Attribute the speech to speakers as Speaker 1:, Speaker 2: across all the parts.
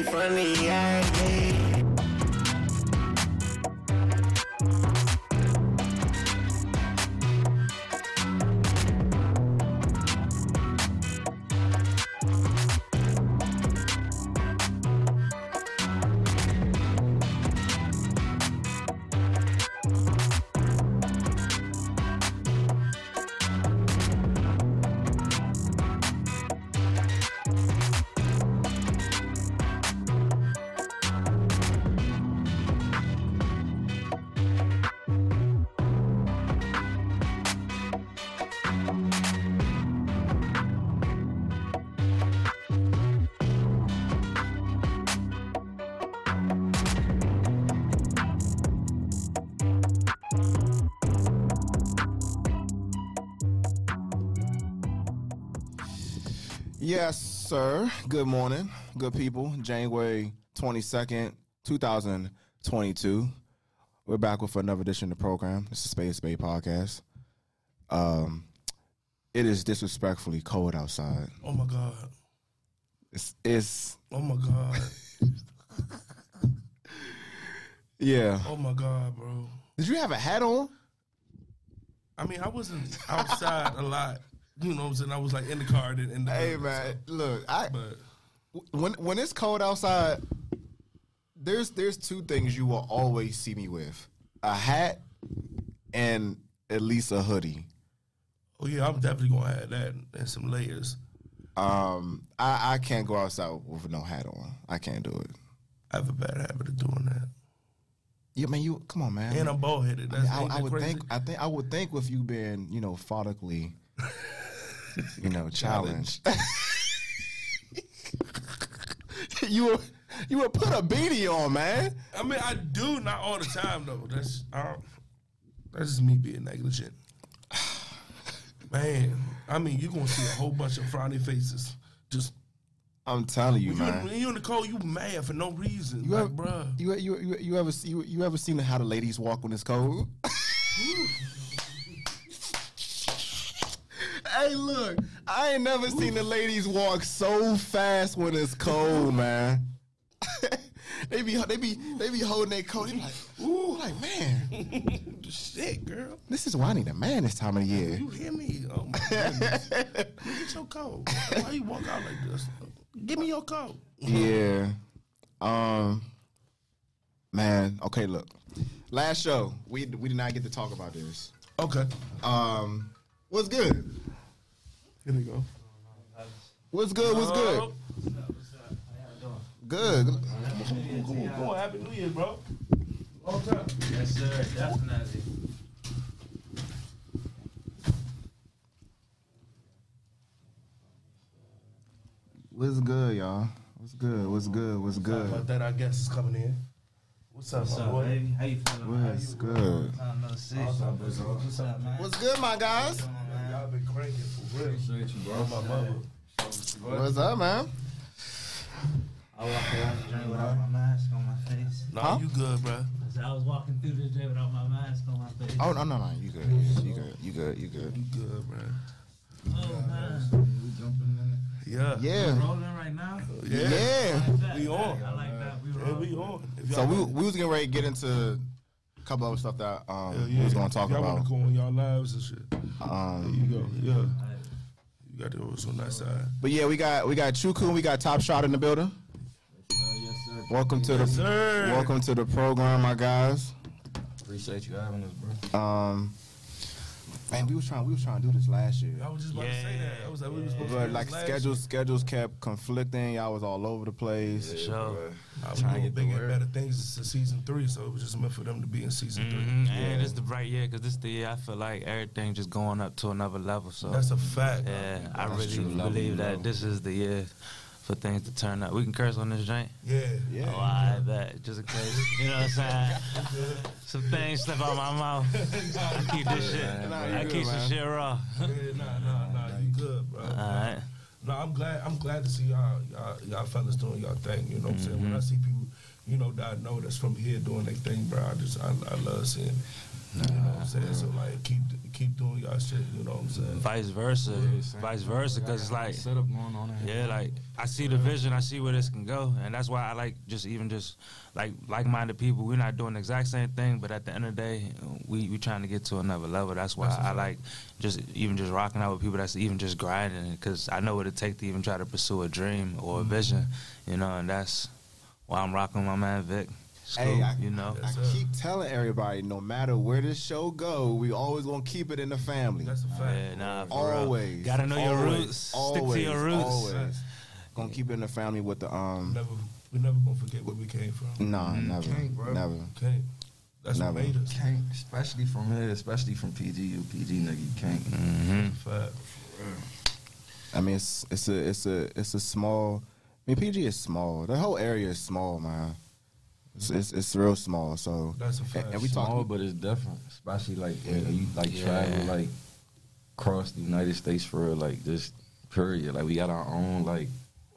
Speaker 1: me. Funny, yeah,
Speaker 2: Good morning, good people. January 22nd, 2022. We're back with another edition of the program. This is Space Spade Podcast. Um, it is disrespectfully cold outside.
Speaker 3: Oh my god.
Speaker 2: It's, it's
Speaker 3: Oh my god.
Speaker 2: yeah.
Speaker 3: Oh my god, bro.
Speaker 2: Did you have a hat on?
Speaker 3: I mean, I wasn't outside a lot. You know what I'm saying? I was like in the car and in the
Speaker 2: Hey
Speaker 3: building,
Speaker 2: man, look, I
Speaker 3: but
Speaker 2: when when it's cold outside, there's there's two things you will always see me with: a hat and at least a hoodie.
Speaker 3: oh yeah, I'm definitely gonna have that and some layers.
Speaker 2: Um, I, I can't go outside with no hat on. I can't do it.
Speaker 3: I have a bad habit of doing that.
Speaker 2: Yeah, man, you come on, man.
Speaker 3: And I'm bald headed.
Speaker 2: I, mean, I, I would
Speaker 3: crazy?
Speaker 2: think I think I would think with you being you know follically, you know, challenge. you would you would put a beanie on, man.
Speaker 3: I mean, I do not all the time though. That's uh, that's just me being negligent. Man, I mean, you're gonna see a whole bunch of frowny faces. Just
Speaker 2: I'm telling you,
Speaker 3: you,
Speaker 2: man.
Speaker 3: when you in the cold, you mad for no reason.
Speaker 2: You
Speaker 3: like,
Speaker 2: ever,
Speaker 3: bruh.
Speaker 2: you, you, you, you ever see you, you ever seen how the ladies walk when it's cold? Hey, look, I ain't never seen the ladies walk so fast when it's cold, man. they be they be they be holding their coat. They be like, ooh, like man,
Speaker 3: Shit, girl.
Speaker 2: this is why I need a man this time of year.
Speaker 3: You hear me? Oh my goodness. Get your coat. Why you walk out like this? Give me your coat.
Speaker 2: Yeah. Um. Man. Okay. Look. Last show, we we did not get to talk about this.
Speaker 3: Okay.
Speaker 2: Um. What's good?
Speaker 3: Here we go.
Speaker 2: What's good? What's good? Good.
Speaker 3: Come on, come on. Happy New Year, bro. Long time.
Speaker 4: Yes, sir, definitely.
Speaker 2: What's good, y'all? What's good? What's good? What's
Speaker 3: Sorry
Speaker 2: good?
Speaker 3: about that. I guess is coming in. What's up,
Speaker 4: What's
Speaker 3: my
Speaker 4: up,
Speaker 3: boy?
Speaker 4: baby? How you feeling?
Speaker 2: What's good?
Speaker 4: Time no see.
Speaker 3: Awesome, bro.
Speaker 4: What's up, man?
Speaker 2: What's good, my guys?
Speaker 4: What's man?
Speaker 3: Y'all been cranking for real.
Speaker 4: Appreciate you, bro.
Speaker 3: My mother.
Speaker 2: What's up, man?
Speaker 4: I walk around the joint without my mask on my face.
Speaker 3: Nah,
Speaker 2: Huh?
Speaker 3: you good, bro.
Speaker 4: I was walking through the joint without my mask on my face.
Speaker 2: Oh no, no, no. You good? You good? You good? You good?
Speaker 3: You good, bro.
Speaker 4: Oh, man. We jumping in
Speaker 3: Yeah.
Speaker 2: Yeah.
Speaker 4: it. Rolling right now.
Speaker 3: Yeah.
Speaker 2: Yeah.
Speaker 4: I like that.
Speaker 3: We on.
Speaker 4: I like that. We
Speaker 3: Yeah,
Speaker 4: rolling.
Speaker 3: we on. If
Speaker 2: So
Speaker 3: y'all
Speaker 2: we we was getting ready to get into a couple other stuff that um
Speaker 3: Yeah,
Speaker 2: we was gonna talk
Speaker 3: y'all
Speaker 2: about.
Speaker 3: wanna go on y'all lives and shit. There
Speaker 2: Um,
Speaker 3: you go. Yeah. You got those on that side.
Speaker 2: but yeah, we got we got Chuku, we got Top Shot in the building.
Speaker 4: yes, sir.
Speaker 2: Welcome to the
Speaker 3: sir.
Speaker 2: welcome to the program, my guys.
Speaker 4: Appreciate you having us, bro.
Speaker 2: Um, man, we was trying we was trying to do this last year.
Speaker 3: I was just about to say that. I was like, we was supposed to
Speaker 2: But
Speaker 3: do
Speaker 2: like
Speaker 3: this last
Speaker 2: schedules, schedules kept conflicting. Y'all was all over the place.
Speaker 5: Sure.
Speaker 3: I was
Speaker 2: Trying to
Speaker 3: doing
Speaker 2: get
Speaker 3: bigger and better things to season three, so it was just meant for them to be in season
Speaker 5: Mm-hmm. And this the right year because this the year I feel like everything just going up to another level. So.
Speaker 3: That's a fact.
Speaker 5: yeah, I
Speaker 2: That's
Speaker 5: really
Speaker 2: true. Level,
Speaker 5: believe that
Speaker 2: level.
Speaker 5: this is the year for things to turn up. We can curse on this joint.
Speaker 3: Yeah.
Speaker 2: Yeah.
Speaker 5: Oh, I bet. Just in case. You know what I'm saying? Some things slip out my mouth. I keep this shit.
Speaker 2: Nah,
Speaker 5: I
Speaker 2: good,
Speaker 5: keep
Speaker 2: man.
Speaker 5: some shit raw.
Speaker 3: Yeah, nah, nah, nah, you good, bro.
Speaker 5: Alright.
Speaker 3: No, I'm glad. I'm glad to see y'all, y'all, y'all fellas doing y'all thing. You know what I'm saying? When I
Speaker 2: Mm-hmm.
Speaker 3: see people, you know, that I know that's from here doing their thing, bro. I just, I, I love seeing. it. You know what I'm saying? So like, keep keep doing y'all shit. You know what I'm saying?
Speaker 5: Vice versa, vice versa, because it's like
Speaker 6: setup going on.
Speaker 5: Yeah, like I see the vision, I see where this can go, and that's why I like just even just like like-minded people. We're not doing the exact same thing, but at the end of the day, we we trying to get to another level. That's why
Speaker 3: That's
Speaker 5: I like just even just rocking out with people that's even just grinding, because I know what it takes to even try to pursue a dream or a mm-hmm. vision, you know, and that's why I'm rocking with my man Vic. It's
Speaker 2: Hey, I-
Speaker 5: you know.
Speaker 2: I keep telling everybody, no matter where this show go, we always gonna keep it in the family.
Speaker 3: That's a fact.
Speaker 5: Yeah, nah, for real.
Speaker 2: always.
Speaker 5: Gotta know your
Speaker 2: always,
Speaker 5: roots. Stick to your roots.
Speaker 2: Always. Gonna keep it in the family with the um.
Speaker 3: Never, we never gonna forget where we came from.
Speaker 2: Nah, never,
Speaker 6: Can't, bro.
Speaker 2: never.
Speaker 3: Okay, that's
Speaker 2: Never.
Speaker 3: what made us.
Speaker 6: Can't, especially from here, especially from PG. You PG nigga, you can't.
Speaker 5: hmm
Speaker 3: Fact.
Speaker 2: I mean, it's it's a it's a it's a small. I mean, PG is small. The whole area is small, man. It's it's, it's real small. So
Speaker 3: That's a
Speaker 2: and,
Speaker 3: fact.
Speaker 2: and we
Speaker 6: Small,
Speaker 2: talk.
Speaker 6: but it's different. Especially like
Speaker 2: Yeah.
Speaker 6: when you like
Speaker 5: Yeah.
Speaker 6: travel like across the United States for real, like just period. Like we got our own like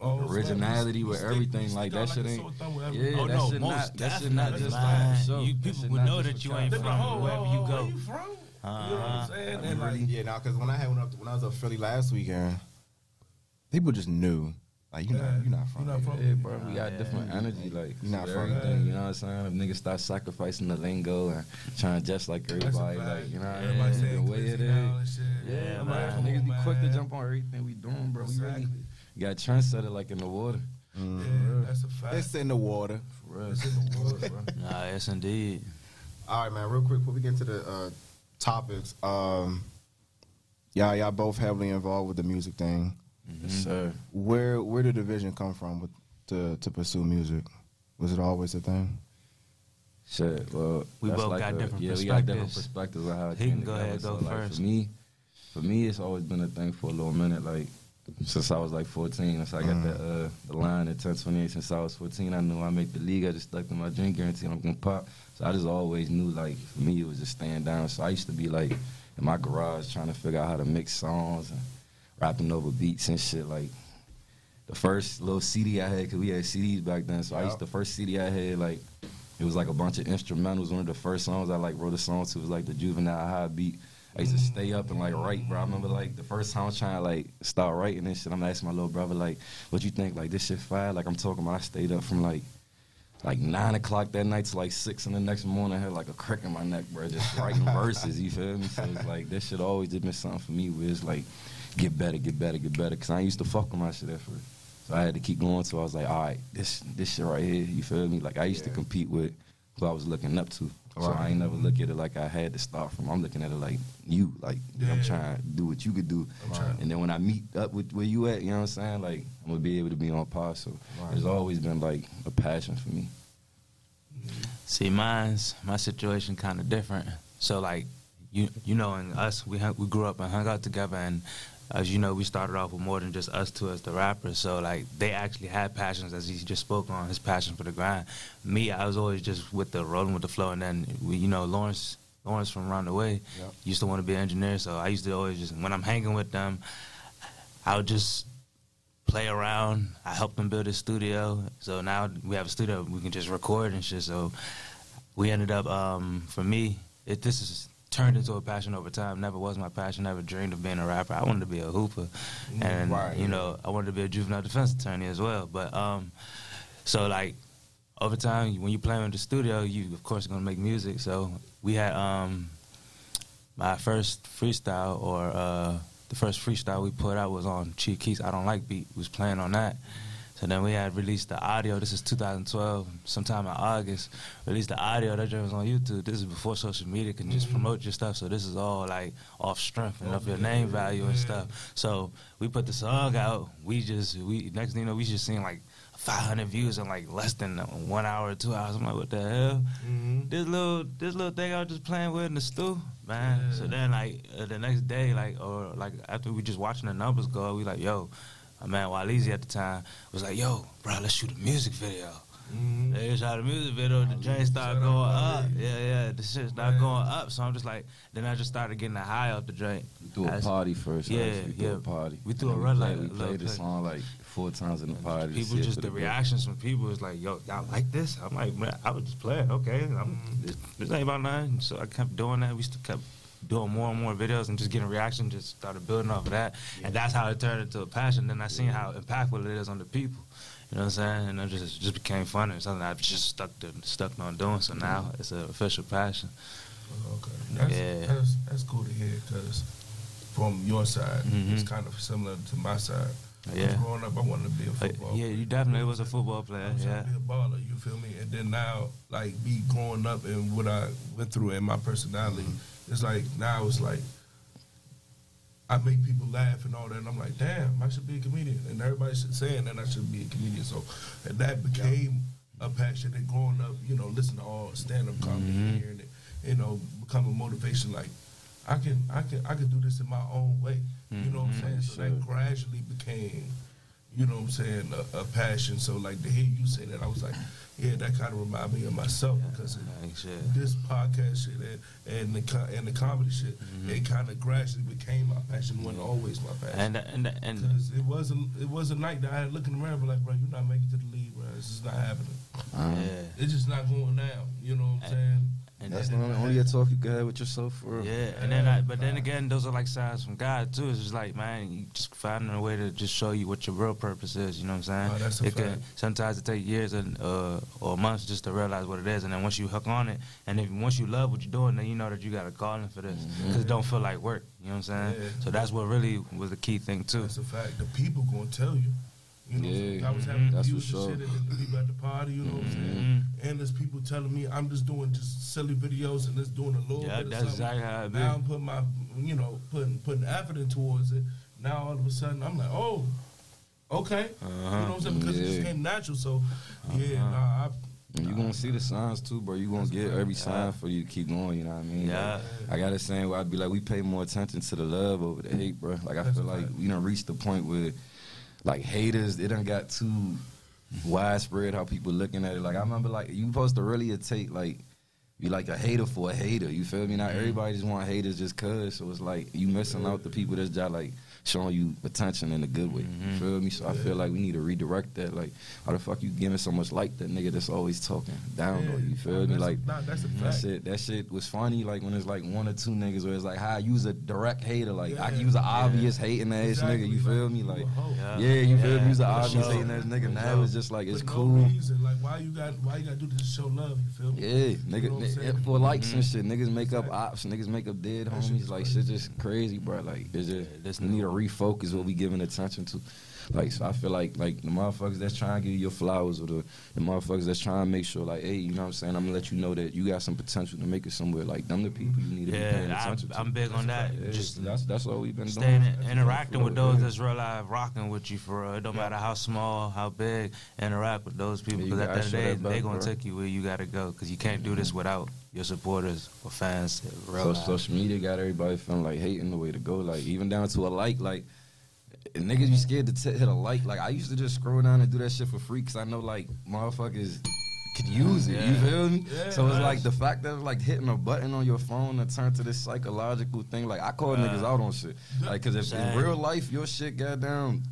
Speaker 3: Oh,
Speaker 6: originality
Speaker 3: like
Speaker 6: with
Speaker 3: stick-
Speaker 6: everything,
Speaker 3: we stick
Speaker 6: like, that shit ain't-
Speaker 3: sore thumb
Speaker 6: Yeah,
Speaker 3: everybody.
Speaker 5: Oh
Speaker 6: that
Speaker 5: no,
Speaker 6: shit
Speaker 5: most
Speaker 6: not- that shit not just like for show.
Speaker 5: You people would know that you ain't
Speaker 3: They
Speaker 5: from
Speaker 3: oh,
Speaker 5: wherever
Speaker 3: oh,
Speaker 5: you go.
Speaker 3: You from? You know what I'm saying?
Speaker 6: Uh-huh.
Speaker 3: And like,
Speaker 2: Yeah, now because when I had when I, when I was up Philly last weekend, people just knew. Like you know,
Speaker 3: Yeah,
Speaker 2: you're not from.
Speaker 3: you not
Speaker 2: here.
Speaker 3: from-
Speaker 6: Yeah, bro, we got
Speaker 5: Yeah.
Speaker 6: different energy, like
Speaker 2: You not from
Speaker 6: everything.
Speaker 3: there.
Speaker 6: You know what I'm saying? If niggas start sacrificing the lingo and trying to just like everybody, like you know, what I
Speaker 3: Everybody
Speaker 6: mean?
Speaker 3: saying
Speaker 6: the way it
Speaker 3: glizzy now
Speaker 6: is.
Speaker 3: and shit.
Speaker 6: Yeah,
Speaker 5: Yeah,
Speaker 6: man.
Speaker 5: man.
Speaker 6: Niggas be quick to jump on everything we doing, bro. We really
Speaker 3: Exactly.
Speaker 6: got trendsetter like in the water.
Speaker 2: Mm.
Speaker 3: Yeah, that's a fact.
Speaker 2: It's in the water.
Speaker 6: For real.
Speaker 3: It's in the water, bro.
Speaker 5: Nah, yes indeed.
Speaker 2: All right, man. Real quick before we get into the uh, topics, um, y'all y'all both heavily involved with the music thing.
Speaker 6: Yes, sir.
Speaker 2: Where where did the vision come from with to to pursue music? Was it always a thing?
Speaker 6: Shit, well,
Speaker 5: We both
Speaker 6: like
Speaker 5: got
Speaker 6: a-
Speaker 5: different
Speaker 6: yeah, we got different
Speaker 5: perspectives.
Speaker 6: perspectives of how it
Speaker 5: He
Speaker 6: came
Speaker 5: can go
Speaker 6: together.
Speaker 5: ahead, go
Speaker 6: so, like,
Speaker 5: first.
Speaker 6: For me, for me, it's always been a thing for a little minute. Like since I was like 14, since I got
Speaker 2: Mm.
Speaker 6: that uh, the line at 1028. Since I was 14, I knew I make the league. I just stuck to my dream guarantee. I'm gonna pop. So I just always knew like for me it was just staying down. So I used to be like in my garage trying to figure out how to mix songs and rapping over beats and shit. Like the first little CD I had, cause we had CDs back then. So I used the first CD I had like it was like a bunch of instrumentals. One of the first songs I like wrote a song to was like the juvenile Ha beat. I used to stay up and like write, bro. I remember like the first time I was trying to like start writing this shit. I'm asking my little brother like, "What you think? Like this shit fire?" Like I'm talking about. I stayed up from like like nine o'clock that night to like six in the next morning. I had like a crick in my neck, bro. Just writing verses. You feel me? So it's like this shit always did been something for me. Where it's like get better, get better, get better. Cause I used to fuck with my shit at first. So I had to keep going. So I was like, all right, this this shit right here. You feel me? Like I used to compete with who I was looking up to. So I ain't never look at it like I had to start from. I'm looking at it like you. Like I'm trying to do what you could do.
Speaker 3: I'm.
Speaker 6: And then when I meet up with where you at, you know what I'm saying? Like I'm gonna be able to be on par. So
Speaker 2: Right.
Speaker 6: it's always been like a passion for me.
Speaker 5: See, mine's my situation kind of different. So like, you you know, in us, we hung, we grew up and hung out together, and as you know, we started off with more than just us two as the rappers. So like, they actually had passions, as he just spoke on his passion for the grind. Me, I was always just with the rolling with the flow, and then we, you know, Lawrence. Lawrence from around the way
Speaker 2: Yep.
Speaker 5: used to want to be an engineer, so I used to always just when I'm hanging with them, I would just play around. I helped them build a studio. So now we have a studio we can just record and shit. So we ended up um, for me, it this is turned into a passion over time. Never was my passion, never dreamed of being a rapper. I wanted to be a hooper. And
Speaker 2: Right.
Speaker 5: you know, I wanted to be a juvenile defense attorney as well. But um so like over time when you play in the studio, you of course gonna make music. So we had um my first freestyle or uh, the first freestyle we put out was on Chief Keef's I Don't Like Beat. We was playing on that. So then we had released the audio. This is 2012, sometime in August. Released the audio. That was on YouTube. This is before social media can just promote your stuff. So this is all like off strength and off your name value and stuff. So we put the song out. We just we next thing you know we just seen like 500 views in like less than one hour or two hours. I'm like, what the hell?
Speaker 3: Mhm.
Speaker 5: this little this little thing I was just playing with in the stew, man. So then like uh, the next day, like or like after we just watching the numbers go, we like, yo, my man Waleezy at the time was like, yo, bro, let's shoot a music video.
Speaker 3: Mhm.
Speaker 5: They shot a music video, the joint started going up.
Speaker 3: lady.
Speaker 5: Yeah, yeah, the shit started going up. So I'm just like, then I just started getting a high off the joint.
Speaker 6: We threw a
Speaker 5: That's-
Speaker 6: party first.
Speaker 5: Yeah,
Speaker 6: actually. we threw
Speaker 5: yeah.
Speaker 6: a party.
Speaker 5: We threw a
Speaker 6: And
Speaker 5: run
Speaker 6: played-
Speaker 5: like
Speaker 6: We played the song like four times in the party.
Speaker 5: People just
Speaker 6: for
Speaker 5: the reactions from people is like, yo, y'all like this? I'm like, man, I was just playing. Okay, I'm, this, this ain't about nothing. So I kept doing that. We still kept doing more and more videos and just getting reaction. Just started building off of that, and that's how it turned into a passion. Then I seen how impactful it is on the people. You know what I'm saying? And it just just became fun and something I've just stuck to stuck on doing. So now it's an official passion.
Speaker 3: Okay, that's,
Speaker 5: Yeah.
Speaker 3: that's that's cool to hear because from your side,
Speaker 5: Mhm.
Speaker 3: it's kind of similar to my side.
Speaker 5: Yeah.
Speaker 3: Growing up, I wanted to be a
Speaker 5: Like,
Speaker 3: football.
Speaker 5: yeah,
Speaker 3: player.
Speaker 5: you definitely was a football player. Yeah.
Speaker 3: to be a baller. You feel me? And then now, like me growing up and what I went through and my personality, it's like now it's like I make people laugh and all that. And I'm like, damn, I should be a comedian. And everybody everybody's saying that I should be a comedian. So and that became a passion. And growing up, you know, listening to all stand up comedy,
Speaker 5: Mhm.
Speaker 3: hearing it, you know, become a motivation. Like I can, I can, I can do this in my own way. You know what I'm
Speaker 5: Mhm.
Speaker 3: saying? So that gradually became you know what I'm saying, a, a passion. So like to hear you say that, I was like, yeah, that kind of remind me of myself because it,
Speaker 5: Like, shit.
Speaker 3: this podcast shit and, and the and the comedy shit,
Speaker 5: Mm-hmm.
Speaker 3: it kind of gradually became my passion. It wasn't always my passion.
Speaker 5: And and and
Speaker 3: Because it wasn't it was a night that I had looking around, but like, bro, you're not making it to the league, bro. It's just not happening.
Speaker 6: Um,
Speaker 5: yeah.
Speaker 3: It's just not going down. You know what I'm saying?
Speaker 5: And
Speaker 6: That's
Speaker 5: then-
Speaker 6: the only, only a talk you can have with yourself for real.
Speaker 5: Yeah, and then I, but then again, those are like signs from God too. It's just like man, you just finding a way to just show you what your real purpose is. You know what I'm saying?
Speaker 3: Oh, that's a
Speaker 5: it can
Speaker 3: fact.
Speaker 5: sometimes it take years and uh, or months just to realize what it is, and then once you hook on it, and if once you love what you're doing, then you know that you got a calling for this because it don't feel like work. You know what I'm saying?
Speaker 3: Yeah.
Speaker 5: So that's what really was the key thing too.
Speaker 3: That's a fact. The people gonna tell you. You know, saying?
Speaker 6: Yeah.
Speaker 3: I was having
Speaker 6: That's
Speaker 3: views
Speaker 6: for
Speaker 3: and
Speaker 6: sure.
Speaker 3: shit, and then the people at the party. You know what I'm saying?
Speaker 5: Mhm.
Speaker 3: And there's people telling me I'm just doing just silly videos and just doing a little
Speaker 5: Yeah,
Speaker 3: bit of
Speaker 5: that's exactly how it.
Speaker 3: Now I'm putting my, you know, putting putting effort in towards it. Now all of a sudden I'm like, oh, okay. You know what I'm saying? Because it just came natural. So yeah,
Speaker 5: Uh-huh.
Speaker 3: nah, I,
Speaker 6: And you gonna see the signs too, bro. You're gonna get every sign for you to keep going. You know what I mean?
Speaker 5: Yeah.
Speaker 6: Like, I got a saying where I'd be like, we pay more attention to the love over the hate, bro. Like I
Speaker 3: That's
Speaker 6: feel like we done reached the point where, like haters, it done got too widespread how people looking at it. Like I remember, like you supposed to really take like. You like a hater for a hater, you feel me? Not mm-hmm. everybody just want haters just cause, so it's like you missing out the people that's just like showing you attention in a good way. You feel me? So I feel like we need to redirect that. Like, how the fuck you giving so much like that nigga that's always talking down on you? You feel
Speaker 3: Nah,
Speaker 6: me?
Speaker 3: that's a-
Speaker 6: Like
Speaker 3: nah, that's a
Speaker 6: that
Speaker 3: fact.
Speaker 6: shit, that shit was funny. Like when it's like one or two niggas where it's like, hi, I use a direct hater. Like I
Speaker 3: Yeah.
Speaker 6: can use an obvious hating ass
Speaker 3: Exactly,
Speaker 6: nigga. You feel
Speaker 3: like,
Speaker 6: me? Like
Speaker 3: a.
Speaker 5: Yeah.
Speaker 6: yeah, you feel me? Use an obvious
Speaker 5: sure.
Speaker 6: hating ass nigga.
Speaker 5: For
Speaker 6: Now it's just like it's
Speaker 3: For
Speaker 6: cool.
Speaker 3: Reason. Like why you got why you got to do this to show love? You feel me?
Speaker 6: Yeah,
Speaker 3: You
Speaker 6: nigga,
Speaker 3: know what I'm saying?
Speaker 6: for likes and
Speaker 5: Mhm.
Speaker 6: shit, niggas make up ops, niggas make up dead homies, like shit just crazy, bro. Like it's just
Speaker 5: Yeah, this
Speaker 6: need to
Speaker 5: new-
Speaker 6: refocus what we giving attention to. Like so, I feel like like the motherfuckers that's trying to give you your flowers, or the, the motherfuckers that's trying to make sure, like, hey, you know what I'm saying? I'm gonna let you know that you got some potential to make it somewhere. Like them, the people you need to be paying attention
Speaker 5: I,
Speaker 6: to.
Speaker 5: I'm big on that.
Speaker 6: Yeah,
Speaker 5: Just
Speaker 6: that's that's all we've been
Speaker 5: staying
Speaker 6: doing.
Speaker 5: in, interacting with those
Speaker 6: Yeah.
Speaker 5: that's real life rocking with you for real. It don't matter how small, how big, interact with those people because at the end of the day, they gonna
Speaker 6: bro.
Speaker 5: take you where you gotta go because you can't do this mm-hmm. without your supporters or fans. Real
Speaker 6: So, social media got everybody feeling like hating the way to go. Like even down to a like, like niggas be scared to t- hit a like. Like I used to just scroll down and do that shit for free because I know like motherfuckers could use it. You feel me?
Speaker 3: Yeah,
Speaker 6: so it's like the fact that like hitting a button on your phone and turn to this psychological thing. Like I call
Speaker 5: Right.
Speaker 6: niggas out on shit. Like because if in real life your shit got down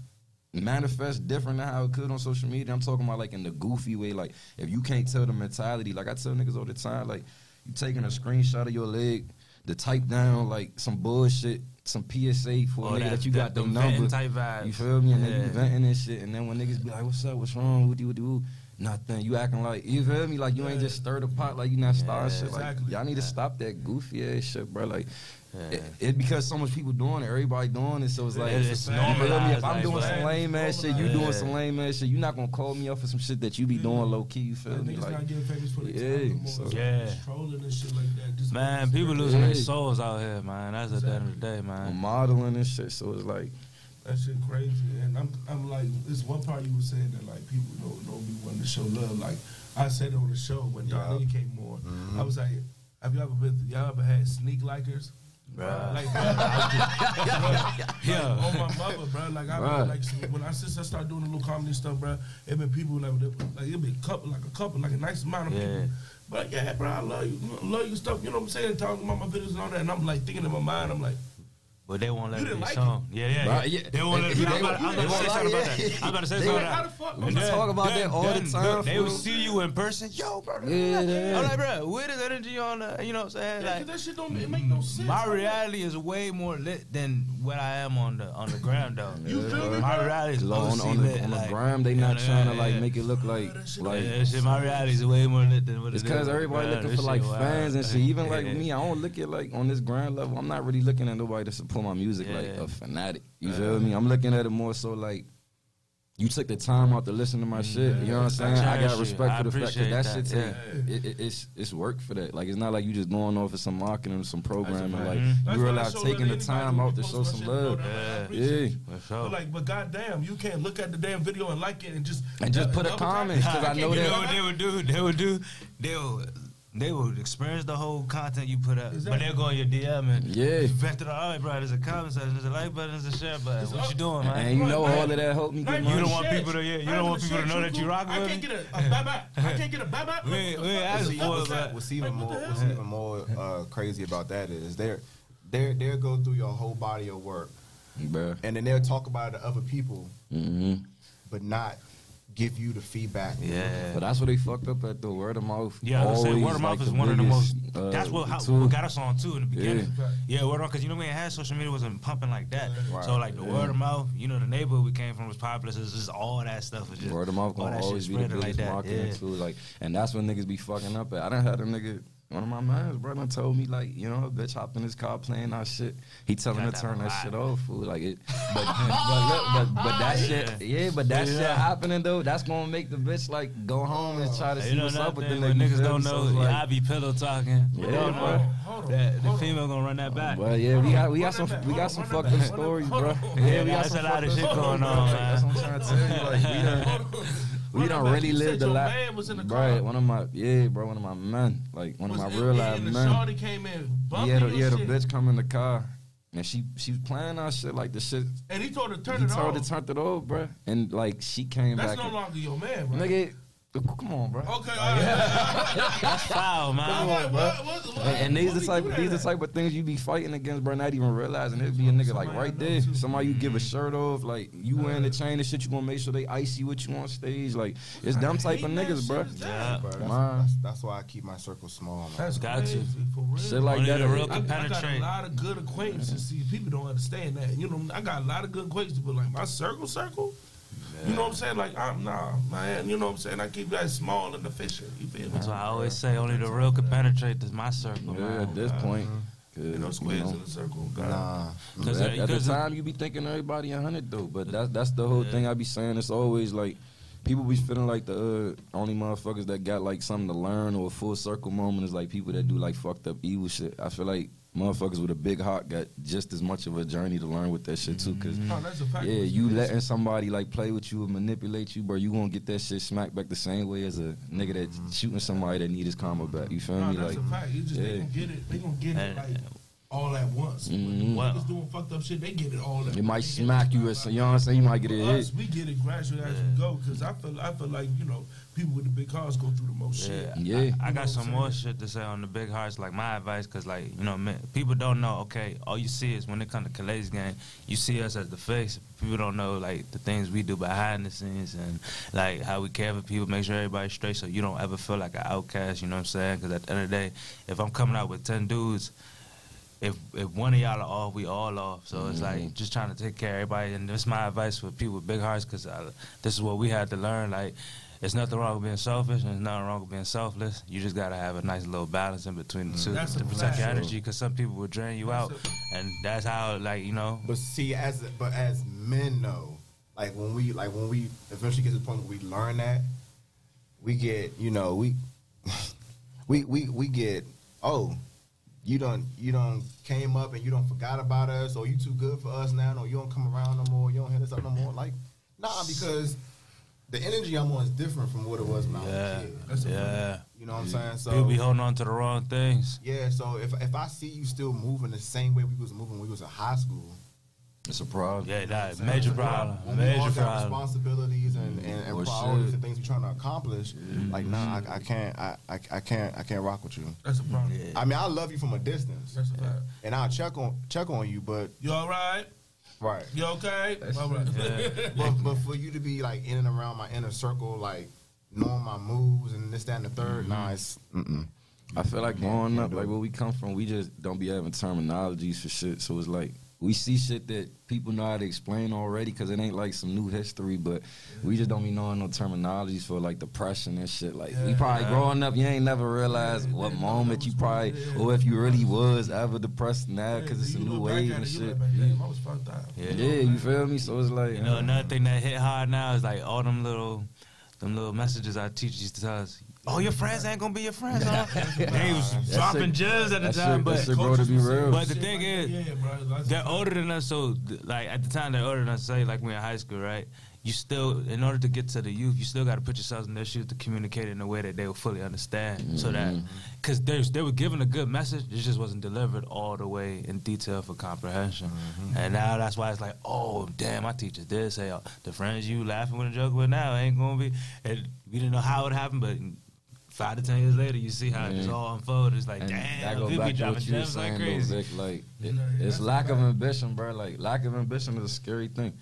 Speaker 6: manifest different than how it could on social media. I'm talking about like in the goofy way. Like if you can't tell the mentality, like I tell niggas all the time, like you taking a screenshot of your leg to type down like some bullshit, some PSA for
Speaker 5: Or
Speaker 6: a oh, nigga that, you got the
Speaker 5: them
Speaker 6: number.
Speaker 5: type vibes.
Speaker 6: You feel me? And then
Speaker 5: Yeah.
Speaker 6: you venting and shit, and then when niggas be like, "What's up? What's wrong? What do you do?" Nothing. You acting like you feel me? Like you ain't just stirred the pot. Like you not starting
Speaker 5: Yeah,
Speaker 6: shit. Like y'all need to stop that goofy ass shit, bro. Like
Speaker 5: Yeah.
Speaker 6: it, it because so much people doing it, everybody doing it, so it's like it's
Speaker 5: it's
Speaker 6: you feel? If I'm doing some lame ass shit, you
Speaker 5: Yeah.
Speaker 6: doing some lame ass shit, you not gonna call me up for some shit that you be
Speaker 3: Yeah.
Speaker 6: doing low key. You feel
Speaker 3: Like,
Speaker 6: me?
Speaker 3: niggas
Speaker 6: Like
Speaker 3: not getting famous for the
Speaker 6: Yeah,
Speaker 3: time
Speaker 6: so-
Speaker 3: So
Speaker 5: Yeah.
Speaker 3: trolling and shit like that. Just
Speaker 5: Man,
Speaker 3: because-
Speaker 5: people losing
Speaker 6: Yeah.
Speaker 5: their souls out here, man. That's at the end of the day,
Speaker 6: I'm
Speaker 5: man.
Speaker 6: modeling and shit, so it's like
Speaker 3: That shit crazy, and I'm I'm like, this one part you were saying that like people don't don't be wanting to show love. Like I said it on the show when
Speaker 2: Yeah.
Speaker 3: Don came on.
Speaker 2: Mhm.
Speaker 3: I was like, have you ever been? Y'all ever had sneak likers?
Speaker 5: Bruh.
Speaker 3: Like, bro, I just,
Speaker 5: Yeah.
Speaker 3: on my mother, bro. Like, I
Speaker 6: Right.
Speaker 3: like when I since I started doing the little comedy stuff, bro. It been people like, like it been a couple, like a couple, like a nice amount of
Speaker 5: Yeah.
Speaker 3: people. But yeah, bro, I love you, love you stuff. You know what I'm saying? Talking about my videos and all that, and I'm like thinking in my mind, I'm like,
Speaker 5: But they won't let
Speaker 3: You
Speaker 5: it be
Speaker 3: like
Speaker 5: shown. Yeah, yeah, yeah.
Speaker 6: Right, yeah.
Speaker 5: They won't let it be. I'm about,
Speaker 6: won't- they
Speaker 5: to say
Speaker 6: won't
Speaker 5: something
Speaker 6: lie,
Speaker 5: about that.
Speaker 6: yeah.
Speaker 5: I'm about to say
Speaker 6: They
Speaker 5: something
Speaker 6: won't-
Speaker 5: about
Speaker 3: how
Speaker 5: that.
Speaker 3: the fuck?
Speaker 6: We
Speaker 3: I'm
Speaker 6: talk about that all the time,
Speaker 5: look, They will see you in person. Yo, bro.
Speaker 6: Yeah,
Speaker 5: I'm like, bro, where is energy on the, you know what I'm saying?
Speaker 3: Yeah, 'cause
Speaker 5: Like,
Speaker 3: that shit don't make, make no sense.
Speaker 5: my
Speaker 3: bro.
Speaker 5: reality is way more lit than what I am on the on the ground, though.
Speaker 3: You feel me,
Speaker 5: My reality is
Speaker 6: Cause on,
Speaker 5: OC
Speaker 6: on, the,
Speaker 5: lit.
Speaker 6: on the
Speaker 5: like,
Speaker 6: gram, they not trying to like make it look like
Speaker 3: that
Speaker 6: like.
Speaker 5: My reality is way more lit than what
Speaker 6: It's
Speaker 5: it is.
Speaker 6: because everybody looking for like fans and shit. Even like me, I don't look at like on this grand level. I'm not really looking at nobody to support my music like a fanatic. You feel me? I'm looking at it more so like you took the time out to listen to my shit. You know what I'm saying? I
Speaker 5: cherish
Speaker 6: got
Speaker 5: you.
Speaker 6: respect
Speaker 5: I
Speaker 6: for the fact that that
Speaker 5: that,
Speaker 6: shit take
Speaker 3: yeah.
Speaker 6: it, it, it's it's work for that. Like it's not like you just going off for some marketing or some programming.
Speaker 3: fact.
Speaker 6: Like
Speaker 5: Mhm.
Speaker 3: That's
Speaker 6: you
Speaker 3: why I
Speaker 6: realize taking the time out to show some love.
Speaker 3: bro,
Speaker 5: Yeah.
Speaker 3: appreciate
Speaker 6: Yeah.
Speaker 5: For sure.
Speaker 3: But like, but goddamn, you can't look at the damn video and like it and just
Speaker 6: And just put a comment, because I know
Speaker 3: get
Speaker 5: You
Speaker 6: that-
Speaker 5: know what they would do? They would do. They will. They will experience the whole content you put up,
Speaker 3: Exactly.
Speaker 5: but they'll go on your DM and
Speaker 6: Yeah.
Speaker 5: back to the all right, bro. There's a comment section, there's a like button, there's a share button. What you doing, man?
Speaker 6: And you know
Speaker 3: Man,
Speaker 6: all of that help me get
Speaker 3: even
Speaker 5: You don't want
Speaker 3: shit.
Speaker 5: people to- yeah, you
Speaker 3: Not
Speaker 5: don't want people to know that you
Speaker 3: cool.
Speaker 5: rock
Speaker 3: I can't get a, a bye bye. I can't get a bye bye.
Speaker 5: We ain't- we ain't for it,
Speaker 2: what's, even more what's even more uh, crazy about that is they're they're they'll go through your whole body of work
Speaker 6: Bruh.
Speaker 2: and then they'll talk about it to other people,
Speaker 6: hmm
Speaker 2: but not give you the feedback.
Speaker 5: Yeah.
Speaker 6: But that's what they fucked up at the word of mouth.
Speaker 5: Yeah, I was saying
Speaker 6: Always,
Speaker 5: word of mouth
Speaker 6: like,
Speaker 5: is
Speaker 6: the
Speaker 5: one of the most.
Speaker 6: uh,
Speaker 5: that's what, how, what got us on too in the beginning.
Speaker 3: Yeah.
Speaker 5: Yeah, word of mouth because you know we ain't had social media wasn't pumping like that.
Speaker 2: Right.
Speaker 5: So like the
Speaker 6: Yeah.
Speaker 5: word of mouth, you know, the neighborhood we came from was popular. So it's just all that stuff was just
Speaker 6: Word of mouth
Speaker 5: all
Speaker 6: gonna
Speaker 5: that
Speaker 6: always
Speaker 5: shit
Speaker 6: be the biggest
Speaker 5: like that.
Speaker 6: marketing
Speaker 5: Yeah.
Speaker 6: too. Like, and that's when niggas be fucking up at. I done had a nigga, one of my mm-hmm. mans, bro, done told me like, you know, a bitch hopped in his car playing our shit. He telling her to turn that
Speaker 5: vibe.
Speaker 6: shit off, fool. Like it, but but look, but, but that shit, yeah, but that shit happening though. That's gonna make the bitch like go oh. home and try to
Speaker 5: You
Speaker 6: see
Speaker 5: know
Speaker 6: what's up with the
Speaker 5: nothing
Speaker 6: nigga.
Speaker 5: niggas don't
Speaker 6: me? So
Speaker 5: know. yeah,
Speaker 6: like-
Speaker 5: I be pillow talking.
Speaker 6: Yeah,
Speaker 5: They don't
Speaker 6: bro.
Speaker 3: Hold on,
Speaker 5: that the female gonna run that back.
Speaker 6: But yeah, we got we got some we got some
Speaker 3: run
Speaker 6: fucked up stories, bro. Yeah, we got some
Speaker 5: a lot of shit going on, man.
Speaker 6: That's what I'm trying to tell you. Like we done. We done
Speaker 3: What
Speaker 6: really
Speaker 3: about you
Speaker 6: lived
Speaker 3: said
Speaker 6: a
Speaker 3: your man was in the
Speaker 6: Right,
Speaker 3: car?
Speaker 6: one of my yeah, bro, one of my men, like one of my real life men.
Speaker 3: shawty came in
Speaker 6: He
Speaker 3: bumping
Speaker 6: had a,
Speaker 3: your
Speaker 6: he had a bitch come in the car, and she she was playing our shit like the shit.
Speaker 3: And he told her to turn
Speaker 6: He
Speaker 3: it
Speaker 6: told her
Speaker 3: off.
Speaker 6: to turn it off, bro, and like she came
Speaker 3: That's
Speaker 6: back.
Speaker 3: That's
Speaker 6: no
Speaker 3: longer your man, right?
Speaker 6: Nigga, come on, bro.
Speaker 3: Okay, all right.
Speaker 5: That's foul, man.
Speaker 3: I'm like,
Speaker 6: bro.
Speaker 3: what- what- what-
Speaker 6: And, and these
Speaker 3: what
Speaker 6: the type
Speaker 3: do
Speaker 6: these the type of things you be fighting against, bro. Not even realizing it'd be a nigga like right there.
Speaker 3: too.
Speaker 6: Somebody you give a shirt off, like you wearing the chain and shit. You gonna make sure they ice you with you on stage. Like it's them type of niggas, bro.
Speaker 5: Yeah.
Speaker 2: Bro, that's,
Speaker 6: Man.
Speaker 2: that's, that's why I keep my circle small. Man.
Speaker 3: That's
Speaker 5: Got
Speaker 3: crazy,
Speaker 5: you.
Speaker 3: for real.
Speaker 6: Shit like that.
Speaker 5: the real
Speaker 6: it-
Speaker 3: I, I got a lot of good acquaintances. See, people don't understand that. You know, I got a lot of good acquaintances, but like my circle, circle. You know what I'm saying? Like, I'm nah, man. You know what I'm saying? I keep that small and efficient. You feel me?
Speaker 5: That's why I always say only the real can penetrate to my circle,
Speaker 6: Yeah,
Speaker 5: man.
Speaker 6: at this point.
Speaker 3: You know,
Speaker 6: Cause,
Speaker 3: squares
Speaker 6: you know,
Speaker 3: in a circle. God.
Speaker 2: Nah,
Speaker 5: Because
Speaker 6: at, at the time you be thinking everybody a hundred though, but that's that's the whole thing I be saying. It's always like people be feeling like the uh, only motherfuckers that got like something to learn or a full circle moment is like people that do like fucked up evil shit. I feel like motherfuckers with a big heart got just as much of a journey to learn with that shit too. Cause
Speaker 3: No, that's a fact.
Speaker 6: yeah, you letting somebody like play with you and manipulate you, bro. You gonna get that shit smacked back the same way as a nigga that shooting somebody that need his karma back. You feel
Speaker 3: No,
Speaker 6: me?
Speaker 3: that's
Speaker 6: Like
Speaker 3: a fact. You just they
Speaker 6: yeah.
Speaker 3: gonna get it. They gonna get it like all at once.
Speaker 6: Mhm.
Speaker 5: Wow.
Speaker 3: Niggas doing fucked up shit. They get it all at
Speaker 6: it might
Speaker 3: once. They
Speaker 6: smack
Speaker 3: it.
Speaker 6: you, as you know what I'm saying? You might get a
Speaker 3: Us,
Speaker 6: hit.
Speaker 3: we get it gradually as we go. Cause I feel, I feel like you know, people with the big cars go through the most shit.
Speaker 5: Yeah,
Speaker 6: Yeah.
Speaker 5: I, I got some
Speaker 3: I'm
Speaker 5: more shit to say on the big hearts. Like my advice, cause like you know, man, people don't know. Okay, all you see is when it comes to Calais game, you see us as the face. People don't know like the things we do behind the scenes and like how we care for people, make sure everybody's straight, so you don't ever feel like an outcast. You know what I'm saying? Cause at the end of the day, if I'm coming out with ten dudes. If, if one of y'all are off, we all off. So it's like mm-hmm. just trying to take care of everybody. And this is my advice for people with big hearts because uh, this is what we had to learn. Like, there's nothing wrong with being selfish, and there's nothing wrong with being selfless. You just gotta have a nice little balance in between the two
Speaker 3: That's
Speaker 5: to protect your energy. Because some people will drain you out, and that's how, like you know,
Speaker 2: But see, as but as men know, like when we like when we eventually get to the point where we learn that, we get you know we we we we get oh you don't you don't came up and you don't forgot about us or you too good for us now or you don't come around no more you don't hit us up no more like nah because the energy I'm on is different from what it was when I was
Speaker 5: yeah,
Speaker 2: a kid.
Speaker 3: That's a
Speaker 5: yeah.
Speaker 2: You know what I'm saying? So
Speaker 5: People be holding on to the wrong things.
Speaker 2: yeah. So if if I see you still moving the same way we was moving when we was in high school,
Speaker 6: It's a problem.
Speaker 5: Yeah, that major problem.
Speaker 2: when we all
Speaker 5: Major problem.
Speaker 2: responsibilities and, and, and
Speaker 6: Well,
Speaker 2: priorities
Speaker 6: shit.
Speaker 2: and things we're trying to accomplish, mm-hmm. like nah, I, I can't, I, I, I can't, I can't rock with you.
Speaker 3: That's a problem. Yeah.
Speaker 2: I mean, I love you from a distance,
Speaker 3: That's a fact.
Speaker 2: and I'll check on check on you, but
Speaker 3: You all right?
Speaker 2: Right.
Speaker 3: You okay? all right.
Speaker 2: but, but for you to be like in and around my inner circle, like knowing my moves and this, that, and the 3rd nah, mm-hmm. it's mm-mm.
Speaker 6: I feel like growing up, like where we come from, we just don't be having terminologies for shit. So it's like we see shit that people know how to explain already because it ain't like some new history, but we just don't be knowing no terminologies for like depression and shit. Like we probably growing up, you ain't never realized
Speaker 3: Yeah,
Speaker 6: what
Speaker 3: didn't know that
Speaker 6: moment you probably,
Speaker 3: yeah.
Speaker 6: or if you really was ever depressed now because it's a new wave and shit.
Speaker 3: look back, Damn, I was fucked up.
Speaker 5: Yeah.
Speaker 6: Yeah, you feel me? So it's like,
Speaker 5: You know,
Speaker 6: uh,
Speaker 5: another thing that hit hard now is like all them little, them little messages our teachers used to tell us. Oh, your friends ain't gonna be your friends. Huh? they was
Speaker 6: That
Speaker 5: dropping
Speaker 6: shit-
Speaker 5: gems at the
Speaker 6: that
Speaker 5: time,
Speaker 6: shit-
Speaker 5: but
Speaker 6: that shit grow to be real.
Speaker 5: But the thing is,
Speaker 3: yeah, bro, that's-
Speaker 5: they're older than us, so th- like at the time they're older than us. Say like we're in high school, right? You still, in order to get to the youth, you still got to put yourselves in their shoes to communicate in a way that they will fully understand. So that, mm-hmm. because they they were given a good message, it just wasn't delivered all the way in detail for comprehension. Mm-hmm. And now that's why it's like, oh damn, my teacher did say the friends you laughing with and joking with now ain't gonna be. And we didn't know how it happened, but. Five to ten years later, you see how it just all unfolded. It's like,
Speaker 6: And that
Speaker 5: damn,
Speaker 6: go
Speaker 5: people be
Speaker 6: back to what
Speaker 5: dropping
Speaker 6: you were
Speaker 5: gems like
Speaker 6: saying, though,
Speaker 5: crazy.
Speaker 6: Vic. Like, it,
Speaker 3: Yeah,
Speaker 6: it's lack
Speaker 3: a
Speaker 6: of ambition, bro. Like, lack of ambition is a scary thing.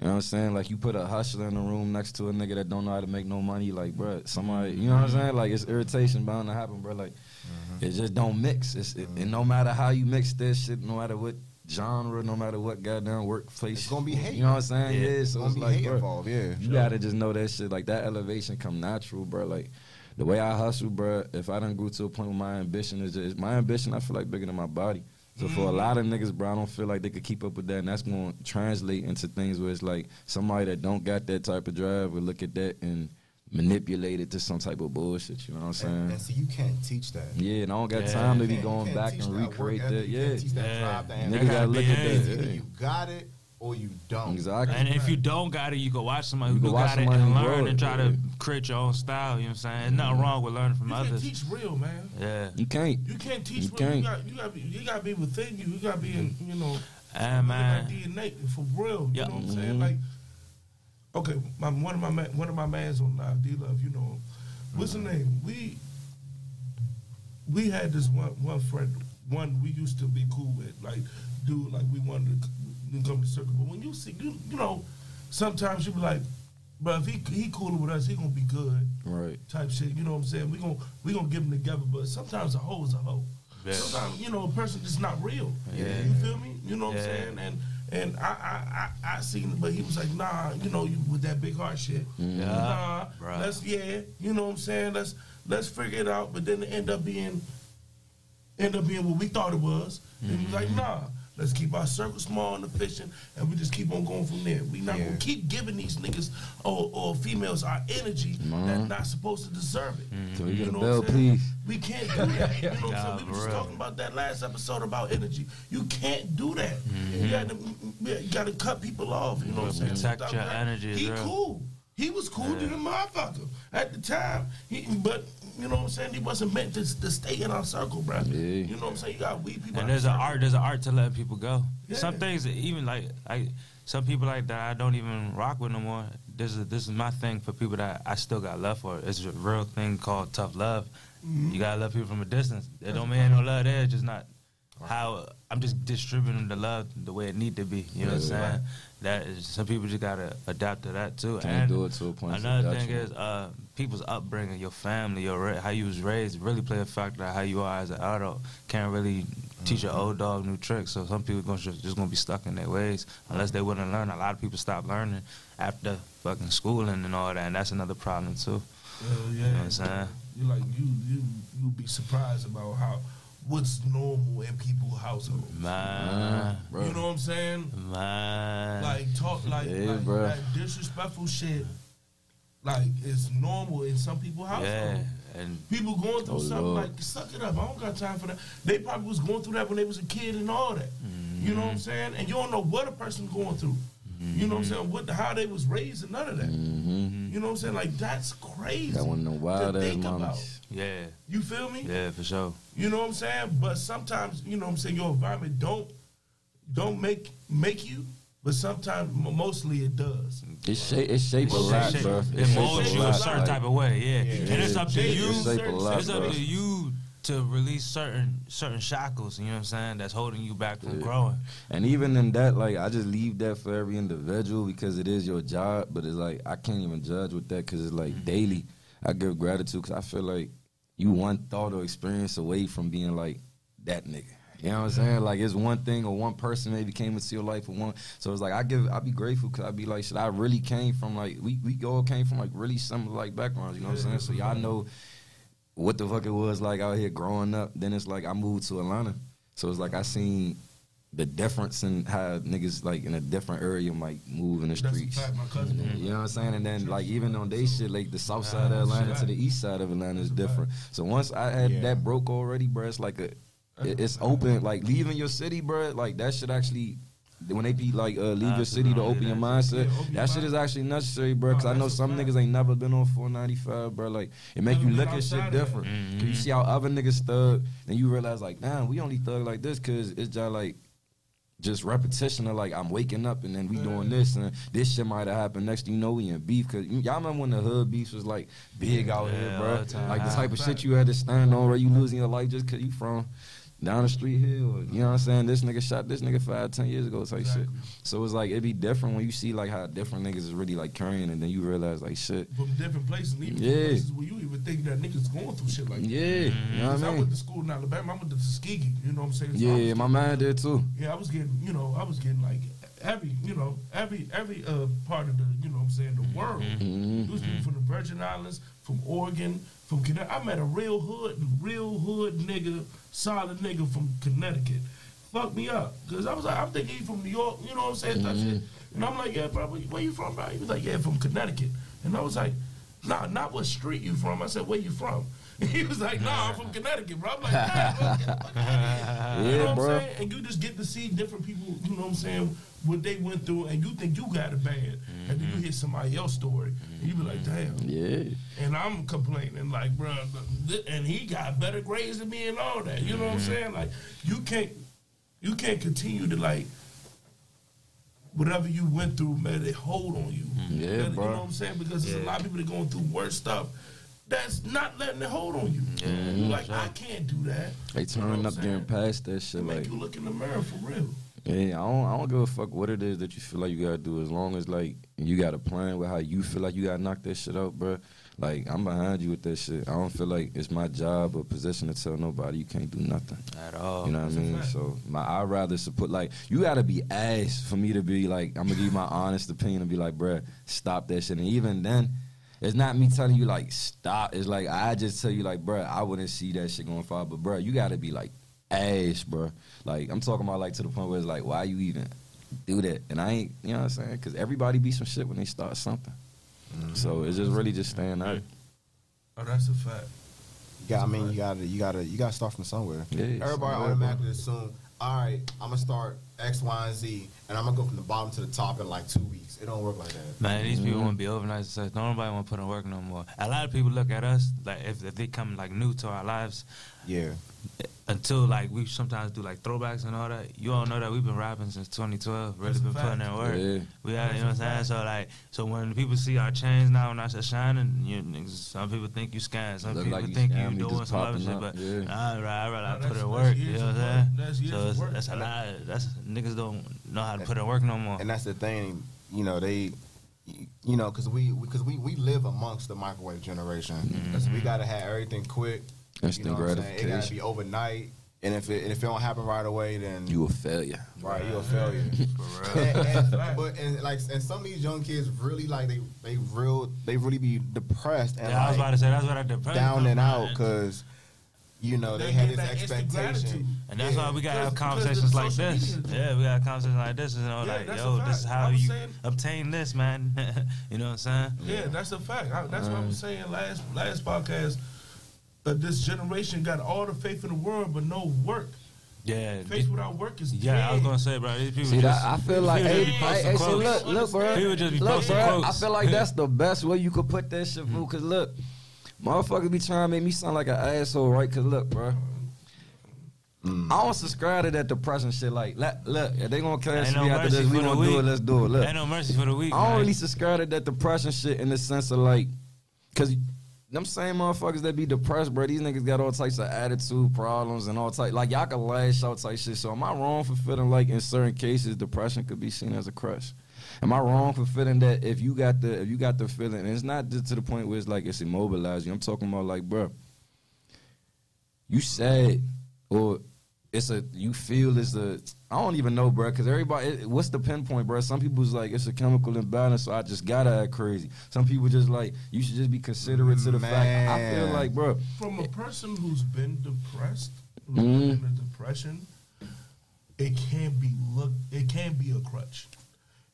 Speaker 6: You know what I'm saying? Like, you put a hustler in the room next to a nigga that don't know how to make no money. Like, bro, somebody, you know what I'm saying? Like, it's irritation bound to happen, bro. Like,
Speaker 2: Mm-hmm.
Speaker 6: it just don't mix. It's, it, and no matter how you mix this shit, no matter what genre, no matter what goddamn workplace,
Speaker 2: It's gonna be hate.
Speaker 6: You know what I'm saying?
Speaker 5: Yeah.
Speaker 6: Yeah.
Speaker 2: It's
Speaker 6: so
Speaker 2: gonna
Speaker 6: it's
Speaker 2: be
Speaker 6: like,
Speaker 2: hate
Speaker 6: bro,
Speaker 2: involved, yeah.
Speaker 6: you gotta just know that shit. Like that elevation come natural, bro. Like the way I hustle, bro. If I done grew to a point where my ambition is just my ambition, I feel like bigger than my body. So for a mm. lot of niggas, bro, I don't feel like they could keep up with that, and that's gonna translate into things where it's like somebody that don't got that type of drive will look at that and manipulate it to some type of bullshit. You know what I'm saying?
Speaker 2: And, and see, you can't teach that.
Speaker 6: yeah, and I don't got
Speaker 5: Yeah.
Speaker 6: time to be going back and recreate
Speaker 2: ethic,
Speaker 6: that.
Speaker 2: you
Speaker 6: Yeah,
Speaker 2: can't teach that
Speaker 5: Yeah.
Speaker 2: drive, that
Speaker 5: Niggas
Speaker 6: gotta look at that.
Speaker 2: Either
Speaker 6: yeah.
Speaker 2: you got it or you don't.
Speaker 6: Exactly.
Speaker 5: And if you don't got it, you can watch somebody
Speaker 6: You
Speaker 5: who
Speaker 6: can
Speaker 5: do
Speaker 6: watch
Speaker 5: got it and
Speaker 6: who grow
Speaker 5: learn
Speaker 6: it,
Speaker 5: and try to create your own style. You know what I'm saying? There's nothing wrong with learning from others.
Speaker 3: You can't teach real, man.
Speaker 5: Yeah.
Speaker 6: You can't.
Speaker 3: You can't teach
Speaker 6: You
Speaker 3: real.
Speaker 6: Can't.
Speaker 3: got, you got, be, you got to be within you. You got to be in, you know,
Speaker 5: And man,
Speaker 3: in that DNA for real. You
Speaker 5: Yeah.
Speaker 3: know what I'm saying? Like, okay, my one of my man, one of my mans on live, D Love, you know, him. what's the mm-hmm. name? We we had this one one friend, one we used to be cool with, like dude, like we wanted to c- come to circle. But when you see, you, you know, sometimes you be like, bro, if he he cooler with us, he gonna be good
Speaker 6: Right.
Speaker 3: type shit. You know what I'm saying? We gonna we gonna get them together, but sometimes a hoe is a hoe.
Speaker 5: Yeah.
Speaker 3: Sometimes you know a person just not real.
Speaker 5: Yeah.
Speaker 3: You feel me? You know what
Speaker 5: Yeah.
Speaker 3: I'm saying? And and I I I, I seen, but he was like, nah, you know, you, with that big heart shit.
Speaker 5: Yeah.
Speaker 3: Nah,
Speaker 5: Right.
Speaker 3: let's yeah, you know what I'm saying? Let's let's figure it out. But then it end up being end up being what we thought it was. And he was like,
Speaker 5: Mm-hmm.
Speaker 3: nah. Let's keep our circle small and efficient, and we just keep on going from there. We not
Speaker 2: Yeah.
Speaker 3: gonna keep giving these niggas or, or females our energy that's not supposed to deserve it.
Speaker 6: So we
Speaker 3: You
Speaker 6: get a
Speaker 3: know
Speaker 6: bell,
Speaker 3: what I'm saying?
Speaker 6: please.
Speaker 3: We can't do that. You know what I'm saying? We were just talking about that last episode about energy. You can't do that. You gotta you gotta cut people off. You know what I'm saying?
Speaker 5: Protect
Speaker 3: Stop
Speaker 5: your
Speaker 3: that.
Speaker 5: energy
Speaker 3: He
Speaker 5: real.
Speaker 3: cool. He was cool to the motherfucker at the time. He, but you know what I'm saying? He wasn't meant to, to stay in our circle, bro.
Speaker 6: Yeah.
Speaker 3: You know what I'm saying? You got weed people.
Speaker 5: and there's an
Speaker 3: circle.
Speaker 5: art. There's an art to letting people go.
Speaker 3: Yeah.
Speaker 5: Some things, even like I, some people like that I don't even rock with no more. This is this is my thing for people that I still got love for. It's a real thing called tough love.
Speaker 3: Mm-hmm.
Speaker 5: You gotta love people from a distance. It don't mean no love there. It's just not how I'm just distributing the love the way it need to be. You know what I'm
Speaker 6: Yeah.
Speaker 5: saying? That is, some people just gotta adapt to that too.
Speaker 6: Can't
Speaker 5: and
Speaker 6: do it to a point.
Speaker 5: Another thing is uh, people's upbringing, your family, your how you was raised, really play a factor of how you are as an adult. Can't really teach an old dog new tricks. So some people gonna just, just gonna be stuck in their ways unless they wouldn't learn. A lot of people stop learning after fucking schooling and all that, and that's another problem too.
Speaker 3: Hell yeah.
Speaker 5: You know what I'm saying?
Speaker 3: You like you you you'll be surprised about how what's normal in people's households.
Speaker 5: Man,
Speaker 3: You know what I'm saying?
Speaker 5: man.
Speaker 3: Like talk like,
Speaker 6: Yeah,
Speaker 3: like
Speaker 6: bruh.
Speaker 3: that disrespectful shit. Like it's normal in some people's households.
Speaker 5: yeah, and
Speaker 3: People going through
Speaker 6: Oh,
Speaker 3: something
Speaker 6: Lord.
Speaker 3: like suck it up. I don't got time for that. They probably was going through that when they was a kid and all that. You know what I'm saying? And you don't know what a person going through. You know what I'm saying? What how they was raised and none of that.
Speaker 6: Mm-hmm.
Speaker 3: You know what I'm saying? Like that's crazy.
Speaker 6: That one of them wild
Speaker 3: to
Speaker 6: ass
Speaker 3: think about.
Speaker 5: Yeah,
Speaker 3: You feel me?
Speaker 5: yeah, for sure.
Speaker 3: You know what I'm saying? But sometimes, you know what I'm saying, your environment don't don't make make you, but sometimes mostly it does.
Speaker 6: It shape it shape a
Speaker 3: It
Speaker 6: lot,
Speaker 3: shape-
Speaker 6: bro.
Speaker 3: it
Speaker 5: It molds you a certain
Speaker 6: like-
Speaker 5: type of way, yeah.
Speaker 2: Yeah.
Speaker 5: And it's up to you.
Speaker 3: you
Speaker 6: shape a lot,
Speaker 5: It's up
Speaker 6: bro.
Speaker 5: to you to release certain certain shackles. You know what I'm saying? That's holding you back from growing.
Speaker 6: And even in that, like I just leave that for every individual because it is your job. But it's like I can't even judge with that because it's like
Speaker 5: Mm-hmm.
Speaker 6: daily. I give gratitude because I feel like you one thought or experience away from being like that nigga. You know what I'm saying? Like it's one thing or one person maybe came into your life or one. So it's like I give, I be grateful because I be like, shit, I really came from like we we all came from like really similar like backgrounds. You know what I'm saying? So y'all know what the fuck it was like out here growing up. Then it's like I moved to Atlanta, so it's like I seen the difference in how niggas like in a different area might move in the
Speaker 3: That's
Speaker 6: streets.
Speaker 3: fact, cousin.
Speaker 6: You know what I'm saying? And then like even on they shit, like the south side of Atlanta to the east side of Atlanta is different. So once I had
Speaker 2: Yeah.
Speaker 6: that broke already, bro, it's like a it- it's open. Like leaving your city, bro, like that shit actually when they be like uh, leave your city to open your mindset,
Speaker 3: Yeah, open your
Speaker 6: that shit is actually necessary, bro. Cause
Speaker 3: No,
Speaker 6: I know some niggas ain't never been on 495, bro. Like it make you look at shit
Speaker 3: outside of that.
Speaker 6: different. Cause you see how other niggas thug, and you realize like, damn, we only thug like this cause it's just like just repetition of like I'm waking up and then we doing this and this shit might have happened. Next thing you know, we in beef. Cause you- y'all remember when the hood beefs was like big out
Speaker 5: Yeah,
Speaker 6: here, bro? Like the type of shit you had to stand on where you losing your life just cause you from down the street here. Or, you know what I'm saying? This nigga shot this nigga five, ten years ago type shit. So it's like it'd be different when you see like how different niggas is really like carrying and then you realize like shit.
Speaker 3: From different places, even
Speaker 6: Yeah.
Speaker 3: places where you even think that niggas going through shit like that.
Speaker 6: Yeah, you know what
Speaker 3: I
Speaker 6: I
Speaker 3: went
Speaker 6: mean?
Speaker 3: to school in Alabama. I went to Tuskegee. You know what I'm saying? So
Speaker 6: Yeah, my man did too.
Speaker 3: Yeah, I was getting, you know, I was getting like every, you know, every every uh, part of the, you know, what I'm saying the world.
Speaker 6: Mhm.
Speaker 3: It was people from the Virgin Islands, from Oregon, from Connecticut. I met a real hood, real hood nigga, solid nigga from Connecticut. Fucked me up because I was like, I'm thinking he from New York, you know what I'm saying? Shit. Mm-hmm. And I'm like, yeah, bro, where, you from, bro? He was like, yeah, from Connecticut. And I was like, nah, not what street you from. I said, where you from? And he was like, nah, I'm from Connecticut, bro. I'm like, damn, fuck it, fuck it. You know
Speaker 6: Yeah,
Speaker 3: what
Speaker 6: bro.
Speaker 3: I'm saying? And you just get to see different people, you know what I'm saying, what they went through, and you think you got it bad. And then you mm-hmm. hear somebody else's story, and you be like, mm-hmm. damn.
Speaker 6: Yeah.
Speaker 3: And I'm complaining, like, bro, and he got better grades than me and all that. You know what I'm mm-hmm. saying? Like, you can't, you can't continue to like, whatever you went through, man, they hold on you.
Speaker 6: Yeah,
Speaker 3: You know what I'm saying? Because there's a lot of people that going through worse stuff. That's not letting it hold on you. You like, I can't do that.
Speaker 6: They
Speaker 3: You know
Speaker 6: turning up getting past that shit
Speaker 3: make
Speaker 6: like
Speaker 3: you look in the mirror for real.
Speaker 6: Yeah, I don't, I don't give a fuck what it is that you feel like you gotta do. As long as like you got a plan with how you feel like you gotta knock that shit out, bro. Like I'm behind you with that shit. I don't feel like it's my job or position to tell nobody you can't do nothing.
Speaker 5: At all.
Speaker 6: You know what I
Speaker 3: That's a
Speaker 6: mean? So my I rather support like you gotta be ass for me to be like I'm gonna give you my honest opinion and be like, bruh, stop that shit. And even then, it's not me telling you like stop. It's like I just tell you like, bruh, I wouldn't see that shit going far. But bruh, you gotta be like ass, bro. Like I'm talking about like to the point where it's like, why you even do that? And I ain't, you know what I'm saying? Because everybody be some shit when they start something. So it's just really just staying out.
Speaker 3: Oh, that's a fact.
Speaker 2: Yeah, I mean, you gotta, you gotta, you gotta start from somewhere.
Speaker 6: Yeah,
Speaker 2: Everybody
Speaker 6: somewhere,
Speaker 2: automatically assume, all right, I'm gonna start X, Y, and Z, and I'm gonna go from the bottom to the top in like two weeks. It don't work like that.
Speaker 5: Man, these people
Speaker 6: Mm-hmm.
Speaker 5: want to be overnight success. Don't nobody want to put in work no more. A lot of people look at us like if, if they come like new to our lives
Speaker 2: Yeah,
Speaker 5: until like we sometimes do like throwbacks and all that. You all know that we've been rapping since 2012. Really
Speaker 3: That's a
Speaker 5: been
Speaker 3: fact.
Speaker 5: putting in work.
Speaker 6: Yeah.
Speaker 5: We are, you know what I'm saying? So like, so when people see our chains now and our shit shining, you niggas, some people think you scam, some
Speaker 6: Look
Speaker 5: people
Speaker 6: like you
Speaker 5: think
Speaker 6: scam,
Speaker 5: you
Speaker 6: you
Speaker 5: doing
Speaker 6: just
Speaker 5: some other
Speaker 6: popping
Speaker 5: shit. But
Speaker 6: yeah.
Speaker 5: nah, right, I rather
Speaker 3: Nah,
Speaker 5: put
Speaker 3: that's-
Speaker 5: in work. You know what I'm saying?
Speaker 3: That's years
Speaker 5: so
Speaker 3: of
Speaker 5: it's,
Speaker 3: work.
Speaker 5: that's a lot. That's niggas don't know how to put in work no more.
Speaker 2: and that's the thing. You know, they, you know, because we, because we, we live amongst the microwave generation. Mm-hmm. Because we gotta have everything quick.
Speaker 6: Instant
Speaker 2: you know what I'm? It gotta be overnight. And if it, and if it don't happen right away, then
Speaker 6: You a failure.
Speaker 2: right, you a failure.
Speaker 5: For real.
Speaker 2: and, and, but and like and some of these young kids really like they they real they really be depressed and
Speaker 5: Yeah, I was about to say that's what I depressed.
Speaker 2: down and out because you know they,
Speaker 3: They
Speaker 2: had this expectation.
Speaker 5: And that's
Speaker 2: Yeah.
Speaker 5: why we gotta have
Speaker 3: Because- because
Speaker 5: conversations like this.
Speaker 3: media-
Speaker 5: Yeah, we gotta conversations like this. You know,
Speaker 3: Yeah,
Speaker 5: like, yo, this is how you
Speaker 3: saying-
Speaker 5: obtain this, man. you know what I'm saying?
Speaker 3: Yeah, that's a fact. I, that's what I was saying last last podcast. That this generation got all the faith in the world, but no work.
Speaker 5: Yeah.
Speaker 3: Face without work is
Speaker 5: yeah,
Speaker 3: dead.
Speaker 5: I was gonna say, bro. These people
Speaker 6: See
Speaker 5: just.
Speaker 6: I feel like,
Speaker 5: people
Speaker 6: hey,
Speaker 5: just
Speaker 6: hey,
Speaker 5: posting
Speaker 6: hey, so
Speaker 5: quotes.
Speaker 6: look, look, bro.
Speaker 5: People just be
Speaker 6: Look,
Speaker 5: posting
Speaker 6: bro.
Speaker 5: quotes.
Speaker 6: I feel like that's the best way you could put that shit,
Speaker 5: Mm-hmm.
Speaker 6: Cause look, motherfuckers be trying to make me sound like an asshole, right? Cause look, bro.
Speaker 5: Mm.
Speaker 6: I don't subscribe to that depression shit. Like, let, look, if they gonna cancel
Speaker 5: Ain't no
Speaker 6: me after
Speaker 5: mercy
Speaker 6: this, we gonna do it. Let's do it. Look,
Speaker 5: Ain't no mercy for the weak.
Speaker 6: I don't really subscribe to that depression shit in the sense of like, cause them same motherfuckers that be depressed, bro. These niggas got all types of attitude problems and all type. Like y'all can lash out type shit. So am I wrong for feeling like in certain cases depression could be seen as a crush? Am I wrong for feeling that if you got the if you got the feeling, and it's not just to the point where it's like it's immobilizing. I'm talking about like, bro, you sad or it's a you feel it's a I don't even know, bro. Because everybody, it- what's the pinpoint, bro? Some people's like it's a chemical imbalance, so I just gotta act crazy. Some people just like you should just be considerate to the fact. I feel like, bro,
Speaker 3: From a person who's been depressed, who's
Speaker 6: Mhm.
Speaker 3: been in a depression, it can't be look. It can't be a crutch.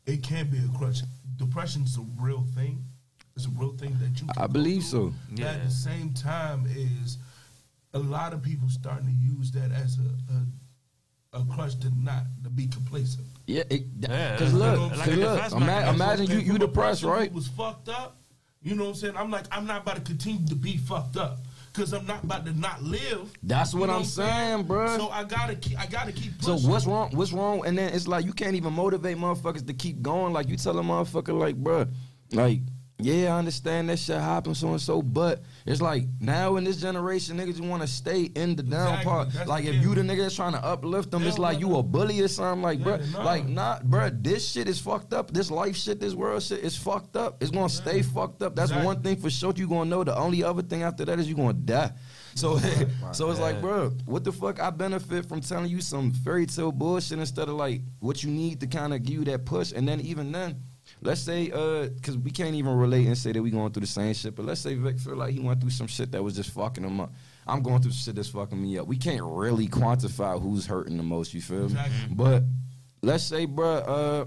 Speaker 3: It can't be a crutch. Depression's a real thing. It's a real thing that you. Can
Speaker 6: I believe
Speaker 3: so.
Speaker 6: so.
Speaker 3: At the same time, is a lot of people starting to use that as a a, a crutch to not to be complacent.
Speaker 6: yeah, it,
Speaker 5: Yeah,
Speaker 6: because look,
Speaker 5: like
Speaker 6: cause look, ima- imagine you you depressed,
Speaker 3: person who
Speaker 6: right?
Speaker 3: Was fucked up. You know what I'm saying? I'm like, I'm not about to continue to be fucked up because I'm not about to not live.
Speaker 6: That's
Speaker 3: You
Speaker 6: what
Speaker 3: know
Speaker 6: I'm saying, bro.
Speaker 3: So I gotta, keep, I gotta keep.
Speaker 6: So what's wrong? What's wrong? And then it's like you can't even motivate motherfuckers to keep going. Like you tell a motherfucker, like, bruh, like, yeah, I understand that shit happens, so and so, but it's like now in this generation, niggas just want to stay in the down
Speaker 3: Exactly.
Speaker 6: part.
Speaker 3: That's
Speaker 6: Like if
Speaker 3: kid.
Speaker 6: you the nigga that's trying to uplift them,
Speaker 3: They
Speaker 6: it's like you a bully or something. Like,
Speaker 3: Yeah,
Speaker 6: bruh,
Speaker 3: nah.
Speaker 6: like not, bruh, this shit is fucked up. This life shit, this world shit is fucked up. It's gonna stay fucked up. That's
Speaker 3: Exactly.
Speaker 6: one thing for sure. You gonna know. The only other thing after that is you gonna die. So, so it's like,
Speaker 5: Yeah.
Speaker 6: bro, what the fuck? I benefit from telling you some fairy tale bullshit instead of like what you need to kind of give you that push. And then even then, let's say, uh, because we can't even relate and say that we going through the same shit. But let's say Vic feel like he went through some shit that was just fucking him up. I'm going through shit that's fucking me up. We can't really quantify who's hurting the most. You feel me? But let's say, bruh, uh,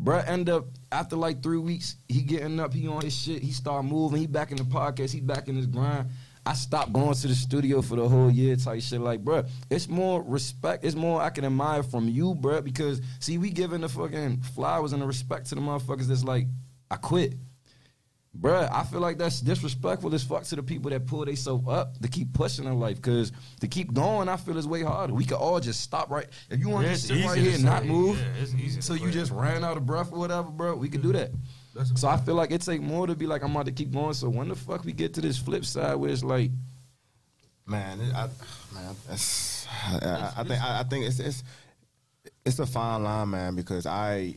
Speaker 6: bruh, end up after like three weeks, he getting up, he on his shit, he start moving, he back in the podcast, he back in his grind. I stopped going to the studio for the whole year type shit. Like, bruh, it's more respect, it's more I can admire from you, bruh, because see, we giving the fucking flowers and the respect to the motherfuckers that's like, I quit. Bruh, I feel like that's disrespectful as fuck to the people that pull themselves up to keep pushing in life. Cause to keep going, I feel is way harder. We could all just stop right. If you want to
Speaker 5: It's
Speaker 6: sit right here and not move,
Speaker 5: yeah, it's
Speaker 6: so you just ran out of breath or whatever, bro, we could do that.
Speaker 3: That's
Speaker 6: So I feel like it take more to be like I'm about to keep going. So when the fuck we get to this flip side where it's like,
Speaker 2: Man, it, I, man, that's, I, I, I think I, I think it's it's it's a fine line, man, because I,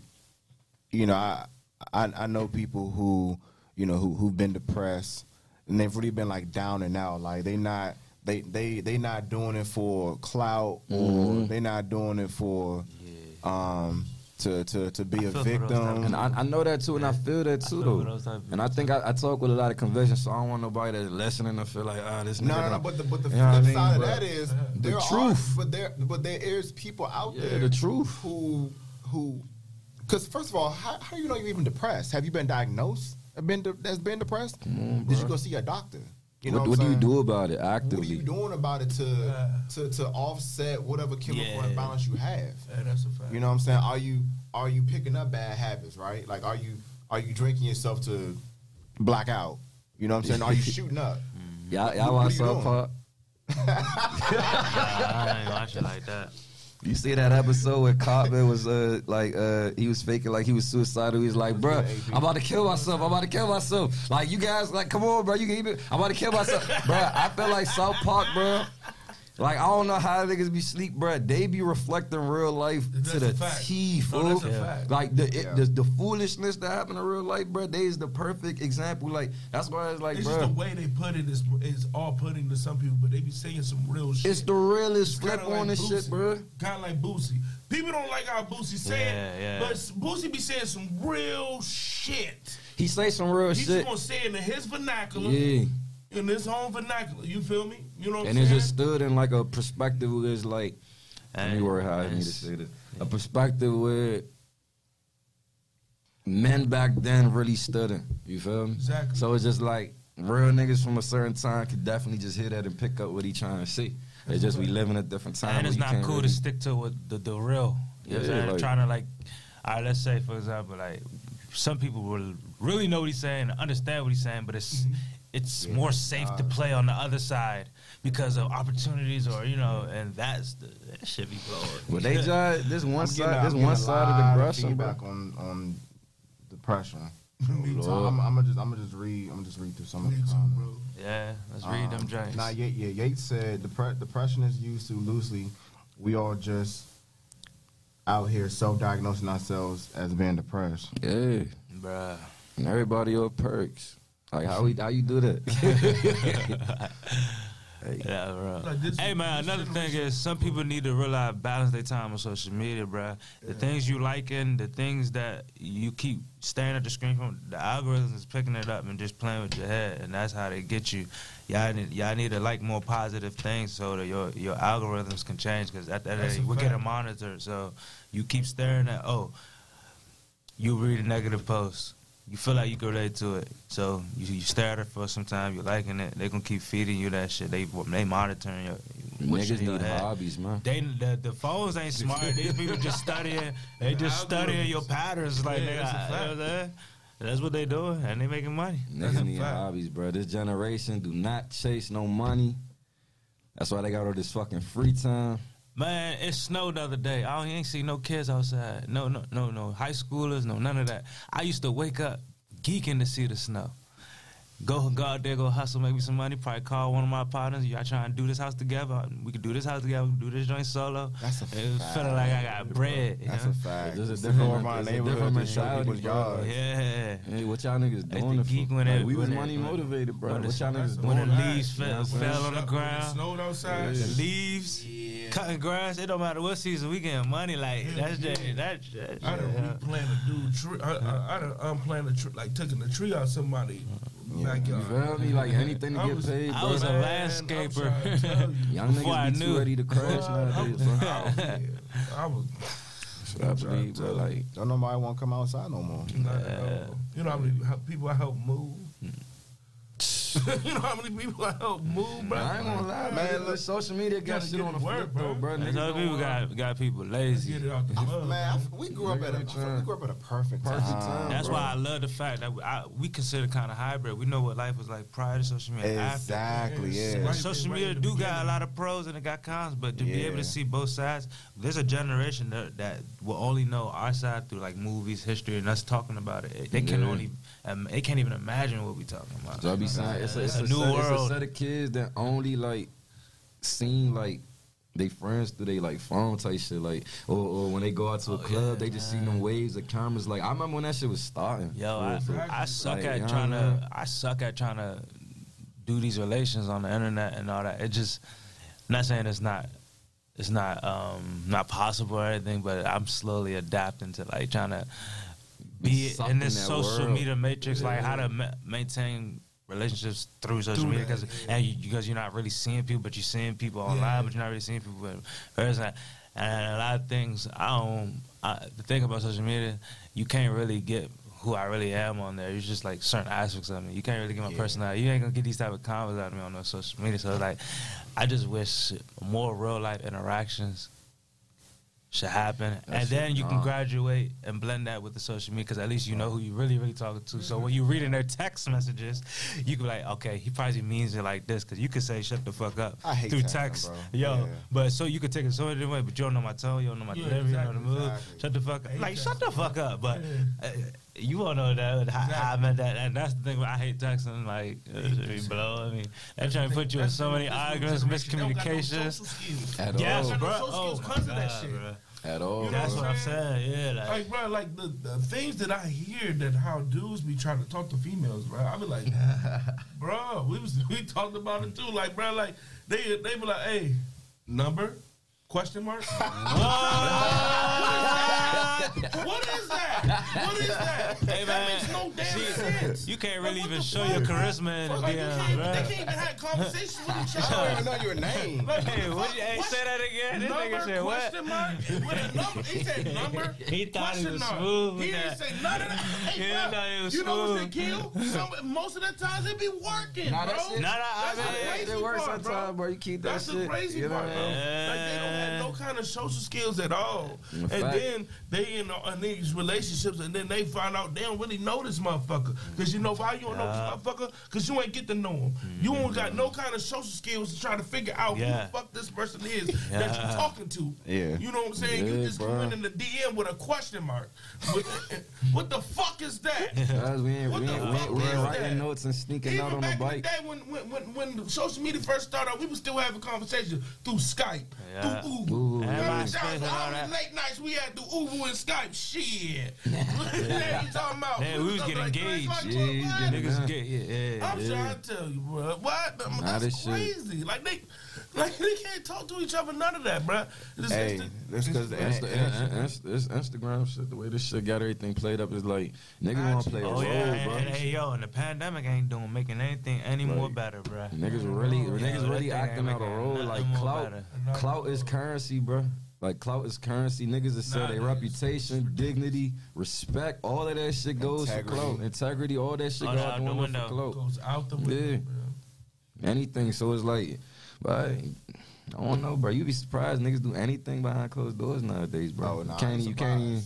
Speaker 2: you know, I I, I know people who you know who who've been depressed and they've really been like down and out, like they not they they they not doing it for clout or they not doing it for um to to to be a
Speaker 5: feel for those type
Speaker 2: victim.
Speaker 6: and I, I know that too, and I feel that too
Speaker 5: feel
Speaker 6: though.
Speaker 5: for those type of
Speaker 6: And I think I, I talk with a lot of conviction, so I don't want nobody that's listening to feel like, ah, this nigga.
Speaker 2: No, no, no, but the but the
Speaker 6: You know what
Speaker 2: flip
Speaker 6: I mean?
Speaker 2: side of
Speaker 6: But
Speaker 2: that is
Speaker 6: the
Speaker 2: there are,
Speaker 6: truth.
Speaker 2: but there but there is people out
Speaker 6: Yeah,
Speaker 2: there
Speaker 6: the truth.
Speaker 2: who who because first of all, how, how you know you're even depressed? Have you been diagnosed? Been de- that's been depressed?
Speaker 6: on,
Speaker 2: Did you go see a doctor? You know
Speaker 6: what,
Speaker 2: what,
Speaker 6: what do you do about it actively?
Speaker 2: What are you doing about it to
Speaker 3: Yeah.
Speaker 2: to to offset whatever chemical
Speaker 5: Yeah.
Speaker 2: imbalance you have?
Speaker 3: yeah, that's a fact.
Speaker 2: You know what I'm saying? Are you are you picking up bad habits, right? Like are you are you drinking yourself to black out? You know what I'm saying? Are you shooting up?
Speaker 6: Y'all, y'all
Speaker 2: What- what
Speaker 6: watch
Speaker 2: are you
Speaker 6: South
Speaker 2: doing?
Speaker 6: Park?
Speaker 5: I ain't watching like that.
Speaker 6: You see that episode where Cartman was uh like uh he was faking like he was suicidal. He was like, "Bruh, I'm about to kill myself. I'm about to kill myself." Like you guys, like, come on, bro. You can even. I'm about to kill myself, Bruh, I feel like South Park, bro. Like I don't know how niggas be sleep, bruh. They be reflecting real life
Speaker 3: That's
Speaker 6: to the
Speaker 3: fact.
Speaker 6: T,
Speaker 3: No,
Speaker 6: fool.
Speaker 3: that's a.
Speaker 6: Like the, it,
Speaker 2: Yeah.
Speaker 6: the the foolishness that happen in real life, bruh. They is the perfect example. Like that's why it's like,
Speaker 3: it's just the way they put it is is all putting to some people, but they be saying some real shit.
Speaker 6: It's the realest flip
Speaker 3: kinda
Speaker 6: on
Speaker 3: like
Speaker 6: this shit,
Speaker 3: Boosie.
Speaker 6: bruh.
Speaker 3: Kind of like Boosie. People don't like how Boosie say
Speaker 5: Yeah, yeah.
Speaker 3: but Boosie be saying some real shit.
Speaker 6: He say some real shit.
Speaker 3: He's
Speaker 6: shit.
Speaker 3: just gonna say it in his vernacular,
Speaker 6: Yeah.
Speaker 3: In his home vernacular. You feel me? You know what
Speaker 6: and
Speaker 3: I'm
Speaker 6: it
Speaker 3: saying?
Speaker 6: just stood in like a perspective where it's like let me
Speaker 5: And
Speaker 6: word how I need to
Speaker 5: it's-
Speaker 6: say this. A perspective where men back then really stood in. You feel me?
Speaker 3: Exactly.
Speaker 6: So it's just like real niggas from a certain time could definitely just hear that and pick up what he trying to say. It's just we live in a different time.
Speaker 5: and it's not cool
Speaker 6: really-
Speaker 5: to stick to what the, the real. You know what I'm
Speaker 6: Yeah,
Speaker 5: saying?
Speaker 6: like-
Speaker 5: trying to like, all right, let's say for example, like some people will really know what he's saying, understand what he's saying, but it's
Speaker 6: mm-hmm.
Speaker 5: It's more safe to play on the other side because of opportunities or you know, and that's the, that should be blowing.
Speaker 6: But they just this one
Speaker 2: I'm
Speaker 6: side, this
Speaker 2: I'm
Speaker 6: one side of
Speaker 2: lot
Speaker 6: the brush. bro.
Speaker 2: feedback on on depression.
Speaker 3: Me
Speaker 2: So I'm, I'm gonna just I'm gonna just read I'm gonna just read through some of the comments.
Speaker 5: yeah, let's read them
Speaker 2: Um,
Speaker 5: joints.
Speaker 2: Nah, yeah, yeah. Yates said depre- depression is used too loosely. We all just out here self-diagnosing ourselves as being depressed.
Speaker 6: Yeah,
Speaker 5: Bruh.
Speaker 6: and everybody on perks. Like how we how you do that? hey,
Speaker 5: Yeah, bro.
Speaker 3: Like, this-
Speaker 5: hey, man, another thing is some people need to realize balance their time on social media, bro. The things you liking, the things that you keep staring at the screen from, the algorithm is picking it up and just playing with your head, and that's how they get you. Y'all need, y'all need to like more positive things so that your your algorithms can change. Because at the end of the day, we're
Speaker 3: fact.
Speaker 5: getting monitored, so you keep staring at oh, you read a negative post. You feel like you can relate to it, so you, you stare at it for some time. You're liking it. They gonna keep feeding you that shit. They they monitoring your what's
Speaker 6: niggas
Speaker 5: in your
Speaker 6: need hobbies, man.
Speaker 5: They the, the phones ain't smart. These people just studying. They just studying your patterns. Like
Speaker 3: Yeah,
Speaker 5: they
Speaker 3: that's a
Speaker 5: got, you know
Speaker 3: fact.
Speaker 5: what I'm? That's what they doing, and they making money.
Speaker 3: That's a
Speaker 6: Niggas need
Speaker 3: fact.
Speaker 6: hobbies, bro. This generation do not chase no money. That's why they got all this fucking free time.
Speaker 5: Man, it snowed the other day. I ain't see no kids outside. No, no, no, no high schoolers. No, none of that. I used to wake up geeking to see the snow. Go, go out there, go hustle, make me some money. Probably call one of my partners. Y'all trying to do this house together? We could do this house together. We can do this joint solo.
Speaker 2: That's a
Speaker 5: It was feeling like I got bread. You
Speaker 2: That's
Speaker 5: know?
Speaker 2: a fact.
Speaker 6: There's a different-
Speaker 2: go around
Speaker 6: there's
Speaker 2: neighborhood
Speaker 6: different
Speaker 2: and show
Speaker 6: mentality,
Speaker 2: people's
Speaker 6: bro.
Speaker 2: yards.
Speaker 5: Yeah.
Speaker 6: Hey, what y'all niggas doing?
Speaker 5: the
Speaker 6: it for?
Speaker 5: geek when
Speaker 6: Like,
Speaker 5: it-
Speaker 6: we was
Speaker 5: when it-
Speaker 6: money motivated, bro.
Speaker 5: when
Speaker 6: What y'all
Speaker 3: That's
Speaker 6: niggas
Speaker 3: the
Speaker 5: When the leaves fell,
Speaker 6: what
Speaker 5: fell on the
Speaker 3: When it
Speaker 5: ground.
Speaker 3: snowed outside.
Speaker 5: The leaves, cutting grass. It don't matter what season we getting money. Like
Speaker 3: Yeah,
Speaker 5: that's
Speaker 3: yeah.
Speaker 5: just that's just.
Speaker 3: I done
Speaker 5: yeah.
Speaker 3: replanted a dude tree. I, I, I done unplanted a tree, like taking a tree out somebody
Speaker 6: You
Speaker 3: backyard.
Speaker 6: feel me? Like anything to
Speaker 3: I
Speaker 6: get
Speaker 3: was-
Speaker 6: paid,
Speaker 5: I
Speaker 6: bro.
Speaker 5: was a landscaper.
Speaker 3: I'm trying to tell you.
Speaker 6: Young
Speaker 5: Before I
Speaker 6: niggas be
Speaker 5: knew.
Speaker 6: too ready to crash
Speaker 3: I was,
Speaker 6: nowadays,
Speaker 3: I
Speaker 6: bro.
Speaker 3: was, yeah, I was
Speaker 6: Shit, I believe, bro. Like,
Speaker 2: Don't nobody want to come outside no more.
Speaker 3: not at all. You know how many people I help move? you know how many people I help move, bro?
Speaker 6: I ain't gonna lie, man. Look, social media got
Speaker 3: Gotta
Speaker 6: shit
Speaker 3: get
Speaker 6: on the
Speaker 3: it
Speaker 6: flip,
Speaker 3: work,
Speaker 6: though,
Speaker 3: bro.
Speaker 6: bro. Niggas
Speaker 5: other people
Speaker 6: wanna-
Speaker 5: got got people lazy.
Speaker 3: get it out the mud.
Speaker 2: Man, I, we grew up at a
Speaker 6: Nigga
Speaker 2: we grew up at a perfect,
Speaker 6: Perfect
Speaker 2: time.
Speaker 6: time.
Speaker 5: That's
Speaker 6: bro.
Speaker 5: why I love the fact that we, I, we consider kind of hybrid. We know what life was like prior to social media. and After.
Speaker 2: Exactly.
Speaker 3: Yeah,
Speaker 2: Yeah.
Speaker 3: right.
Speaker 5: social
Speaker 3: right
Speaker 5: media
Speaker 3: in the
Speaker 5: do got a lot of pros and it got cons, but to be able to see both sides, there's a generation that, that will only know our side through like movies, history, and us talking about it. They can
Speaker 6: Yeah.
Speaker 5: only, um, they can't even imagine what we talking about.
Speaker 6: So I be saying it's a, it's,
Speaker 5: It's
Speaker 6: a,
Speaker 5: a new
Speaker 6: set, it's a set of kids that only like seen like they friends through they like phone type shit like or, or when they go out to a
Speaker 5: Oh,
Speaker 6: club
Speaker 5: yeah,
Speaker 6: they just see
Speaker 5: man.
Speaker 6: them waves of cameras like I remember when that shit was starting.
Speaker 5: Yo, I, I suck
Speaker 6: like,
Speaker 5: at trying
Speaker 6: what I mean?
Speaker 5: to. I suck at trying to do these relations on the internet and all that. It just. not saying it's not. It's not um not possible or anything, but I'm slowly adapting to like trying to be in this social
Speaker 6: world.
Speaker 5: media matrix, like how to ma- maintain relationships through social
Speaker 3: Through
Speaker 5: media because
Speaker 3: yeah.
Speaker 5: and you, because you're not really seeing people, but you're seeing people online,
Speaker 3: Yeah.
Speaker 5: but you're not really seeing people in person. And a lot of things, I don't. I, the thing about social media, you can't really get who I really am on there. It's just like certain aspects of me. You can't really get my
Speaker 2: Yeah.
Speaker 5: personality. You ain't gonna get these type of comments out of me on no social media. So like, I just wish more real life interactions should happen,
Speaker 6: That
Speaker 5: and
Speaker 6: shit
Speaker 5: then you can graduate and blend that with the social media because at least you know who you really really talking to. So when you reading their text messages, you can be like, okay, he probably means it like this because you could say shut the fuck up
Speaker 2: I hate
Speaker 5: through text,
Speaker 2: bro.
Speaker 5: yo.
Speaker 2: Yeah.
Speaker 5: But so you could take it so many different ways, but you don't know my tone, you don't know my
Speaker 3: Yeah,
Speaker 5: delivery, you don't know the mood.
Speaker 2: exactly.
Speaker 5: Shut the fuck up, like shut the fuck up. But uh, you won't know that how, how I
Speaker 3: Exactly.
Speaker 5: meant that, and that's the thing. I hate texting. Like it should be blow. I mean, they trying to put you in so many
Speaker 3: that's
Speaker 5: arguments,
Speaker 3: generation. They don't got no
Speaker 5: miscommunications.
Speaker 6: At
Speaker 5: Yes,
Speaker 6: all.
Speaker 3: got no
Speaker 5: bro. Oh my
Speaker 3: because of that
Speaker 5: God,
Speaker 3: shit.
Speaker 5: bro.
Speaker 6: At all.
Speaker 3: You know
Speaker 5: That's
Speaker 6: bro.
Speaker 5: what I'm saying. Yeah, like,
Speaker 3: Like, bro, like the, the things that I hear that how dudes be trying to talk to females, bro. I be like, bro, we was we talked about it too. Like, bro, like they they be like, hey, number question mark. What is that? What is that?
Speaker 5: Hey,
Speaker 3: that
Speaker 5: man.
Speaker 3: makes no damn
Speaker 5: See,
Speaker 3: sense.
Speaker 5: You can't really
Speaker 3: what
Speaker 5: even show
Speaker 3: fuck,
Speaker 5: your
Speaker 3: bro?
Speaker 5: charisma in the
Speaker 3: Like, you
Speaker 5: DM,
Speaker 3: can't,
Speaker 5: bro.
Speaker 3: they can't even have conversations with each other.
Speaker 2: I don't even know your name.
Speaker 3: Like,
Speaker 5: Hey,
Speaker 3: what
Speaker 5: what, hey,
Speaker 3: fuck?
Speaker 5: say that again. This
Speaker 3: number
Speaker 5: nigga said what?
Speaker 3: question mark with a number. He said number.
Speaker 5: He thought he was
Speaker 3: mark.
Speaker 5: smooth
Speaker 3: He didn't say none of that. Hey,
Speaker 5: He
Speaker 3: bro,
Speaker 5: thought he was
Speaker 3: you know what's the kill? Some, most of the times it be working,
Speaker 6: Nah,
Speaker 3: bro.
Speaker 6: that shit-
Speaker 5: Nah, nah, I
Speaker 3: That's the crazy
Speaker 6: it works
Speaker 3: part,
Speaker 6: sometimes, bro. You keep that
Speaker 3: That's
Speaker 6: shit.
Speaker 3: the crazy
Speaker 6: you know?
Speaker 3: part, bro. Like they don't no kind of social skills at all. And then they in, uh, in these relationships, and then they find out they don't really know this motherfucker. Cause you know why you don't know this motherfucker? Cause you ain't get to know him. You don't got no kind of social skills to try to figure out who the fuck this person is that you're talking to.
Speaker 2: Yeah.
Speaker 3: You know what I'm saying? you
Speaker 6: Yeah,
Speaker 3: just
Speaker 6: bro.
Speaker 3: come in the DM with a question mark. What, the fuck is that?
Speaker 6: Guys, we ain't,
Speaker 3: What
Speaker 6: we
Speaker 3: the
Speaker 6: ain't, we ain't,
Speaker 3: fuck
Speaker 6: we ain't writing
Speaker 3: that?
Speaker 6: notes and sneaking
Speaker 3: Even
Speaker 6: out on the
Speaker 3: back in the day when, when, when, when social media first started we was still having conversations through Skype,
Speaker 5: Yeah.
Speaker 3: through You
Speaker 5: And
Speaker 3: know,
Speaker 5: MySpace
Speaker 3: that was
Speaker 5: and
Speaker 3: how
Speaker 5: all
Speaker 3: late nights we had through ooVoo and Skype. Shit. yeah, you talking about?
Speaker 5: Man, we was getting
Speaker 3: like
Speaker 5: engaged.
Speaker 3: o'clock,
Speaker 6: Yeah, you
Speaker 5: Niggas get yeah, yeah.
Speaker 3: I'm
Speaker 5: yeah.
Speaker 3: trying to tell you, bro. What? That's
Speaker 6: this shit-
Speaker 3: crazy. Like they, like they can't talk to each other. None of that, bro. It's,
Speaker 2: Hey,
Speaker 3: it's the-
Speaker 2: that's because
Speaker 6: Insta, in- in- Insta- this Instagram shit, the way this shit got everything played up is like niggas want to play a
Speaker 5: Oh
Speaker 6: role,
Speaker 5: yeah, and,
Speaker 6: bro.
Speaker 5: and, hey yo, and the pandemic ain't doing making anything any more better, bro.
Speaker 6: Niggas really,
Speaker 5: Yeah,
Speaker 6: niggas
Speaker 5: that
Speaker 6: really acting out a
Speaker 5: making
Speaker 6: role like clout.
Speaker 5: better.
Speaker 6: Clout is currency, bro. Like clout is currency. Niggas that sell their reputation, dignity, respect, all of that shit goes
Speaker 2: Integrity.
Speaker 6: for clout. Integrity, all that shit
Speaker 5: All
Speaker 6: goes
Speaker 5: that
Speaker 6: out
Speaker 5: out
Speaker 6: the
Speaker 5: the
Speaker 6: window
Speaker 5: window.
Speaker 6: for clout.
Speaker 3: goes out the window.
Speaker 6: Yeah.
Speaker 3: bro.
Speaker 6: Anything. So it's like, but I don't know, bro. You'd be surprised niggas do anything behind closed doors nowadays, bro.
Speaker 2: Oh, nah,
Speaker 6: you can't, you can't even.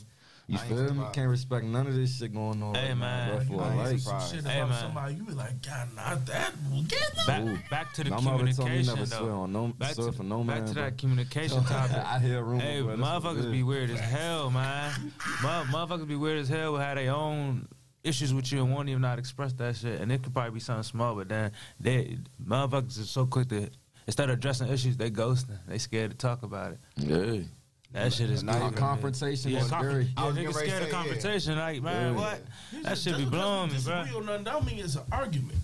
Speaker 6: You
Speaker 2: I
Speaker 6: feel me?
Speaker 2: surprised.
Speaker 6: Can't respect none of this shit going on.
Speaker 5: Hey,
Speaker 6: right
Speaker 5: man.
Speaker 6: now, bro, for
Speaker 2: I
Speaker 6: a
Speaker 2: ain't
Speaker 6: like.
Speaker 2: surprised.
Speaker 3: Shit
Speaker 5: Hey,
Speaker 3: about
Speaker 5: man.
Speaker 3: somebody, you be like, God, not that. Get them.
Speaker 5: Back,
Speaker 6: Ooh.
Speaker 5: back to the
Speaker 6: My mother told me
Speaker 5: communication
Speaker 6: never
Speaker 5: though.
Speaker 6: swear on no
Speaker 5: back
Speaker 6: swear
Speaker 5: to,
Speaker 6: for no
Speaker 5: back
Speaker 6: man.
Speaker 5: to
Speaker 6: bro.
Speaker 5: that communication topic.
Speaker 6: I hear rumors.
Speaker 5: Hey,
Speaker 6: bro. That's what it
Speaker 5: motherfuckers be weird as hell, man. Motherfuckers be weird as hell. Will have their own issues with you and won't even not express that shit. And it could probably be something small, but then they motherfuckers are so quick to instead of addressing issues, they ghosting. They scared to talk about it.
Speaker 6: Yeah.
Speaker 5: That shit is
Speaker 2: Now
Speaker 5: good.
Speaker 2: you
Speaker 5: to me.
Speaker 6: confrontation
Speaker 5: Yeah,
Speaker 6: is
Speaker 5: conf-
Speaker 6: scary.
Speaker 5: yeah,
Speaker 2: I was
Speaker 5: niggas scared of
Speaker 2: say, yeah.
Speaker 5: confrontation. Like, man,
Speaker 6: Yeah.
Speaker 5: what? That should be blowing me, bro.
Speaker 3: Disagree on nothing, don't mean it's an argument.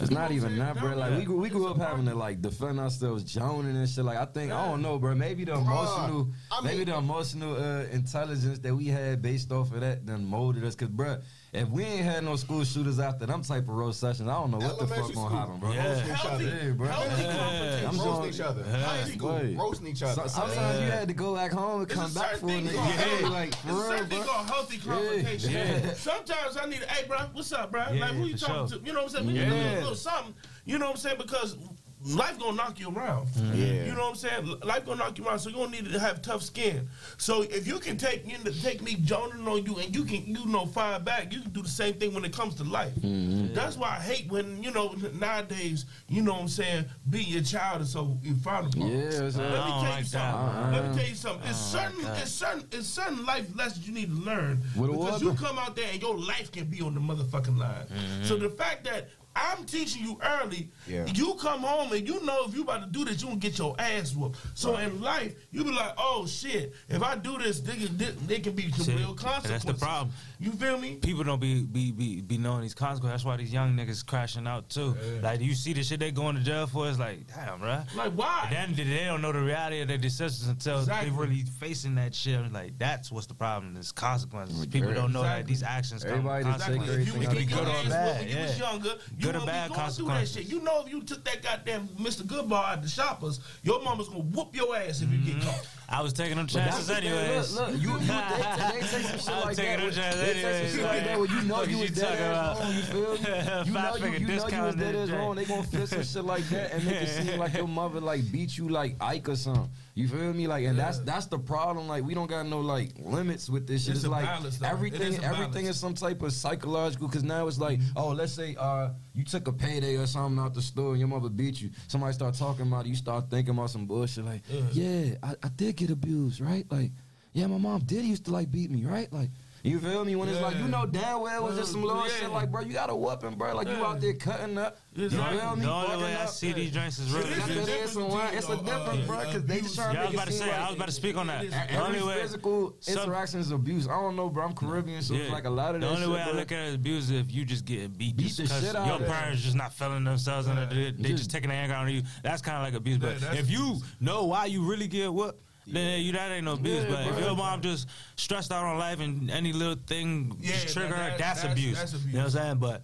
Speaker 6: It's not even that, bro.
Speaker 3: saying?
Speaker 6: Like we grew, we grew up having to like defend ourselves, joning and shit. Like I think I don't know, bro. Maybe the
Speaker 2: Bruh,
Speaker 6: emotional,
Speaker 2: I mean-
Speaker 6: maybe the emotional uh, intelligence that we had based off of that then molded us. Cause, bro, if we ain't had no school shooters after them type of roast sessions, I don't know what the fuck gonna happen, bro.
Speaker 5: Yeah.
Speaker 2: Roasting each other.
Speaker 6: Yeah, bro.
Speaker 3: healthy
Speaker 5: Yeah.
Speaker 6: I'm
Speaker 2: roasting each other.
Speaker 5: Yeah.
Speaker 2: High school, roasting each other.
Speaker 6: So, sometimes you had to go back home and
Speaker 3: It's
Speaker 6: come
Speaker 3: a
Speaker 6: back for a
Speaker 3: thing
Speaker 6: nigga.
Speaker 3: called
Speaker 6: Yeah, like
Speaker 3: It's
Speaker 6: for
Speaker 3: a
Speaker 6: real,
Speaker 3: certain thing
Speaker 6: bro.
Speaker 3: called healthy confrontation.
Speaker 5: Yeah.
Speaker 3: Sometimes I need, a, hey, bro, what's up, bro?
Speaker 5: Yeah,
Speaker 3: like, who you talking
Speaker 5: sure.
Speaker 3: to? You know what I'm saying? We need a little, little something. You know what I'm saying? Because life gonna knock you around. Mm-hmm.
Speaker 2: Yeah.
Speaker 3: You know what I'm saying? Life gonna knock you around, so you gonna need to have tough skin. So if you can take you know, take me joning on you, and you can you know fire back, you can do the same thing when it comes to life. Mm-hmm. That's why I hate when you know nowadays you know what I'm saying being your child is so frowned upon.
Speaker 6: Yeah, it's,
Speaker 3: Let me
Speaker 5: I don't
Speaker 3: tell you
Speaker 5: like
Speaker 3: something.
Speaker 6: that.
Speaker 3: Let me tell you uh-huh. something. It's
Speaker 5: oh,
Speaker 3: certain,
Speaker 5: like
Speaker 3: it's certain, it's certain life lessons you need to learn
Speaker 6: With a
Speaker 3: because
Speaker 6: what?
Speaker 3: you come out there and your life can be on the motherfucking line. Mm-hmm. So the fact that I'm teaching you early,
Speaker 2: Yeah.
Speaker 3: you come home and you know if you about to do this, you gonna get your ass whooped. So in life, you be like, oh shit, if I do this, they can, there can be some
Speaker 5: See,
Speaker 3: real
Speaker 5: and
Speaker 3: consequences.
Speaker 5: that's the problem.
Speaker 3: You feel me?
Speaker 5: people don't be be be, be knowing these consequences. That's why these young niggas crashing out too. Like you see the shit they going to jail for. It's like, damn, bro.
Speaker 3: Like why?
Speaker 5: Then they don't know the reality of their decisions until
Speaker 3: Exactly.
Speaker 5: they really facing that shit. Like that's what's the problem. Is consequences. People don't know that these actions come.
Speaker 6: Everybody just
Speaker 5: consequences.
Speaker 3: If you was
Speaker 6: everything
Speaker 3: getting
Speaker 6: out
Speaker 3: your
Speaker 6: the
Speaker 3: ass
Speaker 5: good or bad,
Speaker 3: when you was younger, you
Speaker 5: Good or
Speaker 3: wouldn't
Speaker 5: bad
Speaker 3: be going through that shit. You know if you took that goddamn Mr. Goodbar at the shoppers, your mama's gonna whoop your ass if you get
Speaker 5: Mm-hmm.
Speaker 3: caught.
Speaker 5: I was taking them chances anyways.
Speaker 6: Look, look, you, you they, they take some shit
Speaker 5: I'm
Speaker 6: like
Speaker 5: taking
Speaker 6: that.
Speaker 5: them
Speaker 6: With,
Speaker 5: chances
Speaker 6: they take some shit like that where you know you was dead ass wrong. You feel me? You know you, you know you was dead ass wrong. They gonna flip some shit like that and make it seem like your mother like beat you like Ike or something. You feel me? Like, and that's that's the problem. Like, we don't got no like limits with this shit.
Speaker 3: It's
Speaker 6: It's, like
Speaker 3: balance,
Speaker 6: everything,
Speaker 3: is
Speaker 6: everything is some type of psychological. Because now it's like, oh, let's say uh you took a payday or something out the store and your mother beat you. Somebody start talking about it. You start thinking about some bullshit like, yeah, I, I did get abused, right? Like, yeah, my mom did used to like beat me, right? Like. You feel me? When it's like you know damn well it was just some little
Speaker 3: Yeah.
Speaker 6: shit like, bro, you got a weapon, bro. Like you out there cutting up. You feel me?
Speaker 5: The only way I see these drinks is really
Speaker 3: It is
Speaker 6: Got
Speaker 3: a
Speaker 6: that
Speaker 5: just.
Speaker 6: ass. It's a
Speaker 3: uh,
Speaker 6: bro, because they just trying
Speaker 5: Yeah, I was about to say.
Speaker 6: like
Speaker 5: I was about to speak on that. The only way.
Speaker 6: physical interaction is abuse. I don't know, bro. I'm Caribbean, so it's like a lot of
Speaker 5: the
Speaker 6: that
Speaker 5: only
Speaker 6: shit,
Speaker 5: way I look at it as abuse is if you just getting beat,
Speaker 6: Beat
Speaker 5: just
Speaker 6: the
Speaker 5: because your parents just not feeling themselves and they,
Speaker 6: Just-
Speaker 5: taking their anger out on you. That's kind of like abuse. But if you know why you really get whooped then you that ain't no abuse.
Speaker 6: Yeah,
Speaker 5: but if your mom just stressed out on life and any little thing
Speaker 3: Yeah,
Speaker 5: just trigger
Speaker 3: that-
Speaker 5: her, that's,
Speaker 3: that's-
Speaker 5: abuse.
Speaker 3: that's
Speaker 5: You know what I'm saying? But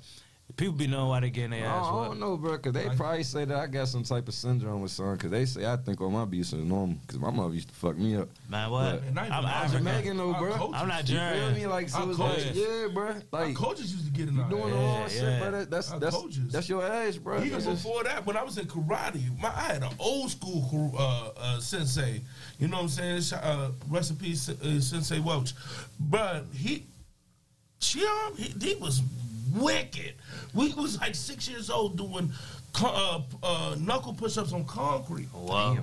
Speaker 5: people be knowing why they getting their
Speaker 6: I
Speaker 5: ass
Speaker 6: don't, I don't know, bro, because they probably say that I got some type of syndrome with something, because they say I think all my abuse is normal, because my mother used to fuck me up.
Speaker 5: Man, what?
Speaker 3: Man,
Speaker 5: I'm. African.
Speaker 6: Jamaican though, bro.
Speaker 3: coaches-
Speaker 5: I'm
Speaker 6: You
Speaker 5: Nigerian.
Speaker 6: feel me? Like, so it's like, yeah, bro.
Speaker 3: Our
Speaker 6: Like,
Speaker 3: coaches used to get in
Speaker 6: you
Speaker 3: our
Speaker 6: doing
Speaker 3: ass.
Speaker 6: the
Speaker 5: Yeah,
Speaker 6: shit,
Speaker 5: yeah.
Speaker 6: bro. That, that's,
Speaker 3: Our
Speaker 6: that's,
Speaker 3: coaches.
Speaker 6: that's your ass, bro.
Speaker 3: Even
Speaker 6: That's
Speaker 3: before that, when I was in karate, my, I had an old school uh, uh, sensei. You know what I'm saying? Uh, recipe uh, Sensei Welch. But he, she, um, he, he was wicked. We was like six years old doing co- uh, uh, knuckle push-ups on concrete.
Speaker 5: Wow.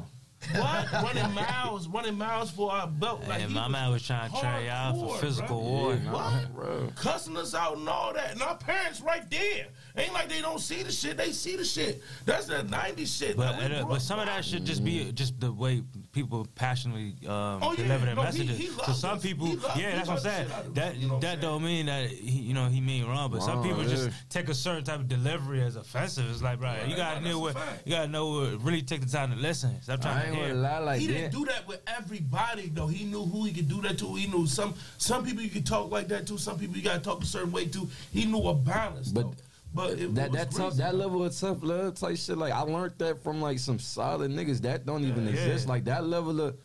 Speaker 3: What? running miles, running miles for our belt. Like
Speaker 5: And my man was trying to train y'all for physical
Speaker 3: bro.
Speaker 5: war.
Speaker 6: Yeah, nah, bro.
Speaker 3: cussing us out and all that. And our parents right there. Ain't like they don't see the shit. They see the shit. That's that 90s shit.
Speaker 5: But
Speaker 3: Like,
Speaker 5: and, uh, but some of that should just be just the way people passionately um,
Speaker 3: Oh, yeah.
Speaker 5: deliver their
Speaker 3: No,
Speaker 5: messages.
Speaker 3: he
Speaker 5: so some
Speaker 3: us.
Speaker 5: people,
Speaker 3: He
Speaker 5: yeah, that's what I'm saying.
Speaker 3: shit out of us,
Speaker 5: That
Speaker 3: you know what I'm
Speaker 5: that don't mean that he, you know he mean wrong. But some people
Speaker 6: yeah.
Speaker 5: just take a certain type of delivery as offensive. It's like, bro, you gotta know
Speaker 3: a
Speaker 5: what you gotta know what really take the time to listen. Stop
Speaker 6: I
Speaker 5: trying
Speaker 6: ain't
Speaker 5: to
Speaker 6: gonna
Speaker 5: hear.
Speaker 6: lie like
Speaker 3: he
Speaker 6: that.
Speaker 3: didn't do that with everybody though. He knew who he could do that to. He knew some some people you could talk like that to. Some people you gotta talk a certain way to. He knew a balance.
Speaker 6: But
Speaker 3: though. But
Speaker 6: that that tough that level of tough love type shit like I learned that from like some solid niggas that don't even exist. Like that level of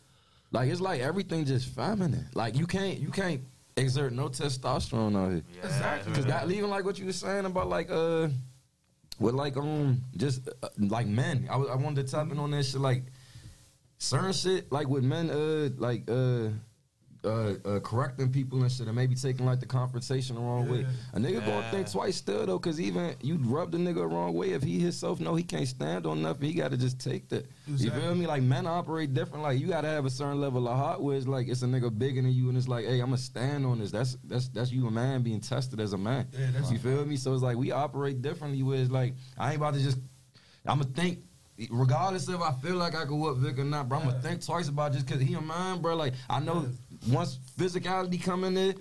Speaker 6: like it's like everything just feminine. Like you can't you can't exert no testosterone out here.
Speaker 3: Exactly.
Speaker 6: because that even like what you were saying about like uh with like um just uh, like men. I, I wanted to tap in on that shit. Like certain shit like with men uh like uh uh, uh, correcting people and shit, and maybe taking like the confrontation the wrong way. A nigga gonna think twice still though, cause even you rub the nigga the wrong way. If he himself know he can't stand on nothing, he gotta just take that. You feel me? Like men operate different. Like you gotta have a certain level of heart where it's like it's a nigga bigger than you, and it's like, hey, I'm gonna stand on this. That's that's that's you a man being tested as a man.
Speaker 3: Yeah, that's
Speaker 6: you feel me? So it's like we operate differently. Where it's like I ain't about to just. I'm gonna think. Regardless if I feel like I could whoop Vic or not, bro, I'm gonna think twice about it just cause he a man, bro. Like I know once physicality come in there,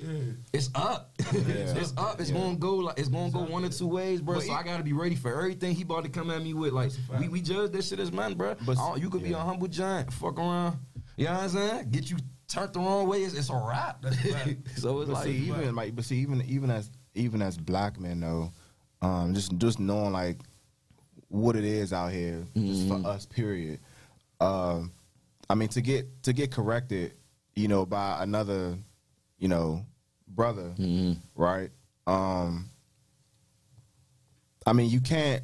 Speaker 6: it's up. it's up. It's gonna go like it's gonna go one or two ways, bro.
Speaker 2: But
Speaker 6: so I gotta be ready for everything he about to come at me with. Like
Speaker 3: That's a fact.
Speaker 6: we, we judge this shit as men, bro.
Speaker 2: But-
Speaker 6: I don't- you could be a humble giant, fuck around. You know what I'm saying? Get you turned the wrong way, it's, it's a wrap.
Speaker 3: That's
Speaker 6: so it's
Speaker 2: But
Speaker 6: like
Speaker 2: see, even like, but see, even even as even as black men though, um, just just knowing like what it is out here, just
Speaker 6: Mm-hmm.
Speaker 2: for us, period. Um, I mean, to get to get corrected, you know, by another, you know, brother,
Speaker 6: Mm-hmm.
Speaker 2: right? Um, I mean, you can't.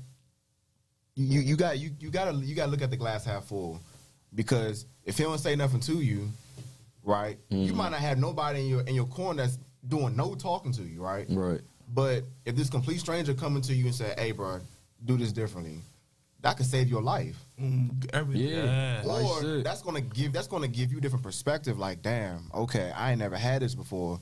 Speaker 2: You you got you you gotta you gotta look at the glass half full, because if he don't say nothing to you, right? You might not have nobody in your in your corner that's doing no talking to you, right?
Speaker 6: Right.
Speaker 2: But if this complete stranger coming to you and say, "Hey, bro, do this differently," that could save your life.
Speaker 3: Mm, everything.
Speaker 6: Yeah.
Speaker 5: Yeah.
Speaker 6: Like
Speaker 2: or that's gonna give that's gonna give you different perspective. Like, damn, okay, I ain't never had this before.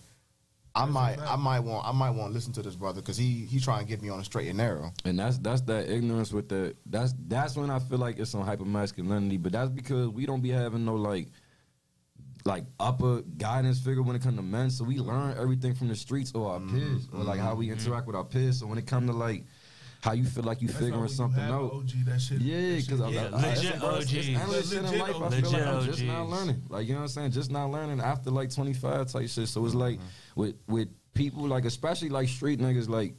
Speaker 2: I might. I might want I might want to listen to this brother because he he trying to get me on a straight and narrow.
Speaker 6: And that's that's that ignorance with the that's that's when I feel like it's on hyper masculinity. But that's because we don't be having no like like upper guidance figure when it comes to men. So we learn everything from the streets or our peers or like how we interact with our peers. So when it comes to like how you feel like you
Speaker 3: That's
Speaker 6: figuring
Speaker 3: when you
Speaker 6: something
Speaker 3: have
Speaker 6: out.
Speaker 3: OG, that shit.
Speaker 6: Yeah, because
Speaker 3: shit-
Speaker 6: I,
Speaker 5: Yeah,
Speaker 6: I, I,
Speaker 5: legit
Speaker 6: listen, bro, it's- it's
Speaker 5: OGs.
Speaker 6: endless shit in
Speaker 3: Legit
Speaker 6: life. I feel
Speaker 5: Legit
Speaker 6: like I'm just
Speaker 5: not
Speaker 6: learning. Like you know what I'm saying? Just not learning after like 25 type shit. So it's like with with people like especially like street niggas like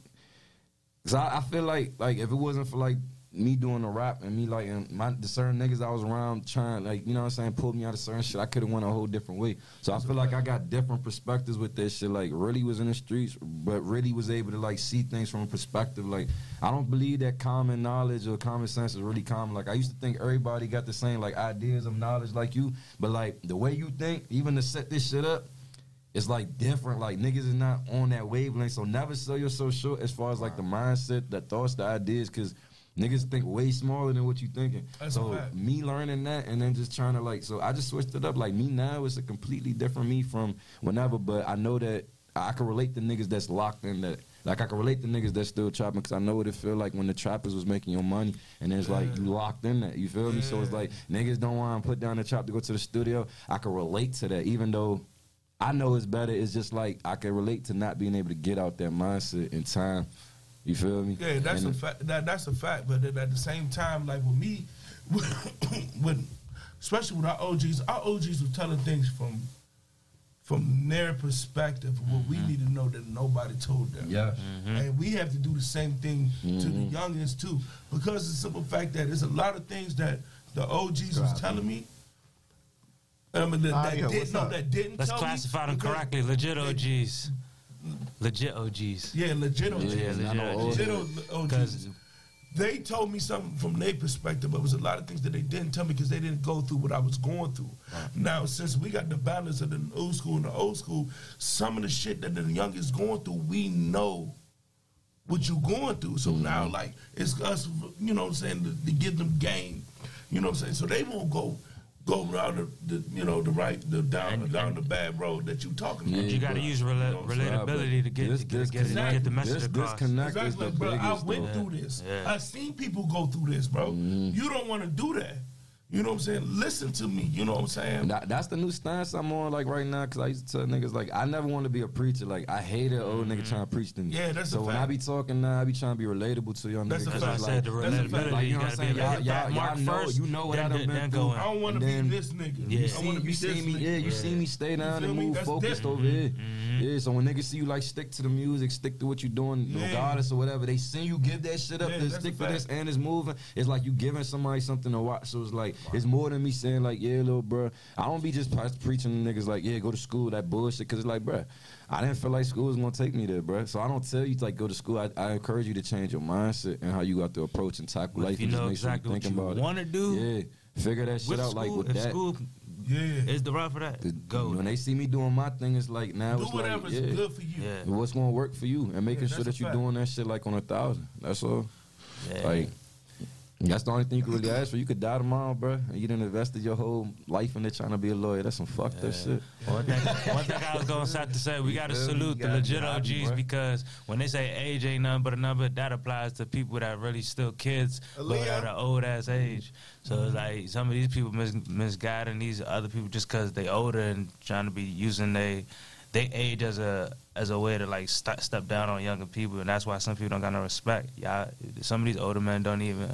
Speaker 6: Cause I, I feel like like if it wasn't for like me doing the rap and me like and my the certain niggas I was around trying like you know what I'm saying pull me out of certain shit I could have went a whole different way. So I feel like I got different perspectives with this shit. Like really was in the streets, but really was able to like see things from a perspective. Like I don't believe that common knowledge or common sense is really common. Like I used to think everybody got the same like ideas of knowledge like you, but like the way you think, even to set this shit up it's like different. Like niggas is not on that wavelength. So never sell yourself short as far as like the mindset, the thoughts, the ideas, because niggas think way smaller than what you thinking.
Speaker 3: That's
Speaker 6: so me learning that and then just trying to like, so I just switched it up. Like me now is a completely different me from whenever. But I know that I can relate to niggas that's locked in that. Like I can relate to niggas that's still trapping because I know what it feel like when the trappers was making your money and it's like you locked in that. You feel me? So it's like niggas don't want to put down the trap to go to the studio. I can relate to that, even though I know it's better. It's just like I can relate to not being able to get out that mindset in time. You feel me?
Speaker 3: Yeah, that's
Speaker 6: And
Speaker 3: a fact. That, that's a fact. But then at the same time, like with me, when especially with our OGs, our OGs were telling things from from their perspective of what we mm-hmm. need to know that nobody told them.
Speaker 6: Yeah. Mm-hmm.
Speaker 3: And we have to do the same thing to the mm-hmm. youngins too, because of the simple fact that there's a lot of things that the OGs was telling me. I mean, that, that
Speaker 2: Mario,
Speaker 3: didn't no, that didn't
Speaker 5: Let's
Speaker 3: tell
Speaker 5: classify
Speaker 3: me
Speaker 5: them correctly. Legit
Speaker 3: they-
Speaker 5: OGs. Legit OGs.
Speaker 3: Yeah, legit OGs.
Speaker 5: Yeah,
Speaker 6: not no
Speaker 5: legit
Speaker 6: old
Speaker 3: legit
Speaker 5: OGs.
Speaker 3: OGs.
Speaker 5: 'Cause-
Speaker 3: they told me something from their perspective, but it was a lot of things that they didn't tell me because they didn't go through what I was going through. Now, since we got the balance of the old school and the old school, some of the shit that the youngest going through, we know what you going through. So mm-hmm. now, like, it's us, you know what I'm saying, to, to give them game. You know what I'm saying? So they won't go go around the, the you know, the right, the down,
Speaker 5: And-
Speaker 3: down
Speaker 5: and-
Speaker 3: the bad road that you talking about.
Speaker 5: And you got to use rela-
Speaker 3: You know what I'm saying?
Speaker 5: relatability to get
Speaker 6: This-
Speaker 5: to get,
Speaker 6: this
Speaker 5: get, it-
Speaker 6: connect-
Speaker 5: get the message
Speaker 6: this-
Speaker 5: across.
Speaker 6: This connect is
Speaker 3: Exactly,
Speaker 6: the
Speaker 3: bro. I went
Speaker 6: though.
Speaker 3: through this.
Speaker 5: Yeah.
Speaker 3: I seen people go through this, bro. Mm-hmm. You don't want to do that. You know what I'm saying? Listen to me. You know what I'm saying?
Speaker 6: That, that's the new stance I'm on, like right now. Cause I used to tell niggas like I never want to be a preacher. Like I hate an old nigga trying to preach to me.
Speaker 3: Yeah, that's a
Speaker 6: so when I be talking now, I be trying to be relatable to young
Speaker 3: That's
Speaker 6: niggas.
Speaker 3: a
Speaker 5: That's why I
Speaker 3: fact.
Speaker 5: said the
Speaker 3: That's
Speaker 5: relatability.
Speaker 6: Like, you
Speaker 5: you
Speaker 6: know what I'm saying?
Speaker 5: able to
Speaker 6: Y'all- y'all- y'all know- you know what I
Speaker 5: then,
Speaker 6: done been through.
Speaker 3: I don't want to be this nigga.
Speaker 5: Yeah.
Speaker 6: You
Speaker 3: I
Speaker 6: see,
Speaker 3: want to be
Speaker 6: you see
Speaker 3: this
Speaker 6: me,
Speaker 3: nigga.
Speaker 6: yeah, you
Speaker 5: Yeah.
Speaker 6: see me stay down
Speaker 3: feel
Speaker 6: and move focused over here.
Speaker 5: Mm-hmm.
Speaker 6: Yeah, so when niggas see you like stick to the music, stick to what you're doing,
Speaker 3: Yeah.
Speaker 6: regardless or whatever, they see you give that shit up
Speaker 3: Yeah,
Speaker 6: to stick to this and it's moving. It's like you giving somebody something to watch. So it's like it's more than me saying like, yeah, little bro. I don't be just pre- preaching to niggas like, yeah, go to school, that bullshit. Cause it's like, bro, I didn't feel like school was gonna take me there, bro. So I don't tell you to like go to school. I, I encourage you to change your mindset and how you got to approach and tackle life
Speaker 5: you
Speaker 6: and just
Speaker 5: know
Speaker 6: make sure
Speaker 5: exactly
Speaker 6: you
Speaker 5: what
Speaker 6: thinking
Speaker 5: you
Speaker 6: about it.
Speaker 5: want to do
Speaker 6: Yeah, figure that shit out
Speaker 5: school,
Speaker 6: like with
Speaker 5: if
Speaker 6: that.
Speaker 5: school
Speaker 3: Yeah.
Speaker 5: is the route for that,
Speaker 6: The-
Speaker 5: go.
Speaker 6: When they see me doing my thing, it's like now
Speaker 3: Do
Speaker 6: it's like, yeah,
Speaker 3: good for you.
Speaker 5: Yeah.
Speaker 6: what's gonna work for you, and making
Speaker 3: Yeah,
Speaker 6: sure that you're
Speaker 3: fact.
Speaker 6: doing that shit like on a thousand. That's all.
Speaker 5: Yeah.
Speaker 6: Like that's the only thing you can really ask for. You could die tomorrow, bro, and you done invested your whole life into trying to be a lawyer. That's some fucked up shit.
Speaker 5: One thing, one thing I was going to have to say, we got to
Speaker 6: feel
Speaker 5: salute
Speaker 6: You
Speaker 5: the
Speaker 6: gotta
Speaker 5: legit
Speaker 6: be happy,
Speaker 5: OGs
Speaker 6: bro.
Speaker 5: because when they say age ain't nothing but a number, that applies to people that really still kids, but
Speaker 2: Aaliyah.
Speaker 5: at an old ass age. So it's like some of these people mis- misguiding these other people just because they older and trying to be using they they age as a as a way to like st- step down on younger people, and that's why some people don't got no respect. Y'all, some of these older men don't even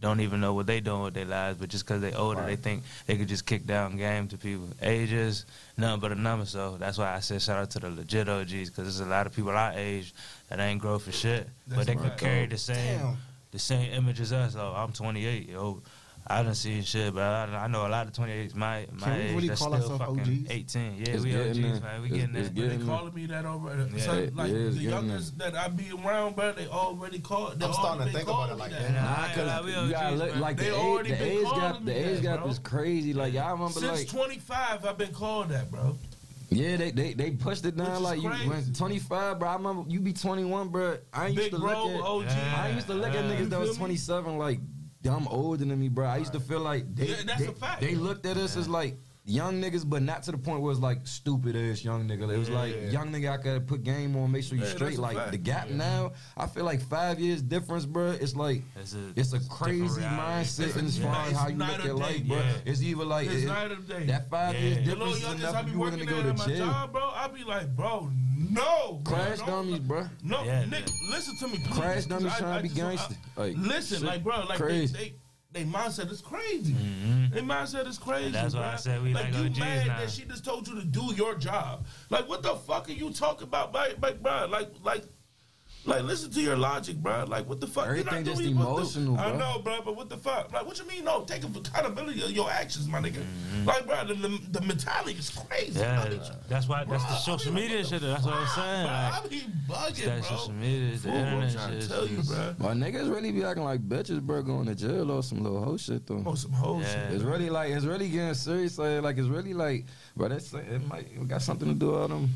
Speaker 5: don't even know what they doing with their lives, but just because they older, they think they could just kick down game to people. Age is nothing but a number, so that's why I said shout out to the legit OGs because there's a lot of people our age that ain't grow for shit, but
Speaker 3: That's
Speaker 5: they could carry the oh, same
Speaker 2: Damn.
Speaker 5: the same image as us. Oh, I'm 28, yo. I done seen shit, but I, I know a lot of 28s my my
Speaker 2: Can we
Speaker 5: age
Speaker 2: really
Speaker 5: that's
Speaker 2: call
Speaker 5: still
Speaker 2: ourselves
Speaker 5: fucking
Speaker 2: OGs?
Speaker 5: 18. Yeah,
Speaker 6: It's
Speaker 5: we OGs,
Speaker 6: getting there.
Speaker 5: man. We
Speaker 6: It's-
Speaker 5: getting
Speaker 6: it's
Speaker 5: there.
Speaker 3: They
Speaker 6: getting
Speaker 3: calling me that already.
Speaker 5: Yeah.
Speaker 3: So,
Speaker 6: It-
Speaker 3: like
Speaker 6: it is
Speaker 3: the
Speaker 6: getting
Speaker 3: youngest that I be around, bro, they already called. They
Speaker 2: I'm starting to
Speaker 3: been
Speaker 2: think about it like
Speaker 3: that.
Speaker 2: that.
Speaker 5: Nah,
Speaker 6: Nah, cause
Speaker 5: nah, we
Speaker 6: you gotta look
Speaker 5: man.
Speaker 6: like
Speaker 3: They
Speaker 6: the
Speaker 3: already
Speaker 6: age, the
Speaker 3: been
Speaker 6: age
Speaker 3: calling
Speaker 6: gap.
Speaker 3: me
Speaker 6: The age
Speaker 3: that,
Speaker 6: gap
Speaker 3: bro.
Speaker 6: is crazy. Like y'all remember,
Speaker 3: Since
Speaker 6: like
Speaker 3: 25, I've been called that, bro.
Speaker 6: yeah, they they they pushed it
Speaker 3: Which
Speaker 6: down.
Speaker 3: is
Speaker 6: Like you
Speaker 3: crazy.
Speaker 6: when 25, bro. I remember you be 21, bro. I ain't used
Speaker 3: Big
Speaker 6: to look
Speaker 3: bro,
Speaker 6: at.
Speaker 3: OG.
Speaker 6: I used to look at
Speaker 5: Yeah.
Speaker 6: niggas
Speaker 3: You
Speaker 6: that was
Speaker 3: feel me?
Speaker 6: 27 like I'm older than me, bro. I used to feel like they
Speaker 3: Yeah, that's
Speaker 6: they,
Speaker 3: a fact.
Speaker 6: they looked at us as like young niggas, but not to the point where it's like stupid ass young nigga. It was like young nigga I could put game on, make sure you
Speaker 3: Yeah,
Speaker 6: straight. Like
Speaker 3: fact.
Speaker 6: the gap now, I feel like five years difference, bro. It's like
Speaker 5: It's a-
Speaker 6: it's a
Speaker 5: it's a different
Speaker 6: crazy
Speaker 5: reality.
Speaker 6: mindset
Speaker 3: It's a-
Speaker 6: as far as how you look at
Speaker 3: day,
Speaker 6: life, bro.
Speaker 5: yeah.
Speaker 6: It's either like
Speaker 3: It's
Speaker 6: it-
Speaker 3: night or day.
Speaker 6: that five
Speaker 5: Yeah.
Speaker 6: years
Speaker 5: The
Speaker 3: The
Speaker 6: difference
Speaker 3: little
Speaker 6: is
Speaker 3: youngest
Speaker 6: enough
Speaker 3: I
Speaker 6: if
Speaker 3: be
Speaker 6: you
Speaker 3: working
Speaker 6: to
Speaker 3: at
Speaker 6: go to
Speaker 3: my
Speaker 6: jail.
Speaker 3: job, bro. I be like, bro, no.
Speaker 6: Crash
Speaker 3: don't-
Speaker 6: dummies, bro.
Speaker 3: No,
Speaker 5: Yeah,
Speaker 3: nigga, listen to me. Please,
Speaker 6: Crash
Speaker 3: 'cause
Speaker 6: dummies
Speaker 3: I-
Speaker 6: trying to be gangster. Like,
Speaker 3: listen,
Speaker 6: shit
Speaker 3: like, bro, like
Speaker 6: crazy.
Speaker 3: they, they, they mindset is crazy. Mm-hmm. Their mindset is crazy.
Speaker 5: And that's why
Speaker 3: bruh.
Speaker 5: I said we like
Speaker 3: you
Speaker 5: OGs
Speaker 3: mad
Speaker 5: now.
Speaker 3: that she just told you to do your job. Like, what the fuck are you talking about, like, like, bro? Like, like. Like, listen to your logic, bro. Like, what the fuck? You're
Speaker 6: Everything just
Speaker 3: what you supposed to do. I know, bro, but what the fuck? Like, what you mean? No, take accountability of your actions, my nigga.
Speaker 5: Mm-hmm.
Speaker 3: Like, bro, the, the, the mentality is crazy.
Speaker 5: Yeah,
Speaker 3: be-
Speaker 5: that's why that's the social
Speaker 3: be like,
Speaker 5: media
Speaker 3: what
Speaker 5: shit.
Speaker 3: the
Speaker 5: That's what I'm saying.
Speaker 3: bruh?
Speaker 5: Like,
Speaker 3: I be bugging,
Speaker 5: that
Speaker 3: bro.
Speaker 5: social media, the
Speaker 3: Fool, I'm
Speaker 5: internet
Speaker 3: trying
Speaker 5: shit.
Speaker 3: to tell you, bro.
Speaker 6: My niggas really be acting like bitches, bro, going to jail or some little hoe shit though.
Speaker 3: On some whole
Speaker 5: Yeah.
Speaker 3: shit.
Speaker 6: It's really like it's really getting serious. Like, like it's really like, bro. That's it might it got something to do with them.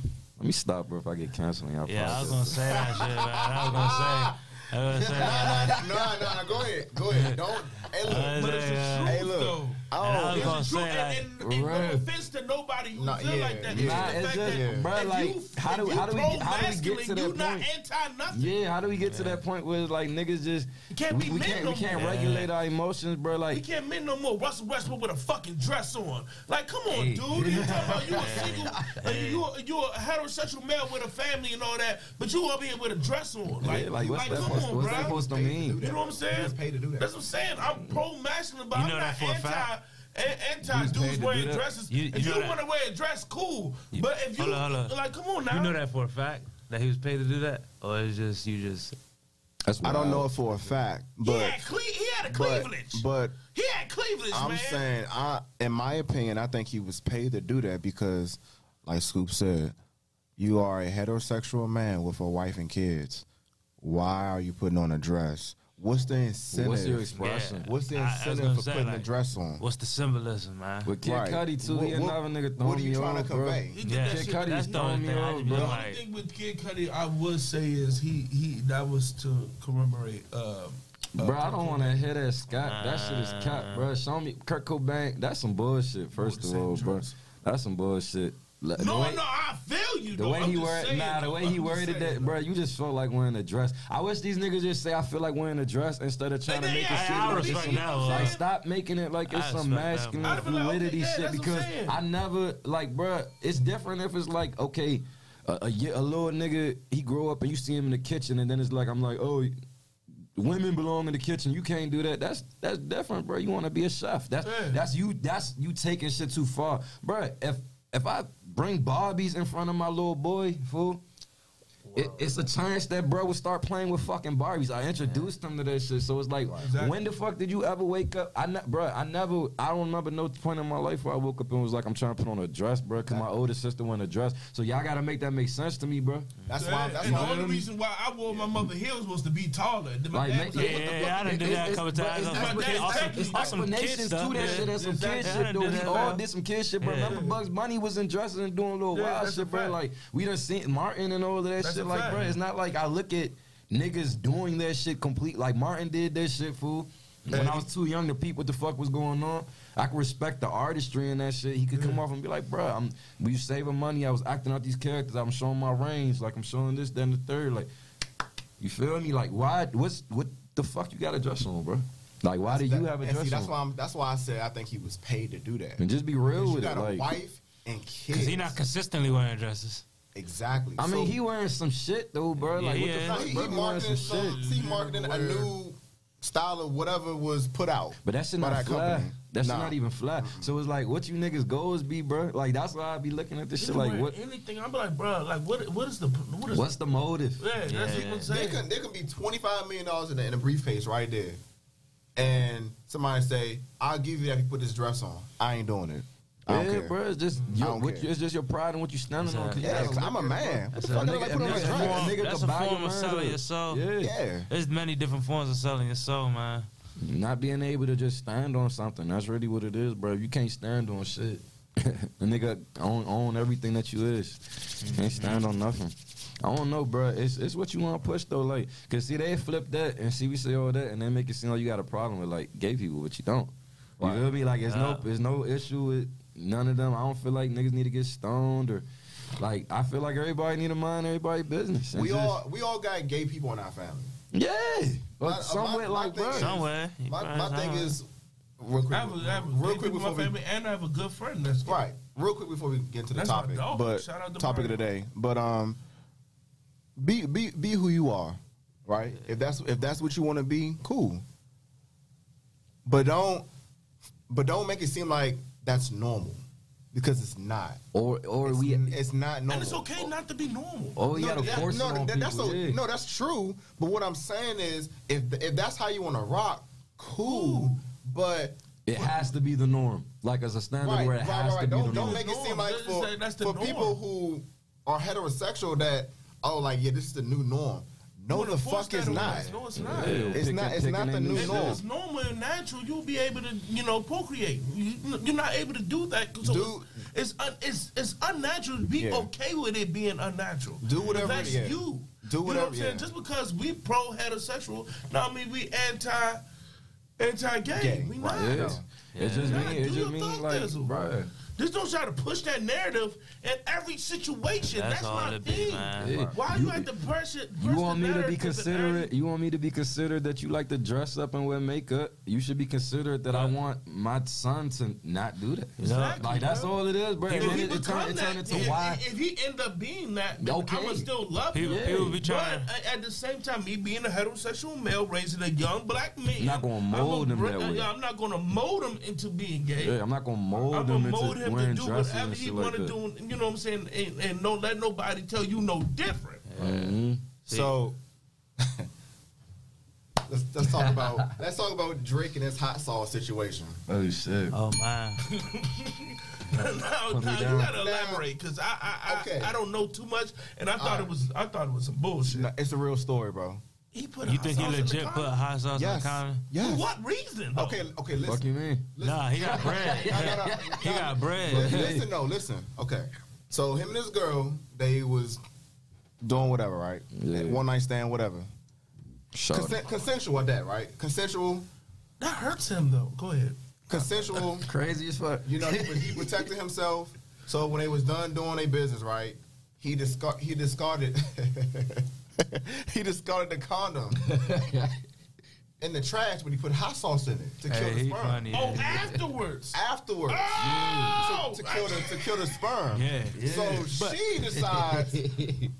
Speaker 6: Let me stop, bro. If I get canceled, y'all.
Speaker 5: Yeah, I was gonna say that shit, man. I was gonna say. I was gonna say that.
Speaker 2: no, no, no, go ahead, go ahead. Don't. Hey,
Speaker 5: Uh,
Speaker 2: look.
Speaker 3: But it's the
Speaker 5: Yeah.
Speaker 2: Hey, look.
Speaker 3: Though.
Speaker 2: I
Speaker 5: And I
Speaker 2: don't.
Speaker 5: was gonna
Speaker 3: the truth,
Speaker 5: say, like,
Speaker 3: and, and, and no offense to nobody who
Speaker 2: Nah,
Speaker 3: feel
Speaker 2: yeah,
Speaker 3: like that.
Speaker 2: yeah.
Speaker 6: Nah, it's just,
Speaker 3: that
Speaker 6: bro,
Speaker 3: if
Speaker 6: like,
Speaker 3: you,
Speaker 6: how do-
Speaker 3: if
Speaker 6: how do we- how do we get to
Speaker 3: pro-masculine,
Speaker 6: that
Speaker 3: you
Speaker 6: point?
Speaker 3: not anti nothing.
Speaker 6: Yeah, how do we get to that point where like niggas just
Speaker 3: You can't
Speaker 6: we,
Speaker 3: be
Speaker 6: we
Speaker 3: men
Speaker 6: can't
Speaker 3: no
Speaker 6: we can't
Speaker 3: more.
Speaker 6: regulate our emotions, bro?
Speaker 3: Like We
Speaker 6: Like
Speaker 3: can't men no more. Russell Westbrook with a fucking dress on. Like, come on,
Speaker 6: Hey.
Speaker 3: dude. You talking about you a single, uh, you a, you a heterosexual male with a family and all that, but you up here with a dress on. Like,
Speaker 6: Yeah, like, what's that
Speaker 3: come
Speaker 6: supposed-
Speaker 3: on,
Speaker 6: what's
Speaker 3: bruh.
Speaker 6: that supposed to mean?
Speaker 3: You know what I'm saying?
Speaker 2: He was paid to do that.
Speaker 3: That's what I'm saying. I'm pro masculine, but
Speaker 5: You
Speaker 3: I'm
Speaker 5: know
Speaker 3: not
Speaker 5: that for a
Speaker 3: anti.
Speaker 5: Fact?
Speaker 3: anti
Speaker 6: He's paid
Speaker 3: dudes wearing dresses.
Speaker 5: You-
Speaker 3: if
Speaker 5: you
Speaker 3: you
Speaker 5: know that-
Speaker 3: want to wear a dress, cool.
Speaker 5: You-
Speaker 3: but if you
Speaker 5: hold on, hold on.
Speaker 3: like, come on now.
Speaker 5: You know that for a fact that he was paid to do that, or it's just you just
Speaker 6: That's
Speaker 2: I don't know
Speaker 6: wild.
Speaker 2: it for a fact,
Speaker 3: he
Speaker 2: but
Speaker 3: had, cle- he had a
Speaker 2: but but
Speaker 3: he had cleavage,
Speaker 2: I'm
Speaker 3: man.
Speaker 2: saying, I in my opinion, I think he was paid to do that because, like Scoop said, you are a heterosexual man with a wife and kids. Why are you putting on a dress? What's the incentive?
Speaker 6: What's your expression?
Speaker 5: Yeah.
Speaker 2: What's the
Speaker 5: I- I
Speaker 2: incentive for
Speaker 5: say,
Speaker 2: putting a dress on?
Speaker 5: what's the symbolism, man?
Speaker 6: With Kid
Speaker 2: Right.
Speaker 6: Cudi too,
Speaker 2: What-
Speaker 6: he another nigga
Speaker 2: what are you trying to
Speaker 6: off, bro.
Speaker 2: convey?
Speaker 5: Yeah,
Speaker 3: that
Speaker 6: Kid
Speaker 3: shit.
Speaker 6: Cudi's
Speaker 5: that's the only
Speaker 6: throwing me
Speaker 5: thing I
Speaker 6: off, bro.
Speaker 3: The
Speaker 5: like-
Speaker 3: only thing with Kid Cudi, I would say is he he that was to commemorate. Uh,
Speaker 6: Bro, I don't want to hear that Scott. That shit is cap, bro. Show me Kurt Cobain. That's some bullshit. First of all, bro. That's some bullshit.
Speaker 3: No,
Speaker 6: way-
Speaker 3: no, I feel you.
Speaker 6: The
Speaker 3: though.
Speaker 6: way
Speaker 3: I'm
Speaker 6: he worded, nah, the way
Speaker 3: I'm
Speaker 6: he worded that,
Speaker 3: though.
Speaker 6: bro, you just felt like wearing a dress. I wish these niggas just say I feel like wearing a dress instead of trying to make it seem like
Speaker 3: respect
Speaker 6: it's some,
Speaker 3: that,
Speaker 6: like
Speaker 3: man.
Speaker 6: stop making it like it's
Speaker 5: I
Speaker 6: some masculine
Speaker 3: like, okay,
Speaker 6: fluidity
Speaker 3: yeah,
Speaker 6: shit
Speaker 3: that's what I'm
Speaker 6: because. I never like, bro, it's different if it's like okay. A, a, a little nigga, he grow up and you see him in the kitchen, and then it's like I'm like, oh, women belong in the kitchen. You can't do that. That's that's different, bro. You want to be a chef. That's
Speaker 3: Yeah.
Speaker 6: that's you. That's you taking shit too far, bro. If if I bring Barbies in front of my little boy, fool. It, it's a chance that bro would start playing with fucking Barbies. I introduced him to that shit, so it's like,
Speaker 3: Exactly.
Speaker 6: when the fuck did you ever wake up? I, ne- bro, I never, I don't remember no point in my life where I woke up and was like, I'm trying to put on a dress, bro, because my older sister wanted a dress. So y'all gotta make that make sense to me, bro.
Speaker 2: That's
Speaker 3: Yeah,
Speaker 2: why. That's
Speaker 3: and
Speaker 2: why.
Speaker 3: the only reason why I wore my mother heels was to be taller. Then my
Speaker 6: Like,
Speaker 3: dad
Speaker 6: make-
Speaker 3: was like,
Speaker 5: Yeah,
Speaker 3: what the
Speaker 5: yeah,
Speaker 3: fuck
Speaker 5: yeah, I
Speaker 3: you
Speaker 5: done did
Speaker 3: doing?
Speaker 5: that a couple
Speaker 6: but
Speaker 5: times.
Speaker 6: it's
Speaker 5: on
Speaker 3: my
Speaker 5: some
Speaker 3: dad's
Speaker 5: kid- on some-
Speaker 3: technique.
Speaker 6: It's
Speaker 5: on some kid
Speaker 6: explanations
Speaker 5: stuff,
Speaker 6: to that
Speaker 5: yeah.
Speaker 6: shit. That's some
Speaker 3: Exactly.
Speaker 6: kid
Speaker 5: Yeah, I
Speaker 6: shit,
Speaker 5: done
Speaker 6: though.
Speaker 5: did
Speaker 6: We
Speaker 5: that,
Speaker 6: all
Speaker 5: man.
Speaker 6: did some kid shit, bro.
Speaker 5: Yeah.
Speaker 6: Remember Bugs Bunny was in dresses and doing little
Speaker 3: Yeah,
Speaker 6: wild
Speaker 3: that's
Speaker 6: shit,
Speaker 3: a
Speaker 6: bro.
Speaker 3: fact.
Speaker 6: Like, we done seen Martin and all of that
Speaker 3: That's
Speaker 6: shit. Like,
Speaker 3: fact.
Speaker 6: bro, it's not like I look at niggas doing that shit complete. Like, Martin did that shit, fool. When I was too young to peep what the fuck was going on, I could respect the artistry in that shit. He could come off and be like, bro, I'm we saving money. I was acting out these characters. I'm showing my range. Like I'm showing this, then the third. Like, you feel me? Like, why? What's what the fuck you got a dress on, bro? Like, why do you have a
Speaker 2: and
Speaker 6: dress
Speaker 2: see, that's
Speaker 6: on?
Speaker 2: why. I'm, that's why I said I think he was paid to do that.
Speaker 6: and just be real
Speaker 2: Because you
Speaker 6: with
Speaker 2: got
Speaker 6: it.
Speaker 2: a
Speaker 6: Like,
Speaker 2: wife and kids.
Speaker 5: Cause he not consistently wearing dresses.
Speaker 2: Exactly.
Speaker 6: I mean,
Speaker 2: So-
Speaker 6: he wearing some shit though, bro. Like, what the
Speaker 5: Yeah,
Speaker 2: No,
Speaker 6: fuck?
Speaker 2: he, he
Speaker 6: bro, be wearing
Speaker 2: marketing
Speaker 6: some
Speaker 2: some.
Speaker 6: shit.
Speaker 2: He marketing a new style of whatever was put out.
Speaker 6: But
Speaker 2: that's
Speaker 6: not
Speaker 2: that
Speaker 6: fly.
Speaker 2: company.
Speaker 6: That shit
Speaker 2: Nah.
Speaker 6: not even fly. So it's like, what you niggas goals be, bro? Like that's why I be looking at this
Speaker 3: You
Speaker 6: shit. Like, what?
Speaker 3: anything? I'm like, bro, like what? What is the? What is?
Speaker 6: What's the motive?
Speaker 3: yeah, that's what
Speaker 5: Yeah.
Speaker 3: I'm
Speaker 2: There
Speaker 3: saying.
Speaker 2: can there can be twenty five million dollars in a, in a briefcase right there, and somebody say, "I'll give you that if you put this dress on." I ain't doing it. I don't
Speaker 6: yeah,
Speaker 2: care.
Speaker 6: bro. It's just
Speaker 2: I
Speaker 6: your,
Speaker 2: don't
Speaker 6: what,
Speaker 2: care.
Speaker 6: you- it's just your pride and what you standing on. 'cause you
Speaker 2: Yeah,
Speaker 6: gotta
Speaker 2: 'cause I'm a
Speaker 6: look at it,
Speaker 2: man. What the
Speaker 5: That's
Speaker 2: fuck
Speaker 5: a
Speaker 2: did I put on
Speaker 6: a
Speaker 2: a dress?
Speaker 5: That's a
Speaker 6: buy
Speaker 5: form of selling
Speaker 6: up.
Speaker 5: your soul.
Speaker 6: Yeah.
Speaker 2: Yeah.
Speaker 5: There's many different forms of selling your soul, man.
Speaker 6: Not being able to just stand on something. That's really what it is, bro. You can't stand on shit. the nigga own, own everything that you is. Can't mm-hmm. stand on nothing. I don't know, bro. It's it's what you want to push though, like, cause see they flip that and see we say all that and they make it seem like you got a problem with like gay people, but you don't. You
Speaker 2: Right.
Speaker 6: feel me? Like, it's no, it's no issue with none of them. I don't feel like niggas need to get stoned or, like, I feel like everybody need to mind everybody business. and
Speaker 2: We
Speaker 6: just-
Speaker 2: all we all got gay people in our family.
Speaker 6: yeah, but
Speaker 2: My-
Speaker 6: somewhere
Speaker 2: my- my
Speaker 6: like,
Speaker 2: thing is-
Speaker 5: Somewhere. You
Speaker 2: My,
Speaker 5: probably
Speaker 2: my thing is real quick,
Speaker 3: I have, a, I have a
Speaker 2: real
Speaker 3: real
Speaker 2: quick
Speaker 3: quick
Speaker 2: before
Speaker 3: my
Speaker 2: we
Speaker 3: family, and I have a good friend that's gay.
Speaker 2: right, real quick before we get to the
Speaker 3: That's
Speaker 2: topic,
Speaker 3: dog.
Speaker 2: but
Speaker 3: Shout out to
Speaker 2: topic of the day, but um, be be be who you are, right? If that's if that's what you want to be, cool. But don't but don't make it seem like that's normal because it's not.
Speaker 6: Or or
Speaker 2: It's,
Speaker 6: we
Speaker 2: it's not normal.
Speaker 3: And it's okay not to be normal.
Speaker 6: Oh we
Speaker 2: no,
Speaker 6: gotta
Speaker 2: that-
Speaker 6: force
Speaker 2: no, that- that's
Speaker 6: people.
Speaker 2: so-
Speaker 6: yeah.
Speaker 2: no, that's true. But what I'm saying is, if if that's how you want to rock, cool. But
Speaker 6: It has to be the norm, like as a standard
Speaker 2: right,
Speaker 6: where
Speaker 2: right,
Speaker 6: it has
Speaker 2: right,
Speaker 6: to be
Speaker 2: Don't,
Speaker 6: the
Speaker 2: don't
Speaker 6: norm.
Speaker 2: make it seem like
Speaker 3: That's
Speaker 2: for,
Speaker 3: that's
Speaker 2: for
Speaker 3: norm.
Speaker 2: people who are heterosexual that oh, like yeah, this is the new norm. No,
Speaker 3: wanna
Speaker 2: the fuck is not.
Speaker 3: us. No, it's not.
Speaker 6: Yeah,
Speaker 2: It's
Speaker 6: pick
Speaker 2: not- it's not the new
Speaker 6: this
Speaker 3: If it's normal and natural, you'll be able to, you know, procreate. You, you're not able to do that. So
Speaker 2: Dude.
Speaker 3: it's un, it's it's unnatural. Be
Speaker 2: Yeah.
Speaker 3: okay with it being unnatural.
Speaker 2: Do whatever
Speaker 3: That's
Speaker 2: it is.
Speaker 3: you.
Speaker 2: Do
Speaker 3: You know what
Speaker 2: whatever,
Speaker 3: I'm saying?
Speaker 2: yeah.
Speaker 3: Just because we pro heterosexual, now I mean we anti anti gay.
Speaker 2: Gay,
Speaker 3: We
Speaker 2: right,
Speaker 3: not.
Speaker 6: Yeah. It just
Speaker 3: Yeah.
Speaker 6: mean it just
Speaker 3: your
Speaker 6: mean like,
Speaker 3: thizzle.
Speaker 6: Bruh.
Speaker 3: Just don't try to push that narrative in every situation.
Speaker 5: That's
Speaker 3: That's,
Speaker 5: all
Speaker 3: my
Speaker 5: it be, man.
Speaker 6: Yeah.
Speaker 3: Why you have to push it?
Speaker 6: You want me to be considerate? You want me to be considerate that you like to dress up and wear makeup? You should be considerate that I want my son to not do that.
Speaker 3: Exactly,
Speaker 6: like that's
Speaker 3: bro.
Speaker 6: all it is, bro. And
Speaker 3: If
Speaker 6: then
Speaker 3: he
Speaker 6: it, it
Speaker 3: become
Speaker 6: turn it turn
Speaker 3: that,
Speaker 6: into
Speaker 3: if,
Speaker 6: why.
Speaker 3: if he end up being that, then
Speaker 6: Okay.
Speaker 3: I would still love
Speaker 5: People,
Speaker 3: him.
Speaker 5: people be trying.
Speaker 3: But at- at the same time, me being a heterosexual male raising a young black man, I'm
Speaker 6: Not gonna mold him
Speaker 3: bring-
Speaker 6: that way.
Speaker 3: yeah, I'm not gonna mold him into being gay.
Speaker 6: Yeah, I'm not gonna mold him
Speaker 3: gonna mold
Speaker 6: into
Speaker 3: him to do whatever
Speaker 6: and
Speaker 3: he
Speaker 6: shit
Speaker 3: want to
Speaker 6: that.
Speaker 3: do. You know what I'm saying? And, and don't let nobody tell you no different.
Speaker 6: Mhm.
Speaker 2: So let's, let's talk about let's talk about Drake and his hot sauce situation.
Speaker 6: Oh shit.
Speaker 5: Oh my!
Speaker 3: now,
Speaker 6: Put
Speaker 3: now you gotta elaborate because I I, I,
Speaker 2: Okay.
Speaker 3: I don't know too much, and I thought
Speaker 2: Alright.
Speaker 3: it was I thought it was some bullshit.
Speaker 2: No, it's a real story, bro.
Speaker 3: He put
Speaker 5: you
Speaker 3: hot
Speaker 5: think he
Speaker 3: sauce in
Speaker 5: legit put
Speaker 3: condom?
Speaker 5: hot sauce
Speaker 2: Yes.
Speaker 5: in the condom?
Speaker 3: For what reason? though?
Speaker 2: Okay. Okay. Listen.
Speaker 6: Fuck you mean?
Speaker 2: listen.
Speaker 5: Nah, he got bread.
Speaker 2: No, no, no,
Speaker 5: he got bread.
Speaker 2: Listen, listen, no, listen. Okay. So him and his girl, they was doing whatever, right?
Speaker 6: Yeah.
Speaker 2: One night stand, whatever.
Speaker 6: Shut
Speaker 2: Consent, consensual at that, right? Consensual,
Speaker 3: That hurts him though. Go ahead.
Speaker 2: consensual.
Speaker 6: Crazy as fuck.
Speaker 2: You know, he, he protected himself. So when they was done doing their business, right? He discard he discarded he discarded the condom in the trash, when he put hot sauce in it to kill
Speaker 5: Hey,
Speaker 2: the
Speaker 5: he
Speaker 2: sperm.
Speaker 5: funny.
Speaker 3: Oh,
Speaker 5: yeah.
Speaker 3: afterwards.
Speaker 2: Afterwards,
Speaker 3: Oh!
Speaker 2: to, to kill the to kill the sperm.
Speaker 5: Yeah.
Speaker 2: So she decides,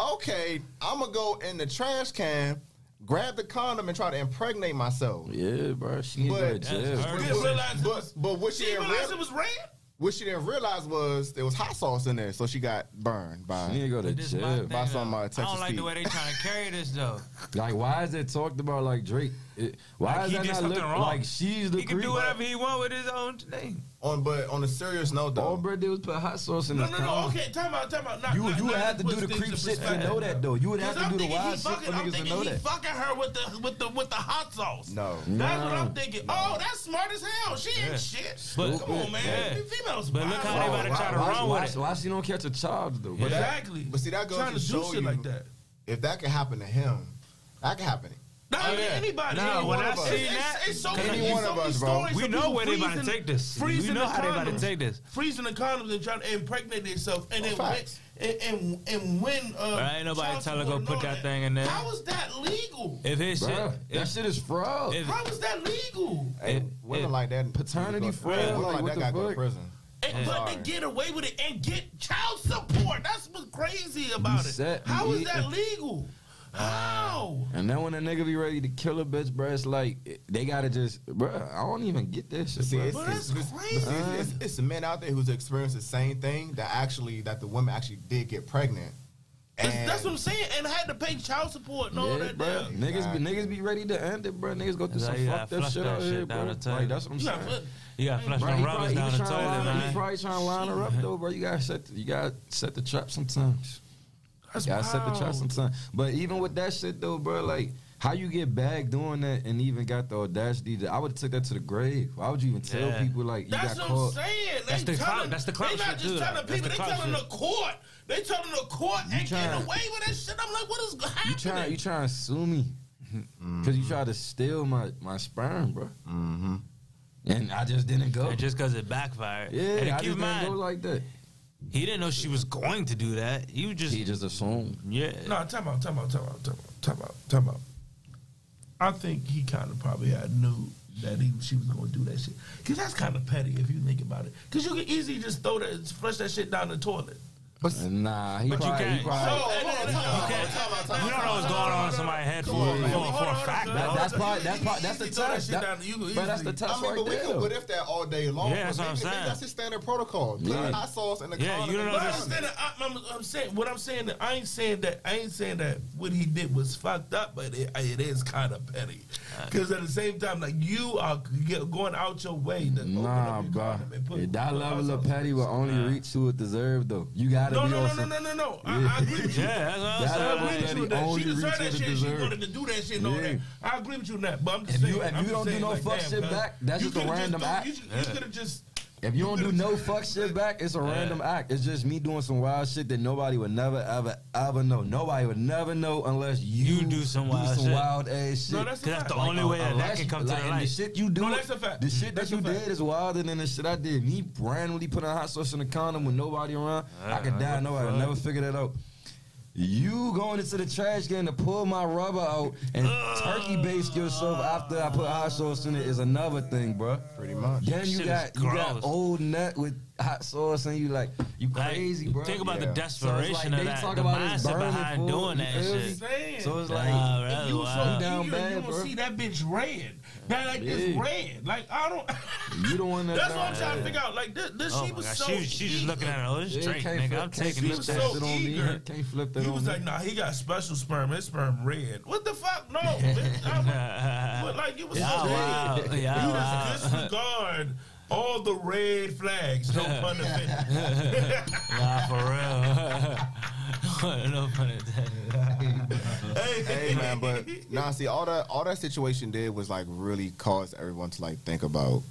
Speaker 2: okay, I'm gonna go in the trash can, grab the condom, and try to impregnate myself.
Speaker 6: Yeah, bro. She ain't
Speaker 2: But-
Speaker 6: go to jail.
Speaker 5: That's
Speaker 3: You
Speaker 5: hurt.
Speaker 3: didn't realize it
Speaker 2: But
Speaker 3: was.
Speaker 2: but what she
Speaker 3: She didn't
Speaker 2: didn't
Speaker 3: realize
Speaker 2: realize
Speaker 3: it was red.
Speaker 2: What she didn't realize was there was hot sauce in there, so she got burned by.
Speaker 6: She ain't go to
Speaker 5: But this my
Speaker 6: jail.
Speaker 5: thing,
Speaker 2: By some,
Speaker 5: though.
Speaker 2: uh,
Speaker 5: I
Speaker 2: Texas
Speaker 5: don't like
Speaker 2: Pete.
Speaker 5: the way they trying to carry this though.
Speaker 6: Like, why is it talked about like Drake? It, why
Speaker 5: Like,
Speaker 6: is
Speaker 5: he
Speaker 6: that
Speaker 5: did
Speaker 6: not
Speaker 5: something
Speaker 6: look
Speaker 5: wrong.
Speaker 6: like she's the
Speaker 5: He can
Speaker 6: creep?
Speaker 5: do whatever he want with his own thing.
Speaker 2: On but on a serious note though,
Speaker 6: All
Speaker 2: though,
Speaker 6: bro did was put hot sauce in
Speaker 3: No,
Speaker 6: his
Speaker 3: no, no.
Speaker 6: condom.
Speaker 3: Okay, time out, time out. Not,
Speaker 6: You
Speaker 3: not,
Speaker 6: you would have to do the creep shit to know that though. You would have to
Speaker 3: I'm
Speaker 6: do the
Speaker 3: thinking he
Speaker 6: wild shit
Speaker 3: fucking,
Speaker 6: for
Speaker 3: I'm
Speaker 6: niggas to
Speaker 3: thinking
Speaker 6: know
Speaker 3: he
Speaker 6: that.
Speaker 3: fucking her with the with the with the hot sauce.
Speaker 2: No.
Speaker 3: That's what I'm thinking. Oh, that's smart as hell. She ain't
Speaker 5: Yeah.
Speaker 3: shit.
Speaker 5: But-
Speaker 3: Come on, man.
Speaker 5: Yeah.
Speaker 3: Females.
Speaker 5: But look how they
Speaker 3: wild.
Speaker 5: about to try to
Speaker 6: why,
Speaker 5: run
Speaker 6: why,
Speaker 5: with it.
Speaker 6: Why she don't catch a charge though?
Speaker 3: Exactly.
Speaker 2: but see, that goes to
Speaker 3: to
Speaker 2: show you-
Speaker 3: like that.
Speaker 2: if that could happen to him, that could happen.
Speaker 3: Not
Speaker 5: Oh,
Speaker 3: even
Speaker 5: yeah.
Speaker 3: any
Speaker 5: Nah,
Speaker 3: any
Speaker 5: when I
Speaker 3: of us.
Speaker 5: seen
Speaker 3: It's-
Speaker 5: that,
Speaker 3: it's, it's so
Speaker 2: any
Speaker 3: many,
Speaker 2: one
Speaker 3: so
Speaker 2: of
Speaker 3: many
Speaker 2: us, bro.
Speaker 3: stories
Speaker 5: We know where they about to take this. We
Speaker 3: Freezing
Speaker 5: know
Speaker 3: the
Speaker 5: how they about to take this.
Speaker 3: Freezing the condoms and trying to impregnate themselves, and then
Speaker 2: facts.
Speaker 3: when, and, and and when uh,
Speaker 5: But ain't nobody
Speaker 3: child
Speaker 5: tell her go put
Speaker 3: all
Speaker 5: that thing in there.
Speaker 3: How is that legal?
Speaker 5: If his shit,
Speaker 6: Bruh, that
Speaker 5: if,
Speaker 6: shit is fraud.
Speaker 5: if,
Speaker 3: How is that legal?
Speaker 2: Hey,
Speaker 5: It-
Speaker 2: women
Speaker 5: it-
Speaker 2: like that
Speaker 6: paternity fraud,
Speaker 2: Women
Speaker 6: like,
Speaker 2: like,
Speaker 6: what
Speaker 2: that
Speaker 6: the
Speaker 2: gotta go to
Speaker 6: fuck?
Speaker 2: prison.
Speaker 3: And, but they get away with it and get child support. That's what's crazy about
Speaker 6: You
Speaker 3: it.
Speaker 6: said-
Speaker 3: How is
Speaker 6: you-
Speaker 3: that legal? How?
Speaker 6: And then when a nigga be ready to kill a bitch, bruh, it's like they gotta just, bruh. I don't even get this shit,
Speaker 2: See,
Speaker 6: bruh.
Speaker 2: it's,
Speaker 3: But
Speaker 2: it's,
Speaker 3: that's
Speaker 2: it's,
Speaker 3: crazy.
Speaker 2: see, it's, it's, it's men out there who's experienced the same thing that actually that the women actually did get pregnant.
Speaker 3: That's,
Speaker 2: And
Speaker 3: that's what I'm saying. And had to pay child support and all
Speaker 6: Yeah,
Speaker 3: that.
Speaker 6: bruh.
Speaker 3: damn.
Speaker 6: Niggas be niggas be ready to end it, bruh. Niggas go through some
Speaker 5: how
Speaker 6: fucked up
Speaker 5: flush
Speaker 6: shit out here,
Speaker 5: shit
Speaker 6: bro.
Speaker 5: the.
Speaker 6: Like that's what I'm saying.
Speaker 3: gotta
Speaker 5: you got to flush
Speaker 6: Bro,
Speaker 5: them
Speaker 6: he
Speaker 5: rubbers
Speaker 6: probably,
Speaker 5: down
Speaker 6: he
Speaker 5: the
Speaker 6: trying
Speaker 5: toilet,
Speaker 6: to line, he
Speaker 5: man.
Speaker 6: probably trying to line her up though, bro. You gotta set, the, you gotta set the trap sometimes.
Speaker 3: That's
Speaker 6: You gotta set the trap
Speaker 3: wild.
Speaker 6: sometimes. But even with that shit though, bro, like how you get back doing that and even got the audacity to, I would have took that to the grave. Why would you even tell
Speaker 5: Yeah.
Speaker 6: people like you
Speaker 3: That's
Speaker 6: got
Speaker 3: what
Speaker 6: caught?
Speaker 3: I'm saying.
Speaker 5: That's
Speaker 3: they
Speaker 5: the clout-
Speaker 3: telling,
Speaker 5: that's the clout
Speaker 3: They not
Speaker 5: shit,
Speaker 3: just telling.
Speaker 5: That's
Speaker 3: people.
Speaker 5: the
Speaker 3: They telling the court. They telling the court you and getting
Speaker 6: trying-
Speaker 3: away with that shit. I'm like, what is happening?
Speaker 6: You trying you trying to sue me because you tried to steal my my sperm, bro.
Speaker 2: mm-hmm.
Speaker 6: And I just didn't go.
Speaker 5: And just because it backfired.
Speaker 6: yeah,
Speaker 5: and
Speaker 6: I
Speaker 5: keep
Speaker 6: just
Speaker 5: in
Speaker 6: didn't go like that.
Speaker 5: He didn't know she was going to do that. He was just,
Speaker 6: He just assumed.
Speaker 5: yeah.
Speaker 3: No, time out, time out, time out, time out, time out, time out. I think he kind of probably had knew that he she was going to do that shit. Cause that's kind of petty if you think about it. Cause you can easily just throw that, flush that shit down the toilet.
Speaker 6: Nah, he
Speaker 5: But you
Speaker 6: probably, he
Speaker 5: can't.
Speaker 6: probably
Speaker 3: So, and then-
Speaker 5: You don't know what's going on in somebody's head for,
Speaker 3: Come on, man.
Speaker 5: for, for a fact,
Speaker 3: hold on.
Speaker 5: though.
Speaker 6: That- that's
Speaker 3: You-
Speaker 6: part-
Speaker 3: you-
Speaker 6: that's
Speaker 3: you
Speaker 6: part- that's the
Speaker 3: easily throw that
Speaker 6: test. That-
Speaker 3: down. You can
Speaker 6: but that's the
Speaker 3: easily-
Speaker 6: test
Speaker 2: I mean,
Speaker 6: right
Speaker 2: but we
Speaker 6: there.
Speaker 2: could
Speaker 6: though.
Speaker 2: what if that all day long.
Speaker 5: Yeah, that's
Speaker 2: but
Speaker 5: what I'm
Speaker 2: maybe- maybe
Speaker 5: saying.
Speaker 2: That's his standard protocol. Put
Speaker 6: Yeah.
Speaker 2: hot sauce in the
Speaker 5: Yeah,
Speaker 2: condom
Speaker 5: you don't know
Speaker 3: But
Speaker 5: this-
Speaker 3: I'm saying, I, I'm, I'm saying what I'm saying. That I ain't saying that I ain't saying that what he did was fucked up, but it, it is kind of petty. Because at the same time, like you are going out your way to open
Speaker 6: Nah,
Speaker 3: up your
Speaker 6: bro.
Speaker 3: condom and put,
Speaker 6: that level of petty will only reach who it deserved, though. You gotta
Speaker 3: No,
Speaker 6: be
Speaker 3: no,
Speaker 6: on
Speaker 3: no, no,
Speaker 6: some.
Speaker 3: no, no, no. I, I agree with you.
Speaker 5: Yeah, that's what I'm saying.
Speaker 3: I agree with you on that. She deserved
Speaker 6: reach
Speaker 3: that
Speaker 6: who it
Speaker 3: shit. She wanted to do that shit and all
Speaker 6: Yeah.
Speaker 3: that. I agree with you on that. But I'm just
Speaker 6: If
Speaker 3: saying.
Speaker 6: you- if
Speaker 3: I'm
Speaker 6: you don't
Speaker 3: just
Speaker 6: do no
Speaker 3: like,
Speaker 6: fuck
Speaker 3: damn,
Speaker 6: shit back, that's just a random act.
Speaker 3: You, you could have just
Speaker 6: If you don't do no fuck shit back, it's a random act. It's just me doing some wild shit that nobody would never, ever, ever know. Nobody would never know unless you,
Speaker 5: You do some wild shit.
Speaker 6: wild ass shit.
Speaker 3: No, that's a
Speaker 5: Cause that's the
Speaker 3: fact.
Speaker 5: only way that, that can come to
Speaker 6: like,
Speaker 5: the
Speaker 6: and The
Speaker 5: light.
Speaker 6: shit you do,
Speaker 3: No, that's a fact.
Speaker 6: The shit
Speaker 3: That's
Speaker 6: that
Speaker 3: a
Speaker 6: you did is wilder than the shit I did. Me randomly putting hot sauce in the condom with nobody around, I could
Speaker 5: Uh,
Speaker 6: die.
Speaker 5: what the
Speaker 6: Nobody would never figure that out. You going into the trash can to pull my rubber out and turkey baste yourself after I put hot sauce in it is another thing, bruh.
Speaker 2: Pretty much.
Speaker 6: Then you
Speaker 5: Shit
Speaker 6: got you got
Speaker 5: gross.
Speaker 6: old nut with hot sauce and you like you
Speaker 5: Like,
Speaker 6: crazy, bro.
Speaker 5: Think about
Speaker 2: Yeah.
Speaker 5: the desperation
Speaker 6: they
Speaker 5: of that,
Speaker 6: talk
Speaker 5: the
Speaker 6: about it's
Speaker 5: mindset
Speaker 6: burning
Speaker 5: behind
Speaker 6: food,
Speaker 5: doing
Speaker 6: you
Speaker 5: that
Speaker 6: feel
Speaker 5: shit.
Speaker 3: Saying.
Speaker 6: So it's like
Speaker 5: Nah,
Speaker 3: If
Speaker 5: that's
Speaker 3: you
Speaker 5: wild.
Speaker 3: so
Speaker 6: down
Speaker 3: you,
Speaker 6: bad,
Speaker 3: you gonna
Speaker 6: bro.
Speaker 3: see that bitch red. That like it's red. Like I don't.
Speaker 6: you don't want that
Speaker 3: That's what I'm trying to figure out. Like this, this
Speaker 5: Oh
Speaker 3: she was
Speaker 5: God,
Speaker 3: so.
Speaker 5: she, was- she just looking at it. Oh, it's
Speaker 6: Yeah,
Speaker 5: Drake,
Speaker 6: can't
Speaker 5: nigga.
Speaker 6: flip-
Speaker 5: I'm
Speaker 6: can't
Speaker 5: taking
Speaker 3: He
Speaker 5: this
Speaker 3: was
Speaker 5: shit.
Speaker 3: so
Speaker 6: that shit on me. Can't flip that
Speaker 3: He was like, nah, he got special sperm. His sperm red. What the fuck? No, bitch. But like you was
Speaker 5: Yeah,
Speaker 3: so
Speaker 5: wow.
Speaker 3: eager.
Speaker 5: Yeah,
Speaker 3: you just disregard all the red flags. No pun intended.
Speaker 5: Nah, for real. no pun intended.
Speaker 2: hey man, but nah, see, all that all that situation did was like really cause everyone to like think about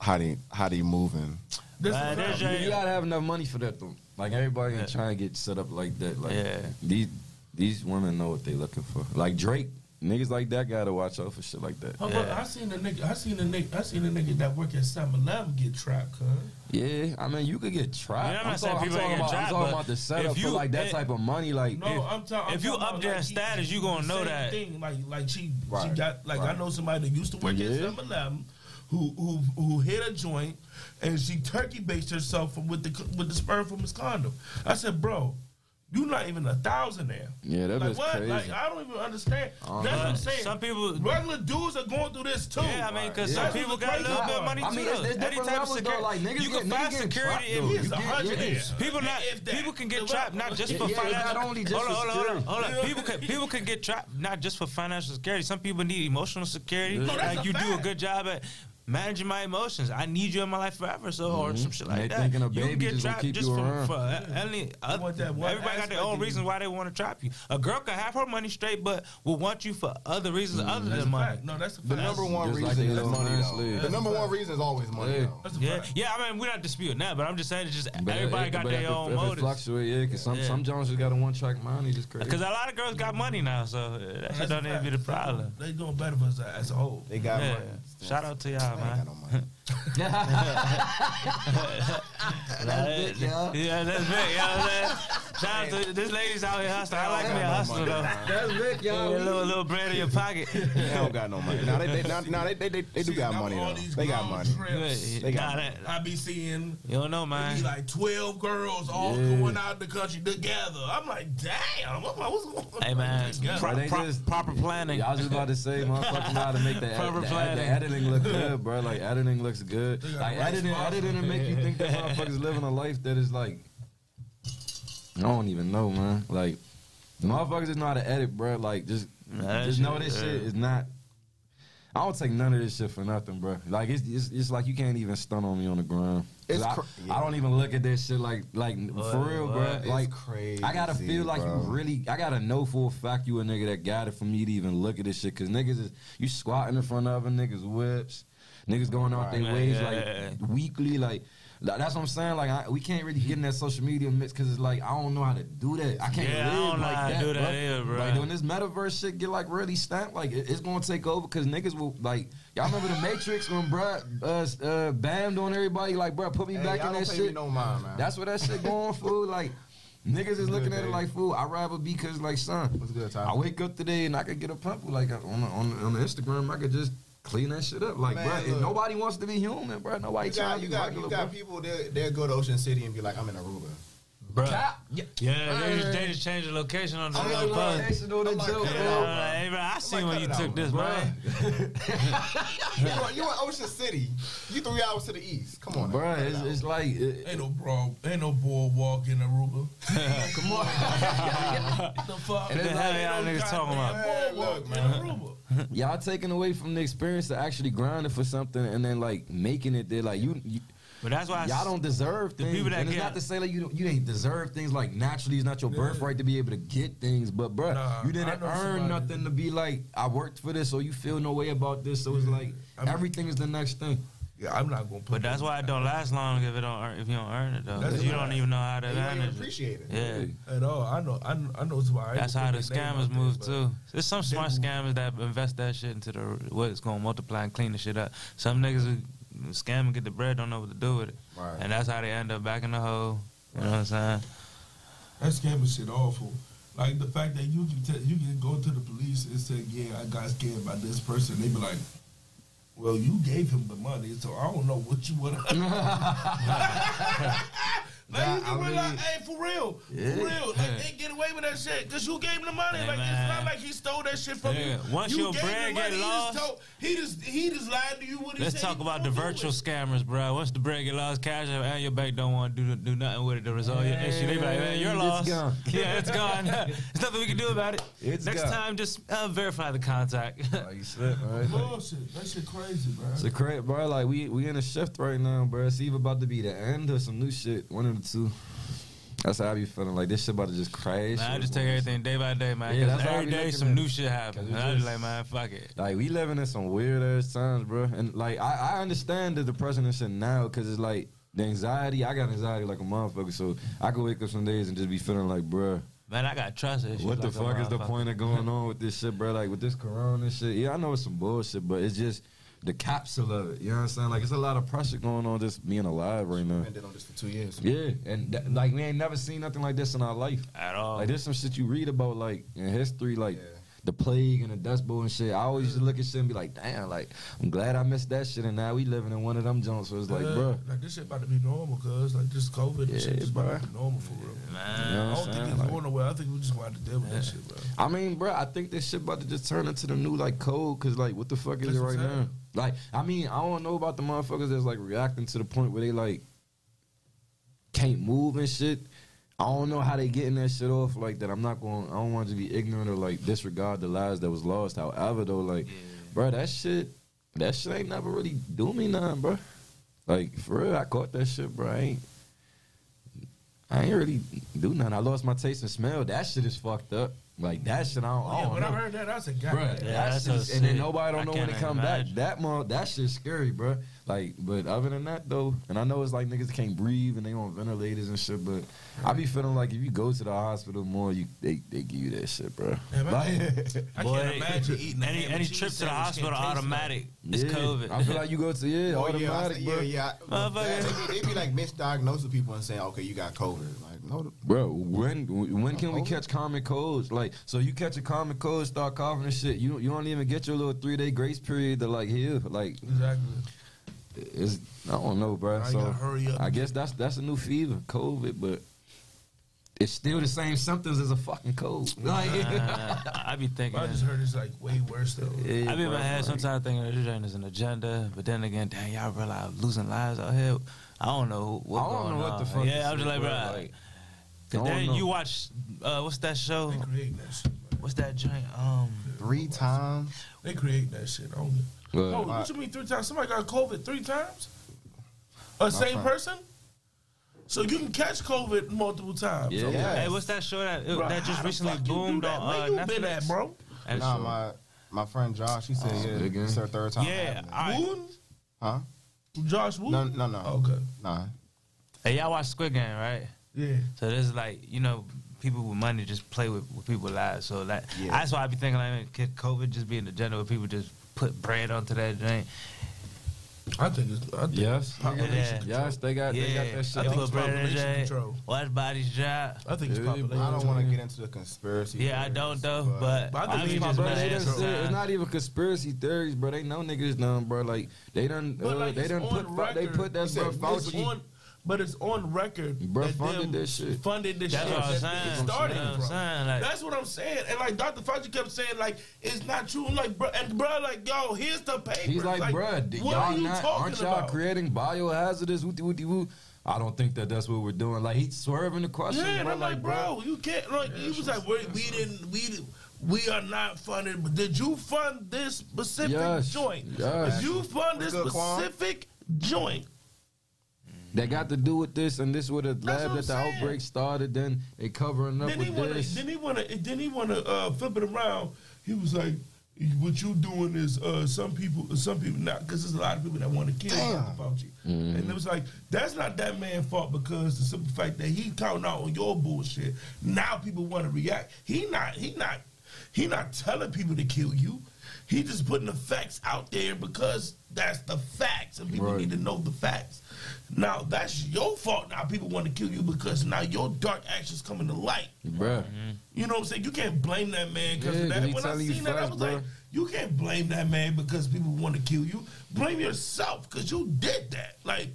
Speaker 2: how they how they moving.
Speaker 3: This
Speaker 5: Nah,
Speaker 3: is
Speaker 5: there's
Speaker 3: not-
Speaker 6: You gotta have enough money for that though. Like everybody ain't
Speaker 5: Yeah.
Speaker 6: trying to get set up like that. Like
Speaker 5: Yeah.
Speaker 6: these these women know what they're looking for. Like Drake, niggas like that gotta watch out for shit like that.
Speaker 3: Oh,
Speaker 5: Yeah.
Speaker 3: but I seen the nigga. I seen the nigga. I seen the nigga that work at 7-Eleven get trapped, cuz.
Speaker 6: Yeah, I mean you could get trapped.
Speaker 5: Yeah, I'm not saying
Speaker 6: talking, I'm talking,
Speaker 5: get
Speaker 6: about, I'm talking about the setup
Speaker 5: if
Speaker 6: for like that
Speaker 5: it-
Speaker 6: type of money. Like
Speaker 3: No,
Speaker 5: If-
Speaker 3: I'm talking.
Speaker 5: if you up there in status, you gonna know that.
Speaker 3: Thing, like, like she, she got like I know somebody that used to work
Speaker 6: Yeah.
Speaker 3: at 7-Eleven who who who hit a joint and she turkey based herself from with the with the sperm from his condom. I said, bro. You not even a thousand there.
Speaker 6: Yeah, that
Speaker 3: like
Speaker 6: bitch
Speaker 3: what?
Speaker 6: crazy.
Speaker 3: Like I don't even understand.
Speaker 6: Uh-huh.
Speaker 3: That's what I'm saying.
Speaker 5: some people-
Speaker 3: regular dudes are going through this too.
Speaker 5: Yeah, I mean, because
Speaker 6: Yeah.
Speaker 5: some people got a little bit of money
Speaker 6: I
Speaker 5: too.
Speaker 6: mean, it's-
Speaker 5: though.
Speaker 6: it's
Speaker 5: Any
Speaker 6: different
Speaker 5: type of
Speaker 6: levels, though.
Speaker 5: security,
Speaker 6: Like, niggas
Speaker 5: you can find security.
Speaker 6: trapped,
Speaker 5: if
Speaker 6: though.
Speaker 5: you-
Speaker 3: He is a hundred
Speaker 6: yeah.
Speaker 5: People not
Speaker 3: If that.
Speaker 5: people can get trapped not just for financial.
Speaker 6: not only just
Speaker 5: hold on, hold on, hold on,
Speaker 6: security.
Speaker 5: hold on. People can people can get trapped not just for financial security. Some people need emotional security. Like you do a good job at managing my emotions. I need you in my life forever, so or some shit like
Speaker 6: they
Speaker 5: that.
Speaker 6: thinking a
Speaker 5: you can
Speaker 6: baby
Speaker 5: get
Speaker 6: just
Speaker 5: trapped just
Speaker 6: you
Speaker 5: for,
Speaker 6: around.
Speaker 5: for any. Other,
Speaker 3: want that one
Speaker 5: everybody got
Speaker 3: aspect
Speaker 5: their own reasons why they want to trap you. A girl can have her money straight, but will want you for other reasons other
Speaker 3: That's
Speaker 5: than money.
Speaker 3: fact. No, that's a
Speaker 2: The number one
Speaker 6: Just like
Speaker 2: reason is money.
Speaker 6: man
Speaker 2: Though. The number one reason is always money.
Speaker 6: Yeah.
Speaker 3: That's
Speaker 5: Yeah, yeah. I mean, we're not disputing that, but I'm just saying, it's just
Speaker 6: But
Speaker 5: everybody
Speaker 6: it-
Speaker 5: got their
Speaker 6: if
Speaker 5: own
Speaker 6: if it
Speaker 5: motives.
Speaker 6: fluctuate, yeah, because some some Jones just got a one track mind. He just crazy.
Speaker 5: Because a lot of girls got money now, so uh, that shit don't even
Speaker 3: fact.
Speaker 5: be the problem.
Speaker 3: They doing better for us as a whole.
Speaker 2: They got money.
Speaker 5: Shout out to y'all, man.
Speaker 2: Got no money.
Speaker 5: That's
Speaker 6: big, y'all.
Speaker 5: Yeah, that's big. You know what Shout out to this lady's out here hustling. I like me a hustler though.
Speaker 6: That's Vic,
Speaker 5: Yeah,
Speaker 6: y'all.
Speaker 5: a little, little bread in your pocket.
Speaker 2: They don't got no money. Now they, they, now, now they, they, they, they do
Speaker 3: See,
Speaker 2: got
Speaker 3: now
Speaker 2: money though. They got money.
Speaker 3: trips,
Speaker 2: They got
Speaker 5: Nah,
Speaker 2: money.
Speaker 5: that-
Speaker 3: I be seeing
Speaker 5: you don't know,
Speaker 3: it be like twelve girls all
Speaker 6: Yeah.
Speaker 3: going out the country together. I'm like, damn. I'm what's going on?
Speaker 5: Hey, man.
Speaker 3: Together.
Speaker 5: Pro-
Speaker 6: Bro,
Speaker 5: pro-
Speaker 6: just-
Speaker 5: proper planning.
Speaker 6: I was just about to say, motherfuckers know how to make the, ed-
Speaker 5: Proper
Speaker 6: the, ed-
Speaker 5: planning.
Speaker 6: the editing look good, bro. Like editing looks good.
Speaker 3: They got
Speaker 6: Like
Speaker 3: the right
Speaker 6: editing,
Speaker 3: sponsor.
Speaker 6: editing to make you think that motherfuckers living a life that is like, I don't even know, man. Like, motherfuckers just know how to edit, bro. Like, just,
Speaker 5: Nah, that
Speaker 6: just know
Speaker 5: shit,
Speaker 6: this shit is not. I don't take none of this shit for nothing, bro. Like it's it's, it's like you can't even stun on me on the ground.
Speaker 2: It's
Speaker 6: I,
Speaker 2: cr-
Speaker 6: I don't even look at this shit like like for real,
Speaker 5: What?
Speaker 6: bro.
Speaker 5: It's
Speaker 6: Like
Speaker 2: crazy,
Speaker 6: I gotta feel like
Speaker 2: bro.
Speaker 6: you really. I gotta know for a fact you a nigga that got it for me to even look at this shit. Cause niggas is you squatting in front of other niggas whips. Niggas going out their
Speaker 5: Right.
Speaker 6: ways
Speaker 5: Yeah,
Speaker 6: like
Speaker 5: yeah,
Speaker 6: weekly, like like, that's what I'm saying. Like I, we can't really get in that social media mix because it's like I don't know how to do that. I can't
Speaker 5: Yeah, I
Speaker 6: live
Speaker 5: don't know
Speaker 6: like
Speaker 5: how to
Speaker 6: that,
Speaker 5: do that
Speaker 6: bro.
Speaker 5: either, bro.
Speaker 6: Like when this metaverse shit get like really stamped, like it- it's gonna take over because niggas will like y'all remember the Matrix when bruh uh, uh, bammed on everybody like bruh put me
Speaker 2: Hey,
Speaker 6: back in that shit.
Speaker 2: no mind, man.
Speaker 6: That's what that shit going for. Like niggas is looking at it like fool. I rather be cause like son.
Speaker 2: What's good, Ty?
Speaker 6: I wake up today and I could get a pump like on the, on the, on the Instagram. I could just clean that shit up. Like
Speaker 2: Man,
Speaker 6: bruh,
Speaker 2: look.
Speaker 6: nobody wants to be human, bruh. Nobody
Speaker 2: You got, you
Speaker 6: be
Speaker 2: got, you got people that they'll go to Ocean City and be like, I'm in Aruba.
Speaker 5: Bro.
Speaker 6: Cap. Yeah.
Speaker 5: Yeah, they just, they just changed the location on the
Speaker 2: I'm like,
Speaker 5: post.
Speaker 6: Location on the
Speaker 2: I'm like,
Speaker 6: joke,
Speaker 5: Yeah,
Speaker 6: bro.
Speaker 5: hey, bro, I seen
Speaker 2: like,
Speaker 5: when you took
Speaker 2: out,
Speaker 5: this,
Speaker 6: bro.
Speaker 5: man.
Speaker 2: you, in, you Ocean City. You three hours to the east. Come on, now.
Speaker 6: Bruh,
Speaker 2: Cut it
Speaker 6: it's, it's like it,
Speaker 3: Ain't no bro, ain't no boardwalk in Aruba.
Speaker 6: come on.
Speaker 3: the fuck?
Speaker 6: And it's
Speaker 5: the
Speaker 6: like,
Speaker 5: hell y'all niggas talking about?
Speaker 2: Man,
Speaker 3: Boardwalk
Speaker 2: look, man.
Speaker 3: Aruba.
Speaker 6: Y'all taking away from the experience to actually grinding for something and then like making it there. Like you, you
Speaker 5: But that's why I
Speaker 6: y'all
Speaker 5: s-
Speaker 6: don't deserve
Speaker 5: the
Speaker 6: things.
Speaker 5: people that
Speaker 6: and it's
Speaker 5: get-
Speaker 6: not to say like you don't, you ain't deserve things. Like naturally, it's not your birthright to be able to get things. But bruh,
Speaker 3: Nah,
Speaker 6: you didn't earn
Speaker 3: somebody-
Speaker 6: nothing to be like I worked for this, so you feel no way about this. So it's like
Speaker 3: I mean-
Speaker 6: everything is the next thing.
Speaker 3: Yeah, I'm not gonna put.
Speaker 5: But that's why it don't last long if it don't earn, if you don't earn it though.
Speaker 3: That's
Speaker 5: 'Cause you don't even know how to
Speaker 2: You
Speaker 5: manage it.
Speaker 2: appreciate it.
Speaker 5: Yeah.
Speaker 3: at all. I know. I, kn- I know it's why.
Speaker 5: That's how the
Speaker 3: put their name
Speaker 5: scammers
Speaker 3: out there,
Speaker 5: move too. There's some smart scammers that invest that shit into the what's going to multiply and clean the shit up. Some niggas who scam and get the bread don't know what to do with it,
Speaker 2: Right.
Speaker 5: and that's how they end up back in the hole. You know what I'm saying?
Speaker 3: That scamming shit awful. Like the fact that you can tell, you can go to the police and say, "Yeah, I got scammed by this person." They be like, "Well, you gave him the money, so I don't know what you would." Like
Speaker 2: Yeah,
Speaker 3: you can
Speaker 2: I
Speaker 3: realize,
Speaker 2: mean-
Speaker 3: hey, for real,
Speaker 6: Yeah.
Speaker 3: for real, like, they get away with that shit because you gave him the money.
Speaker 5: Hey,
Speaker 3: like
Speaker 5: man.
Speaker 3: it's not like he stole that shit from
Speaker 5: Yeah,
Speaker 3: you.
Speaker 5: once
Speaker 3: you
Speaker 5: your
Speaker 3: gave him
Speaker 5: bread
Speaker 3: the
Speaker 5: get
Speaker 3: money,
Speaker 5: lost-
Speaker 3: he just, told, he just he just lied to you. What he
Speaker 5: Let's
Speaker 3: said
Speaker 5: talk
Speaker 3: he
Speaker 5: about the virtual
Speaker 3: it.
Speaker 5: scammers, bro. Once the bread get lost, cash and your bank don't want to do do nothing with it to resolve your issue. They be like, man, you're lost.
Speaker 6: gone.
Speaker 5: Yeah, it's gone. There's nothing we can do about it.
Speaker 6: It's
Speaker 5: Next
Speaker 6: gone.
Speaker 5: time, just uh, verify the contact.
Speaker 6: Like you said, right?
Speaker 3: Bullshit. That shit crazy, bro.
Speaker 6: It's a crazy, bro. Like we we in a shift right now, bro. It's either about to be the end or some new shit. One of the two. That's how I be feeling. Like this shit about to just crash.
Speaker 5: Nah, I just take everything day by day, man.
Speaker 6: Yeah,
Speaker 5: 'cause
Speaker 6: that's how
Speaker 5: every
Speaker 6: be
Speaker 5: day some
Speaker 6: at
Speaker 5: new shit happens. And I just
Speaker 6: just-
Speaker 5: like, man, fuck it.
Speaker 6: Like we living in some weird ass times, bro. And like I, I understand the depression and shit now because it's like the anxiety. I got anxiety like a motherfucker, so I could wake up some days and just be feeling like, bro,
Speaker 5: Man, I got trust issues.
Speaker 6: what the
Speaker 5: like
Speaker 6: fuck is the point of going on with this shit, bro? Like with this corona shit. Yeah, I know it's some bullshit, but it's just the capsule of it. You know what I'm saying? Like it's a lot of pressure going on just being alive right now.
Speaker 2: Been dealing with this for two years.
Speaker 6: Yeah, and that, like we ain't never seen nothing like this in our life.
Speaker 5: At all.
Speaker 6: Like there's some shit you read about like in history, like
Speaker 2: Yeah.
Speaker 6: the plague and the Dust Bowl and shit. I always used to look at shit and be like, damn, like I'm glad I missed that shit, and now we living in one of them joints. So it's like,
Speaker 3: Yeah,
Speaker 6: bro,
Speaker 3: like this shit about to be normal, cause like this COVID
Speaker 6: Yeah,
Speaker 3: shit just about to be normal for real.
Speaker 5: man.
Speaker 6: You know
Speaker 3: I don't
Speaker 6: I'm
Speaker 3: think
Speaker 6: saying?
Speaker 3: it's
Speaker 6: Like-
Speaker 3: going nowhere. I think we just gonna have deal with that shit, bro.
Speaker 6: I mean, bro, I think this shit about to just turn into the new like code, cause like, what the fuck is
Speaker 3: That's
Speaker 6: it right
Speaker 3: I'm
Speaker 6: now? Like, I mean, I don't know about the motherfuckers that's like reacting to the point where they like can't move and shit. I don't know how they getting that shit off like that. I'm not going. I don't want to be ignorant or like disregard the lives that was lost. However, though, like, bro, that shit, that shit ain't never really do me nothing, bro. Like for real, I caught that shit, bro. I ain't. I ain't really do nothing. I lost my taste and smell. That shit is fucked up. Like that shit, I don't, I
Speaker 3: yeah,
Speaker 6: don't
Speaker 3: when
Speaker 6: know.
Speaker 3: I heard that, I said, God,
Speaker 6: Bruh,
Speaker 3: damn.
Speaker 5: Yeah,
Speaker 6: that
Speaker 5: that's
Speaker 6: shit
Speaker 5: so
Speaker 6: is- and then nobody don't
Speaker 5: I
Speaker 6: know when it
Speaker 5: can't
Speaker 6: come back. That month, that shit's scary, bro. Like, but other than that though, and I know it's like niggas can't breathe and they on ventilators and shit, but I be feeling like if you go to the hospital more, you they, they give you that shit, bro.
Speaker 3: Yeah, man.
Speaker 6: Like,
Speaker 3: I
Speaker 5: Boy,
Speaker 3: can't imagine eating
Speaker 5: any any trip to the hospital automatic. It's
Speaker 6: yeah,
Speaker 5: COVID.
Speaker 6: I feel like you go to yeah,
Speaker 2: Oh, yeah,
Speaker 6: automatic,
Speaker 2: said-
Speaker 6: bro.
Speaker 2: yeah, yeah.
Speaker 5: Motherfucker.
Speaker 2: They, be, they be like misdiagnosing people and saying, okay, you got COVID. Like, no,
Speaker 6: Bro, when when can we catch common colds? Like, so you catch a common cold, start coughing and shit. You you don't even get your little three day grace period to like heal. Like,
Speaker 3: Exactly.
Speaker 6: it's I don't know, bro.
Speaker 3: Now you
Speaker 6: So
Speaker 3: hurry up.
Speaker 6: I guess that's that's a new fever, COVID, but it's still the same symptoms as a fucking cold. Like,
Speaker 5: Uh, I be thinking.
Speaker 3: I just heard it's like way worse though.
Speaker 6: yeah,
Speaker 5: I be in
Speaker 6: bro,
Speaker 5: my head
Speaker 6: like-
Speaker 5: sometimes thinking this joint is an agenda, but then again, dang, y'all realize losing lives out here. I don't know what
Speaker 6: I don't
Speaker 5: going
Speaker 6: know what the fuck.
Speaker 5: Yeah, I'm just like,
Speaker 6: bro.
Speaker 5: bro.
Speaker 6: Like,
Speaker 5: Cause
Speaker 6: I don't
Speaker 5: then you watch uh, what's that show?
Speaker 3: They create that shit. man.
Speaker 5: What's that joint? Um,
Speaker 2: three times.
Speaker 3: They create that shit. I don't Oh, what you mean three times? Somebody got COVID three times? A same
Speaker 2: friend.
Speaker 3: person? So you can catch COVID multiple times.
Speaker 6: Yeah.
Speaker 3: Okay.
Speaker 2: Yes.
Speaker 5: hey, what's that show that
Speaker 3: Bro,
Speaker 5: that just recently
Speaker 3: fuck you do
Speaker 5: boomed
Speaker 3: that?
Speaker 5: on
Speaker 3: Where
Speaker 5: uh,
Speaker 3: you
Speaker 5: Netflix?
Speaker 3: been at, bro?
Speaker 5: That
Speaker 2: Nah, my my friend Josh, he said,
Speaker 6: Oh,
Speaker 2: yeah,
Speaker 6: again?
Speaker 2: it's her third time.
Speaker 5: Yeah,
Speaker 2: having.
Speaker 5: I-
Speaker 3: Wooten?
Speaker 2: Huh?
Speaker 3: Josh Wooten?
Speaker 2: No, no, no.
Speaker 3: Okay.
Speaker 2: Nah.
Speaker 5: Hey, y'all watch Squid Game, right?
Speaker 3: Yeah.
Speaker 5: So this is like you know people with money just play with, with people's lives. So that
Speaker 2: Yeah.
Speaker 5: that's why I be thinking like could COVID just be an agenda where people just put bread onto that drink.
Speaker 3: I think it's. I think
Speaker 6: Yes.
Speaker 3: it's population
Speaker 5: Yeah.
Speaker 3: control.
Speaker 6: yes, they got they got
Speaker 5: Yeah,
Speaker 6: that shit.
Speaker 3: I
Speaker 5: I
Speaker 3: think it's
Speaker 5: bread in the
Speaker 3: population control.
Speaker 5: Watch bodies drop.
Speaker 3: I think it's
Speaker 6: Yeah,
Speaker 3: population.
Speaker 2: I don't want to get into the conspiracy.
Speaker 5: Yeah, I don't though, but,
Speaker 3: But I think
Speaker 5: I
Speaker 3: it's
Speaker 5: mean
Speaker 3: my
Speaker 6: Bro,
Speaker 3: brother,
Speaker 6: they
Speaker 5: mad
Speaker 6: done
Speaker 3: that's
Speaker 6: said-
Speaker 5: sometimes.
Speaker 6: it's not even conspiracy theories, bro. They know niggas done, bro. Like they done,
Speaker 3: But,
Speaker 6: uh,
Speaker 3: like,
Speaker 6: they
Speaker 3: it's
Speaker 6: done put, fi- they put that
Speaker 2: He
Speaker 6: bro Fauci.
Speaker 3: On, but it's on record.
Speaker 6: Bruh
Speaker 3: that
Speaker 6: funded
Speaker 3: them
Speaker 6: this shit.
Speaker 3: Funded this
Speaker 5: That's
Speaker 3: shit.
Speaker 5: what I'm saying.
Speaker 3: It started
Speaker 5: You know what I'm saying? Like-
Speaker 3: That's what I'm saying. And like Dr. Fauci kept saying, like it's not true. I'm like, bro, and bro, like yo, here's the paper.
Speaker 6: He's like, bruh, d-
Speaker 3: what
Speaker 6: y'all
Speaker 3: are you
Speaker 6: not,
Speaker 3: talking
Speaker 6: aren't y'all
Speaker 3: about?
Speaker 6: creating biohazardous? Wooty wooty woo. I don't think that that's what we're doing. Like he's swerving the question.
Speaker 3: Yeah, and I'm like, bro, you can't. Like, he was like, we, we didn't, we, didn't- we are not funded. But did you fund this specific
Speaker 6: Yes,
Speaker 3: joint?
Speaker 6: yes.
Speaker 3: Did you fund this
Speaker 2: Good, Quan.
Speaker 3: specific joint?
Speaker 6: That got to do with this, and this with a
Speaker 3: what
Speaker 6: lab that the
Speaker 3: saying.
Speaker 6: outbreak started. Then they covering up
Speaker 3: Then he
Speaker 6: with
Speaker 3: wanna,
Speaker 6: this.
Speaker 3: then he wanna, then he wanna uh, flip it around. He was like, what you doing is uh, some people, some people not because there's a lot of people that want to kill
Speaker 2: Damn.
Speaker 3: Dr. Fauci, and it was like that's not that man's fault because the simple fact that he counting out on your bullshit. Now people want to react. He not, he not, he not telling people to kill you. He just putting the facts out there because that's the facts, and people
Speaker 6: Right.
Speaker 3: need to know the facts. Now that's your fault. Now people want to kill you because now your dark actions coming to light.
Speaker 6: Bruh.
Speaker 3: You know what I'm saying? You can't blame that man because
Speaker 6: Yeah,
Speaker 3: that. When I seen that, I was
Speaker 6: bro.
Speaker 3: like, you can't blame that man because people want to kill you. Blame yourself because you did that. Like,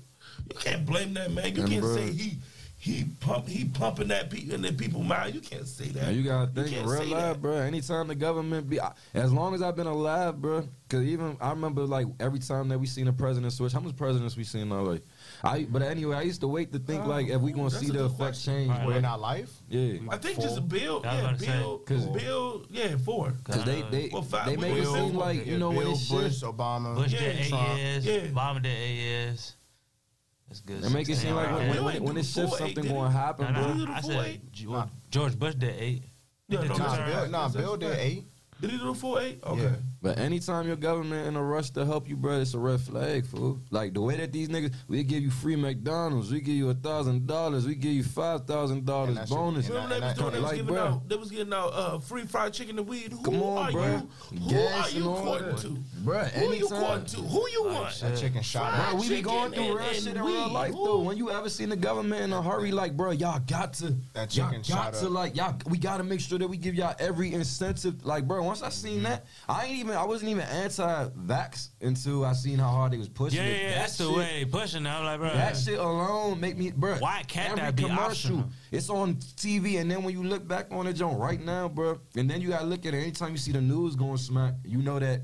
Speaker 3: you can't blame that man. You
Speaker 6: And,
Speaker 3: can't
Speaker 6: bro-
Speaker 3: say he he pump he pumping that pe- in the people mind. You can't say that.
Speaker 6: And you gotta think
Speaker 3: can't
Speaker 6: real life,
Speaker 3: that.
Speaker 6: bro. Anytime the government be, as long as I've been alive, bro. Cause even I remember like every time that we seen a president switch. How much presidents we seen now? Like, I. But anyway, I used to wait to think like if we oh, gonna
Speaker 3: Oh,
Speaker 6: see the
Speaker 3: good
Speaker 6: effect
Speaker 3: question.
Speaker 6: change.
Speaker 5: Right.
Speaker 2: in our life.
Speaker 6: Yeah.
Speaker 3: I think just a bill, yeah,
Speaker 5: Bill, to say,
Speaker 3: bill,
Speaker 6: 'cause-
Speaker 3: bill, yeah, four.
Speaker 6: Cause they uh, they
Speaker 3: Well, five-
Speaker 6: they make it seem like you know when
Speaker 2: Bill
Speaker 6: it's
Speaker 2: Bush,
Speaker 6: shit.
Speaker 2: Obama,
Speaker 5: Bush
Speaker 3: Yeah,
Speaker 5: did eight
Speaker 3: Trump.
Speaker 5: years.
Speaker 3: Yeah.
Speaker 5: Obama did eight years. That's good.
Speaker 6: They make it seem like when, when, when, when it shifts something
Speaker 3: did he?
Speaker 6: gonna happen,
Speaker 5: Nah,
Speaker 6: bro.
Speaker 5: nah,
Speaker 3: Did he do
Speaker 5: I said
Speaker 3: eight?
Speaker 5: Ge- well, George Bush did eight.
Speaker 3: Yeah,
Speaker 5: He
Speaker 3: no,
Speaker 2: Nah. Bill, nah, Bill did eight.
Speaker 3: Did he do the full eight? Okay.
Speaker 2: Yeah.
Speaker 6: But anytime your government in a rush to help you, bro, it's a red flag, fool. Like the way that these niggas, we give you free McDonald's, we give you a thousand dollars, we give you five thousand
Speaker 2: And
Speaker 6: dollars
Speaker 2: that shit-
Speaker 6: bonus.
Speaker 2: and
Speaker 3: Remember they was doing? They was
Speaker 6: like,
Speaker 3: giving
Speaker 6: bruh.
Speaker 3: out. They was getting out uh, free fried chicken and weed. Who
Speaker 6: Come on,
Speaker 3: are
Speaker 6: bruh.
Speaker 3: you? Who
Speaker 6: Gas
Speaker 3: are you
Speaker 6: all
Speaker 3: courting to?
Speaker 6: Bruh,
Speaker 3: Who you
Speaker 6: anytime-
Speaker 3: courting to? Who you want?
Speaker 5: shit.
Speaker 2: That chicken shot.
Speaker 3: Fried
Speaker 6: Bro, we be going through
Speaker 3: and-
Speaker 6: real shit in real life
Speaker 3: Who?
Speaker 6: though. When you ever seen the government in a hurry, like, bro, y'all got to,
Speaker 2: That
Speaker 6: y'all got
Speaker 2: shot
Speaker 6: to,
Speaker 2: up.
Speaker 6: like, y'all, we got to make sure that we give y'all every incentive. Like, bro, once I seen that, I ain't even, I wasn't even anti-vax until I seen how hard they was pushing
Speaker 5: Yeah,
Speaker 6: it.
Speaker 5: yeah,
Speaker 6: That
Speaker 5: that's the way they pushing. it. I'm like, bro.
Speaker 6: That shit alone make me, bro.
Speaker 5: Why can't
Speaker 6: every
Speaker 5: that be
Speaker 6: commercial,
Speaker 5: optional?
Speaker 6: It's on TV, and then when you look back on it, John, right now, bro, and then you gotta look at it. Anytime you see the news going smack, you know that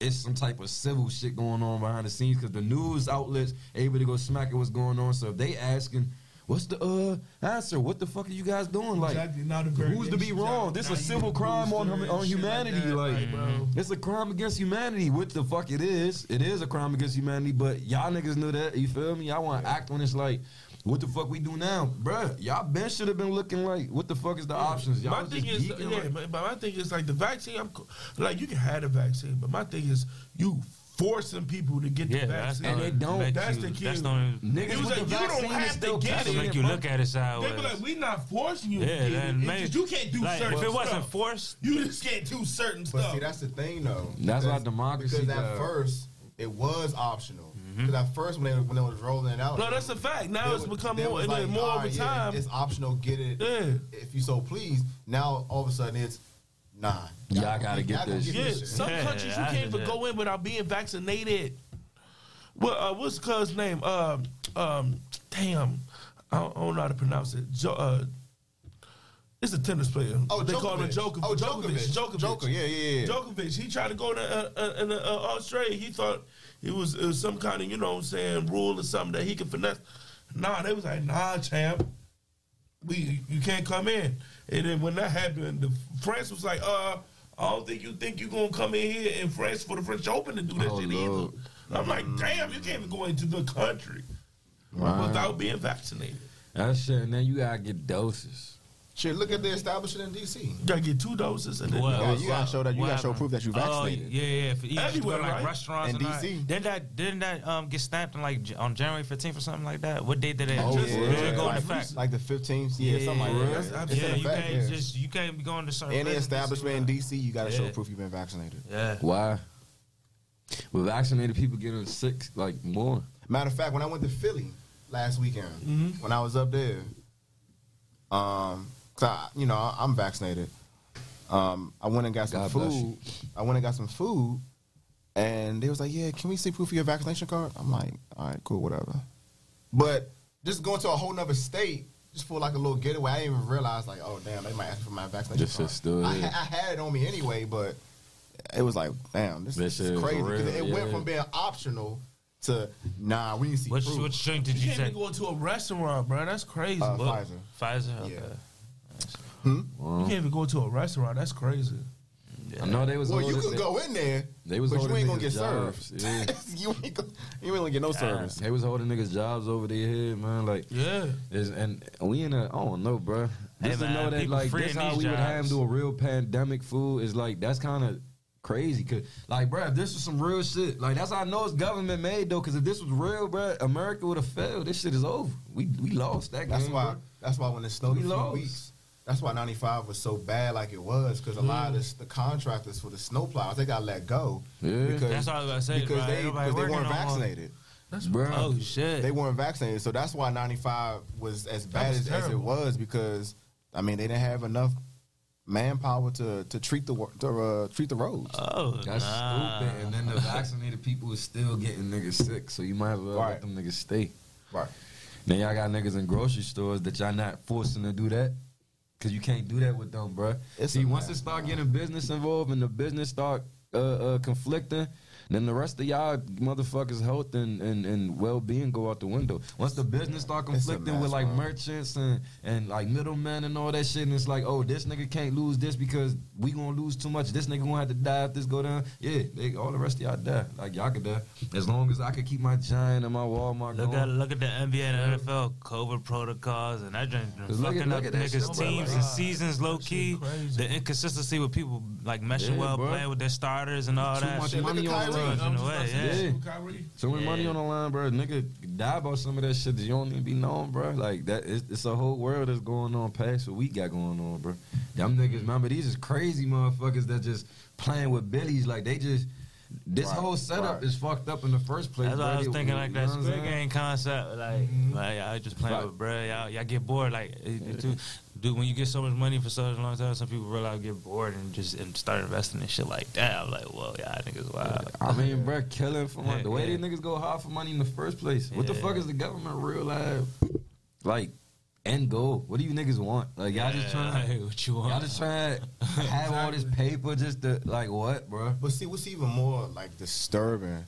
Speaker 6: it's some type of civil shit going on behind the scenes because the news outlets able to go smack at what's going on. So if they asking, what's the uh answer? What the fuck are you guys doing? Like,
Speaker 3: Exactly, now the very
Speaker 6: who's to be wrong?
Speaker 3: out.
Speaker 6: This
Speaker 3: is
Speaker 6: a civil crime on on humanity.
Speaker 3: that,
Speaker 6: Like,
Speaker 3: bro.
Speaker 6: it's a crime against humanity. What the fuck it is? It is a crime against humanity. But y'all niggas know that. You feel me? Y'all want to act when it's like, what the fuck we do now, bruh? Y'all been should have been looking like, what the fuck is the options? Y'all
Speaker 3: My thing is, yeah,
Speaker 6: like-
Speaker 3: but but my thing is like the vaccine. I'm like you can have the vaccine, but my thing is you forcing people to get
Speaker 5: yeah,
Speaker 3: the
Speaker 5: that's
Speaker 3: vaccine.
Speaker 6: And
Speaker 5: the-
Speaker 6: they don't.
Speaker 5: make
Speaker 3: That's
Speaker 5: you-
Speaker 3: the key.
Speaker 5: That's the only.
Speaker 6: Niggas with
Speaker 3: was like,
Speaker 6: the
Speaker 3: you don't
Speaker 6: vaccine
Speaker 3: have to get it.
Speaker 6: catching
Speaker 5: make you look at it
Speaker 3: They
Speaker 5: sideways.
Speaker 3: be like, "We're not forcing you. to
Speaker 5: yeah,
Speaker 3: get it.
Speaker 5: then maybe
Speaker 3: just you can't do
Speaker 5: like,
Speaker 3: certain
Speaker 5: If it wasn't
Speaker 3: stuff.
Speaker 5: forced,
Speaker 3: you just can't do certain stuff.
Speaker 2: But
Speaker 3: stuff.
Speaker 2: see, that's the thing, though.
Speaker 6: That's why democracy
Speaker 2: Because at first it was optional.
Speaker 3: Mm-hmm.
Speaker 2: Because at first when they when it was rolling it out,
Speaker 3: no, that's a fact. Now it's
Speaker 2: was-
Speaker 3: become more and
Speaker 2: like,
Speaker 3: more
Speaker 2: "All
Speaker 3: over
Speaker 2: right, yeah,
Speaker 3: time.
Speaker 2: It's optional. Get it
Speaker 3: Yeah.
Speaker 2: if you so please. Now all of a sudden it's nah.
Speaker 6: Y'all gotta get
Speaker 2: y'all
Speaker 6: this
Speaker 2: gonna
Speaker 3: Yeah,
Speaker 2: this shit.
Speaker 3: some
Speaker 5: Yeah,
Speaker 3: countries you
Speaker 5: I
Speaker 3: can't even
Speaker 5: understand.
Speaker 3: go in without being vaccinated. Well, uh, what's the cuz name? Um, um, damn, I don't, I don't know how to pronounce it. Jo- uh, it's a tennis player.
Speaker 2: Oh,
Speaker 3: they call him
Speaker 2: Djokovic.
Speaker 3: Joker.
Speaker 2: Oh,
Speaker 3: Djokovic.
Speaker 2: Djokovic.
Speaker 3: Djokovic.
Speaker 2: Joker, yeah, yeah, yeah.
Speaker 3: Djokovic. He tried to go to uh, uh, in, uh, Australia. He thought it was, it was some kind of, you know what I'm saying, rule or something that he could finesse. Nah, they was like, nah, champ. We you can't come in. And then when that happened, the France was like, uh, I don't think you think you're gonna come in here in France for the French Open to do that
Speaker 6: Oh,
Speaker 3: shit
Speaker 6: Lord.
Speaker 3: either. I'm like, damn, you can't even go into the country
Speaker 6: Right.
Speaker 3: without being vaccinated.
Speaker 6: That shit, and then you gotta get doses.
Speaker 2: Shit, look at the establishment in DC.
Speaker 3: You gotta get two doses and then
Speaker 5: What?
Speaker 2: You gotta, you gotta show that you gotta show proof that you vaccinated.
Speaker 5: Oh, yeah, yeah. For, you used to go
Speaker 3: Everywhere,
Speaker 5: like
Speaker 3: right?
Speaker 5: restaurants
Speaker 2: In
Speaker 5: and
Speaker 2: DC.
Speaker 5: that. Didn't that didn't that um get stamped on like on January 15th or something like that? What date did they?
Speaker 2: Oh,
Speaker 5: just,
Speaker 2: yeah.
Speaker 5: just go
Speaker 2: like,
Speaker 5: into effect?
Speaker 2: like the 15th, yeah, something like
Speaker 5: yeah,
Speaker 2: that.
Speaker 3: That's
Speaker 2: It's
Speaker 5: yeah,
Speaker 2: in
Speaker 5: you
Speaker 2: effect,
Speaker 5: can't
Speaker 2: yeah.
Speaker 5: just you can't be going to certain
Speaker 2: Any establishment in DC, you gotta show proof you've been vaccinated.
Speaker 5: Yeah.
Speaker 6: Why? With vaccinated people getting sick, like more.
Speaker 2: Matter of fact, when I went to Philly last weekend,
Speaker 3: Mm-hmm.
Speaker 2: when I was up there, um, 'cause I, you know, I- I'm vaccinated. Um, I went and got some
Speaker 6: God
Speaker 2: food. I went and got some food, and they was like, "Yeah, can we see proof of your vaccination card?" I'm like, "All right, cool, whatever." But just going to a whole nother state just for like a little getaway, I didn't even realize like, oh damn, they might ask for my vaccination
Speaker 6: This
Speaker 2: card.
Speaker 6: shit still
Speaker 2: I, ha- I had it on me anyway, but it was like, damn, this,
Speaker 6: This
Speaker 2: this is
Speaker 6: is
Speaker 2: crazy because
Speaker 6: real,
Speaker 2: it went from being optional to nah, we need to see
Speaker 5: Which
Speaker 2: proof.
Speaker 5: which drink did
Speaker 3: You
Speaker 5: you
Speaker 3: can't even
Speaker 5: take?
Speaker 3: go into a restaurant, bro. That's crazy.
Speaker 2: Uh, Pfizer.
Speaker 5: Pfizer. Okay.
Speaker 2: Yeah.
Speaker 3: You can't even go to a restaurant. That's crazy.
Speaker 6: I know they was.
Speaker 2: Well, you
Speaker 6: holding-
Speaker 2: can
Speaker 6: they,
Speaker 2: go in there,
Speaker 6: They was
Speaker 2: but you
Speaker 6: holding
Speaker 2: ain't gonna
Speaker 6: niggas
Speaker 2: get
Speaker 6: jobs,
Speaker 2: served.
Speaker 6: yeah.
Speaker 2: you ain't gonna, you ain't gonna get no service.
Speaker 6: They was holding niggas jobs over their head, man. Like,
Speaker 3: Yeah.
Speaker 6: Is and we in a I don't know, bro.
Speaker 5: Hey,
Speaker 6: Just to
Speaker 5: man,
Speaker 6: know that
Speaker 5: people
Speaker 6: like this
Speaker 5: in
Speaker 6: how
Speaker 5: these
Speaker 6: we would
Speaker 5: jobs.
Speaker 6: handle a real pandemic food is like that's kind of crazy. Cause like, bro, if this was some real shit, like that's how I know it's government made though. Cause if this was real, bro, America would have failed. This shit is over. We we lost that.
Speaker 2: That's
Speaker 6: game,
Speaker 2: why.
Speaker 6: bro.
Speaker 2: That's why when it snowed a
Speaker 6: We
Speaker 2: few
Speaker 6: lost.
Speaker 2: weeks, that's why '95 was so bad, like it was, because a lot of this, the contractors for the snowplows they got let go.
Speaker 6: Yeah.
Speaker 2: because,
Speaker 5: That's what I was about to say,
Speaker 2: Because
Speaker 5: bro.
Speaker 2: they, because they weren't
Speaker 5: no more.
Speaker 2: vaccinated.
Speaker 3: That's
Speaker 6: Bro.
Speaker 5: Oh shit!
Speaker 2: They weren't vaccinated, so that's why '95 was as bad
Speaker 3: was
Speaker 2: as, as it was because I mean they didn't have enough manpower to to treat the to uh, treat the roads.
Speaker 5: oh,
Speaker 6: That's
Speaker 5: nah.
Speaker 6: stupid. And then the vaccinated people is still getting niggas sick. So you might as well
Speaker 2: Right.
Speaker 6: let them niggas stay.
Speaker 2: right.
Speaker 6: Then y'all got niggas in grocery stores that y'all not forcing to do that. Cause you can't do that with them, bruh.
Speaker 2: It's
Speaker 6: See, once it start getting business involved and the business start uh, uh, conflicting, then the rest of y'all motherfuckers' health and, and, and well being go out the window. Once the business start conflicting with like
Speaker 2: bro.
Speaker 6: merchants and, and like middlemen and all that shit, and it's like, oh, this nigga can't lose this because we gonna lose too much. This nigga gonna have to die if this go down. Yeah, they, all the rest of y'all die. Like y'all could die as long as I could keep my Giant and my Walmart
Speaker 5: Look
Speaker 6: going.
Speaker 5: at look at the NBA and the NFL COVID protocols and that joint
Speaker 6: Cause look at-
Speaker 5: fucking
Speaker 6: look
Speaker 5: up
Speaker 6: at
Speaker 5: niggas' teams
Speaker 6: Like,
Speaker 5: and seasons low key. The inconsistency with people like meshing
Speaker 6: Yeah,
Speaker 5: well,
Speaker 6: bro.
Speaker 5: playing with their starters and all
Speaker 6: Too
Speaker 5: that.
Speaker 6: much
Speaker 5: shit.
Speaker 6: money on the
Speaker 5: In a
Speaker 3: I'm just
Speaker 5: way,
Speaker 3: about
Speaker 6: yeah.
Speaker 3: with Kyrie.
Speaker 6: So much
Speaker 5: Yeah.
Speaker 6: money on the line, bro. Nigga die about some of that shit that you don't even be known, bro. Like that, it's, it's a whole world that's going on past what we got going on, bro. Them niggas, remember these is crazy motherfuckers that just playing with billies. Like they just this
Speaker 2: Right,
Speaker 6: whole setup
Speaker 2: right.
Speaker 6: is fucked up in the first place.
Speaker 5: That's why
Speaker 6: bro.
Speaker 5: I was thinking like
Speaker 6: you
Speaker 5: that
Speaker 6: know
Speaker 5: Squid? Game concept. Like,
Speaker 3: Mhm.
Speaker 5: like I just playing
Speaker 6: Right.
Speaker 5: with bro. Y'all, y'all get bored. Like, it, it too, dude, when you get so much money for such a long time, some people realize get bored and just and start investing in shit like that. I'm like, whoa, y'all niggas wild.
Speaker 6: I mean, bro, killing for money. The way
Speaker 5: Yeah.
Speaker 6: these niggas go hard for money in the first place. What the fuck is the government real life? Like, end goal. What do you niggas want? Like, y'all just
Speaker 5: Yeah,
Speaker 6: trying
Speaker 5: like, what you want?
Speaker 6: Y'all just trying to have all this paper just to, like, what, bro?
Speaker 2: But see, what's even more like disturbing,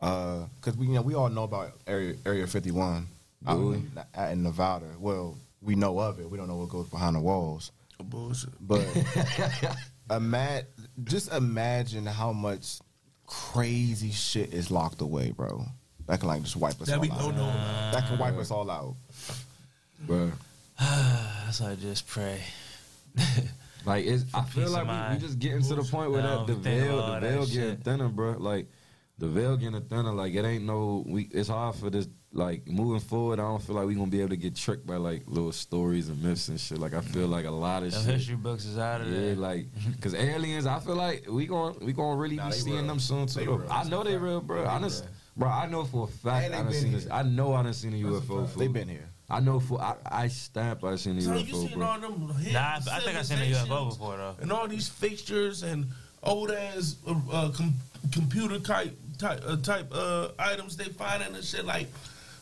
Speaker 2: uh, because we you know we all know about Area Area 51 out
Speaker 6: Do we?
Speaker 2: in, in Nevada. Well, we know of it. We don't know what goes behind the walls.
Speaker 3: Bullshit.
Speaker 2: But imagine, just imagine how much crazy shit is locked away, bro. That can like just wipe us
Speaker 3: That
Speaker 2: all
Speaker 3: we
Speaker 2: out.
Speaker 3: don't know about.
Speaker 2: That can wipe us all out.
Speaker 6: Bro.
Speaker 5: so I just pray.
Speaker 6: Like it's, I feel like
Speaker 5: of
Speaker 6: we, we just getting to the point where
Speaker 5: No,
Speaker 6: that the
Speaker 5: we think
Speaker 6: veil, the veil getting
Speaker 5: shit.
Speaker 6: thinner, bro. Like the veil getting thinner. Like it ain't no. We it's hard for this. Like moving forward, I don't feel like we gonna be able to get tricked by like little stories and myths and shit. Like I feel like a lot of
Speaker 5: Them
Speaker 6: shit.
Speaker 5: history books is out of
Speaker 6: Yeah,
Speaker 5: there.
Speaker 6: like, cause aliens, I feel like we gon' we gonna really
Speaker 2: Nah,
Speaker 6: be seeing
Speaker 2: real.
Speaker 6: them soon too.
Speaker 2: Real.
Speaker 6: I know they real, bro. I done, bro, I know for a fact I done seen
Speaker 2: here.
Speaker 6: this. I know I done seen a UFO.
Speaker 2: They
Speaker 6: fool.
Speaker 2: been here.
Speaker 6: I know for I, I stamp I seen a
Speaker 3: So you
Speaker 6: UFO,
Speaker 3: seen
Speaker 6: bro.
Speaker 3: all them
Speaker 5: Nah, I, I think I seen a UFO before though.
Speaker 3: and all these fixtures and old ass uh, uh, com- computer type type uh, type uh, items they find in and shit like,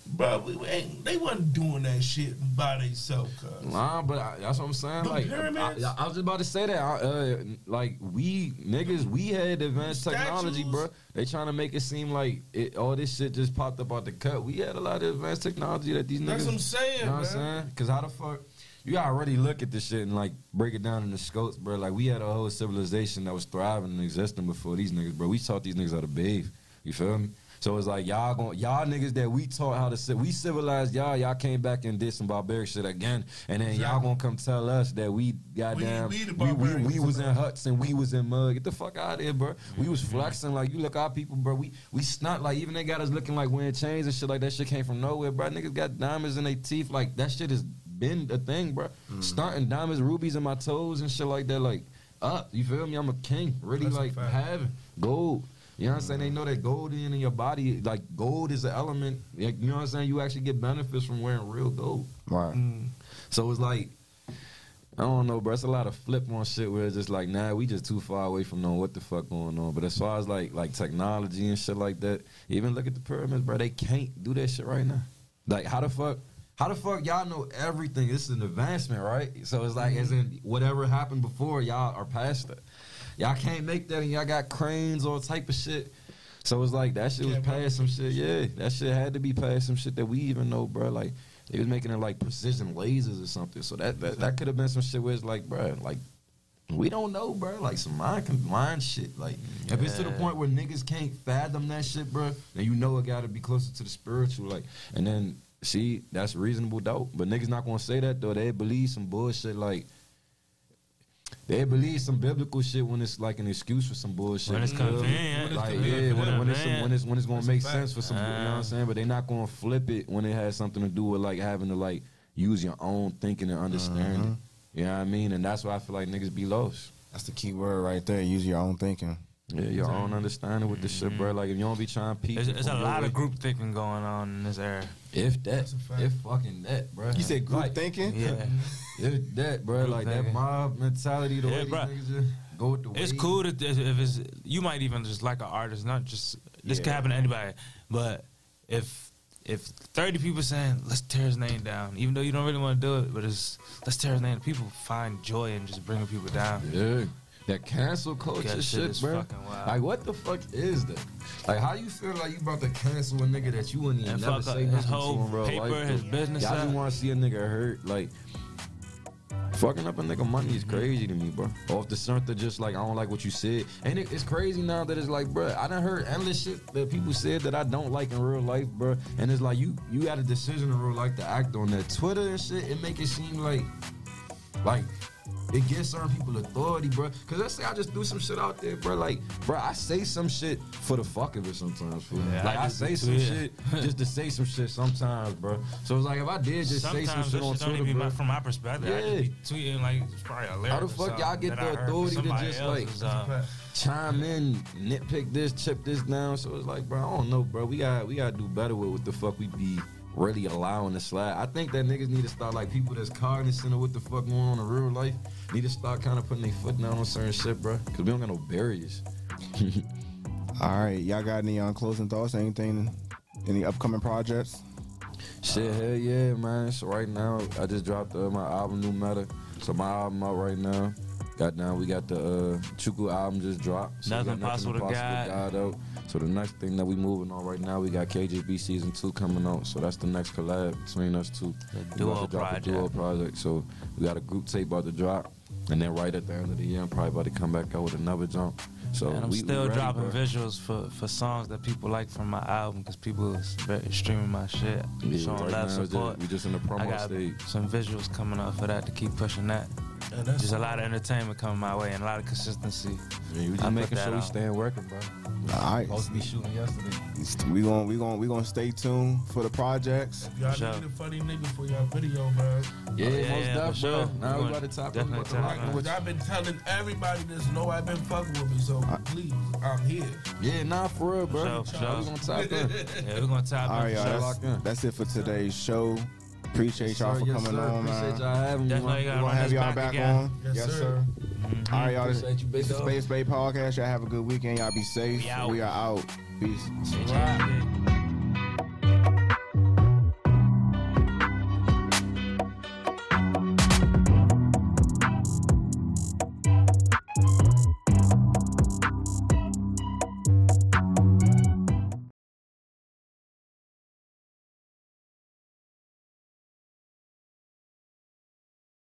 Speaker 3: bro, we, ain't, they wasn't doing that shit by themselves.
Speaker 6: Nah, but I, that's what I'm saying.
Speaker 3: The
Speaker 6: like,
Speaker 3: pyramids?
Speaker 6: I, I was just about to say that. I, uh, like, we niggas, we had advanced technology,
Speaker 3: Statues?
Speaker 6: bro. They trying to make it seem like it, all this shit just popped up out the cut. We had a lot of advanced technology that these niggas.
Speaker 3: that's what I'm saying,
Speaker 6: You know what I'm saying? Because how the fuck you gotta already look at this shit and like break it down in the scopes, bro. Like we had a whole civilization that was thriving and existing before these niggas, bro. We taught these niggas how to bathe. You feel me? So it's like y'all going y'all niggas that we taught how to sit, we civilized y'all. Y'all came back and did some barbaric shit again, and then y'all gonna come tell us that we goddamn
Speaker 3: we
Speaker 6: we, we, we was in huts and we was in mud. Get the fuck out of here, bro. We was flexing like you look our people, bro. We we stunt like even they got us looking like wearing chains and shit like that. Shit came from nowhere, bro. Niggas got diamonds in their teeth. Like that shit has been a thing, bro. Stunting diamonds, rubies in my toes and shit like that. Like up, you feel me? I'm a king, really
Speaker 3: That's
Speaker 6: like having gold. You know what I'm saying? They know that gold in your body, like gold is an element. Like, you know what I'm saying? You actually get benefits from wearing real gold.
Speaker 2: Right.
Speaker 3: Mm.
Speaker 6: So it's like, I don't know, bro. It's a lot of flip on shit where it's just like, nah, we just too far away from knowing what the fuck going on. But as far as like like technology and shit like that, even look at the pyramids, bro. They can't do that shit right now. Like, how the fuck? How the fuck y'all know everything? This is an advancement, right? So it's like, as in whatever happened before, y'all are past that. Y'all can't make that, and y'all got cranes, all type of shit. So it's like that shit was past some shit. Yeah, that shit had to be past some shit that we even know, bro. Like they was making it like precision lasers or something. So that that, that could have been some shit where it's like, bro, like we don't know, bro. Like some mind mind shit. Like if it's to the point where niggas can't fathom that shit, bro, then you know it got to be closer to the spiritual. Like and then see that's reasonable doubt. But niggas not gonna say that though. They believe some bullshit like. They believe some biblical shit when it's like an excuse for some bullshit.
Speaker 5: When it's
Speaker 6: you feel
Speaker 5: convenient.
Speaker 6: Like
Speaker 3: When it's
Speaker 6: yeah, when, when it's some, when it's when it's gonna
Speaker 3: That's
Speaker 6: make sense for some, you know what
Speaker 5: Ah.
Speaker 6: I'm saying? But they're not gonna flip it when it has something to do with like having to like use your own thinking and understanding. You know what I mean? And that's why I feel like niggas be lost.
Speaker 2: That's the key word right there. Use your own thinking.
Speaker 6: Yeah, y'all don't understand it with the shit, bro. Mm-hmm. Like if you don't be trying to peek,
Speaker 5: There's, there's a lot
Speaker 6: way-
Speaker 5: of group thinking going on in this era.
Speaker 6: If that,
Speaker 3: That's a fact.
Speaker 6: if fucking that, bro.
Speaker 2: You said group
Speaker 6: Like,
Speaker 2: thinking?
Speaker 5: Yeah.
Speaker 6: If that, bro,
Speaker 5: Group
Speaker 6: like that
Speaker 5: thinking.
Speaker 6: mob mentality, the
Speaker 5: Yeah,
Speaker 6: way these
Speaker 5: bruh.
Speaker 6: niggas just go with the
Speaker 5: It's
Speaker 6: wave.
Speaker 5: cool that if if it's you might even just like an artist, not just this can
Speaker 6: Yeah.
Speaker 5: happen to anybody. But if if thirty people saying let's tear his name down, even though you don't really want to do it, but it's let's tear his name, people find joy in just bringing people down.
Speaker 6: Yeah. That cancel culture
Speaker 5: That shit
Speaker 6: bro. Like, what the fuck is that? Like, how you feel like you about to cancel a nigga that you wouldn't even
Speaker 5: And
Speaker 6: never say
Speaker 5: his
Speaker 6: nothing
Speaker 5: whole
Speaker 6: to in real
Speaker 5: paper,
Speaker 6: life,
Speaker 5: his business
Speaker 6: Y'all just want to see a nigga hurt. Like, fucking up a nigga money
Speaker 5: Mm-hmm.
Speaker 6: is crazy to me, bro. Off the strength of just like, I don't like what you said. And it, it's crazy now that it's like, bro, I done heard endless shit that people said that I don't like in real life, bro. And it's like, you you got a decision in real life to act on that. Twitter and shit, it make it seem like, like, it gives certain people authority, bro. Cause let's say I just do some shit out there, bro. Like, bro, I say some shit for the fuck of it sometimes, fool.
Speaker 5: Yeah,
Speaker 6: like
Speaker 5: I
Speaker 6: I, say some
Speaker 5: too,
Speaker 6: shit just to say some shit sometimes, bro. So it's like if I did just say some
Speaker 5: Sometimes
Speaker 6: shit on Twitter,
Speaker 5: even
Speaker 6: bro.
Speaker 5: from my perspective. I just
Speaker 6: Yeah.
Speaker 5: be tweeting like it's probably lyric.
Speaker 6: How the fuck y'all get the
Speaker 5: I heard from
Speaker 6: authority to just, like- chime in, nitpick this, chip this down. So it's like, bro, I don't know, bro. We got we gotta do better with what the fuck we be really allowing to slide. I think that niggas need to start like people that's cognizant of what the fuck going on in real life need to start kind of putting their foot down on certain shit, bro. Cause we don't got no barriers.
Speaker 2: All right, y'all got any um, closing thoughts? Anything? Any upcoming projects?
Speaker 6: Shit, hell yeah, man. So right now, I just dropped uh, my album, New Meta. So my album out right now. Got now we got the uh, Chuku album just dropped. So we
Speaker 5: Nothing
Speaker 6: got
Speaker 5: Possible to God.
Speaker 6: out. So the next thing that we moving on right now, we got KJB season two coming out. So that's the next collab between us two.
Speaker 5: The
Speaker 6: We
Speaker 5: duo project.
Speaker 6: A duo project. So we got a group tape about to drop, and then right at the end of the year, I'm probably about to come back out with another jump. So
Speaker 5: and I'm
Speaker 6: we, we
Speaker 5: still
Speaker 6: ready,
Speaker 5: dropping
Speaker 6: bro.
Speaker 5: visuals for, for songs that people like from my album because people is very streaming my shit,
Speaker 6: Yeah,
Speaker 5: showing
Speaker 6: right
Speaker 5: love,
Speaker 6: now, just-
Speaker 5: support.
Speaker 6: we just in the
Speaker 5: I
Speaker 6: promo
Speaker 5: got
Speaker 6: stage.
Speaker 5: some visuals coming up for that to keep pushing that.
Speaker 3: And that's
Speaker 5: Just a lot of entertainment coming my way and a lot of consistency.
Speaker 6: Yeah, we
Speaker 5: I'm
Speaker 6: making sure we
Speaker 5: on.
Speaker 6: staying working, bro.
Speaker 2: All right,
Speaker 6: Supposed to be shooting yesterday.
Speaker 2: we going we going we gonna stay tuned for the projects.
Speaker 3: If y'all
Speaker 5: Sure.
Speaker 3: need a funny nigga for y'all video, man.
Speaker 6: Yeah, oh,
Speaker 5: yeah,
Speaker 6: most
Speaker 5: yeah,
Speaker 6: definitely.
Speaker 5: for sure.
Speaker 6: Now
Speaker 5: We
Speaker 6: we
Speaker 5: gonna
Speaker 6: about to top
Speaker 5: definitely
Speaker 6: about to
Speaker 5: tap
Speaker 6: rock
Speaker 5: in.
Speaker 3: I've been telling everybody this. Know I've been fucking with me, so please, I'm here.
Speaker 6: Yeah, nah, for real, bro.
Speaker 5: For sure,
Speaker 6: Now
Speaker 5: for
Speaker 6: we gonna top in.
Speaker 5: Yeah, we're gonna tap
Speaker 2: All right,
Speaker 5: in
Speaker 2: y'all.
Speaker 5: sure.
Speaker 6: Lock in.
Speaker 2: That's, that's it for today's show. Appreciate y'all for coming on, man.
Speaker 6: Appreciate y'all having me.
Speaker 5: Definitely
Speaker 2: gonna have y'all back, on.
Speaker 3: Yes, sir.
Speaker 5: Mm-hmm.
Speaker 2: All right, y'all.
Speaker 6: Appreciate this, you, big
Speaker 2: this. Space Bay Podcast. Y'all have a good weekend. Y'all be safe.
Speaker 5: We,
Speaker 2: we are out. Peace.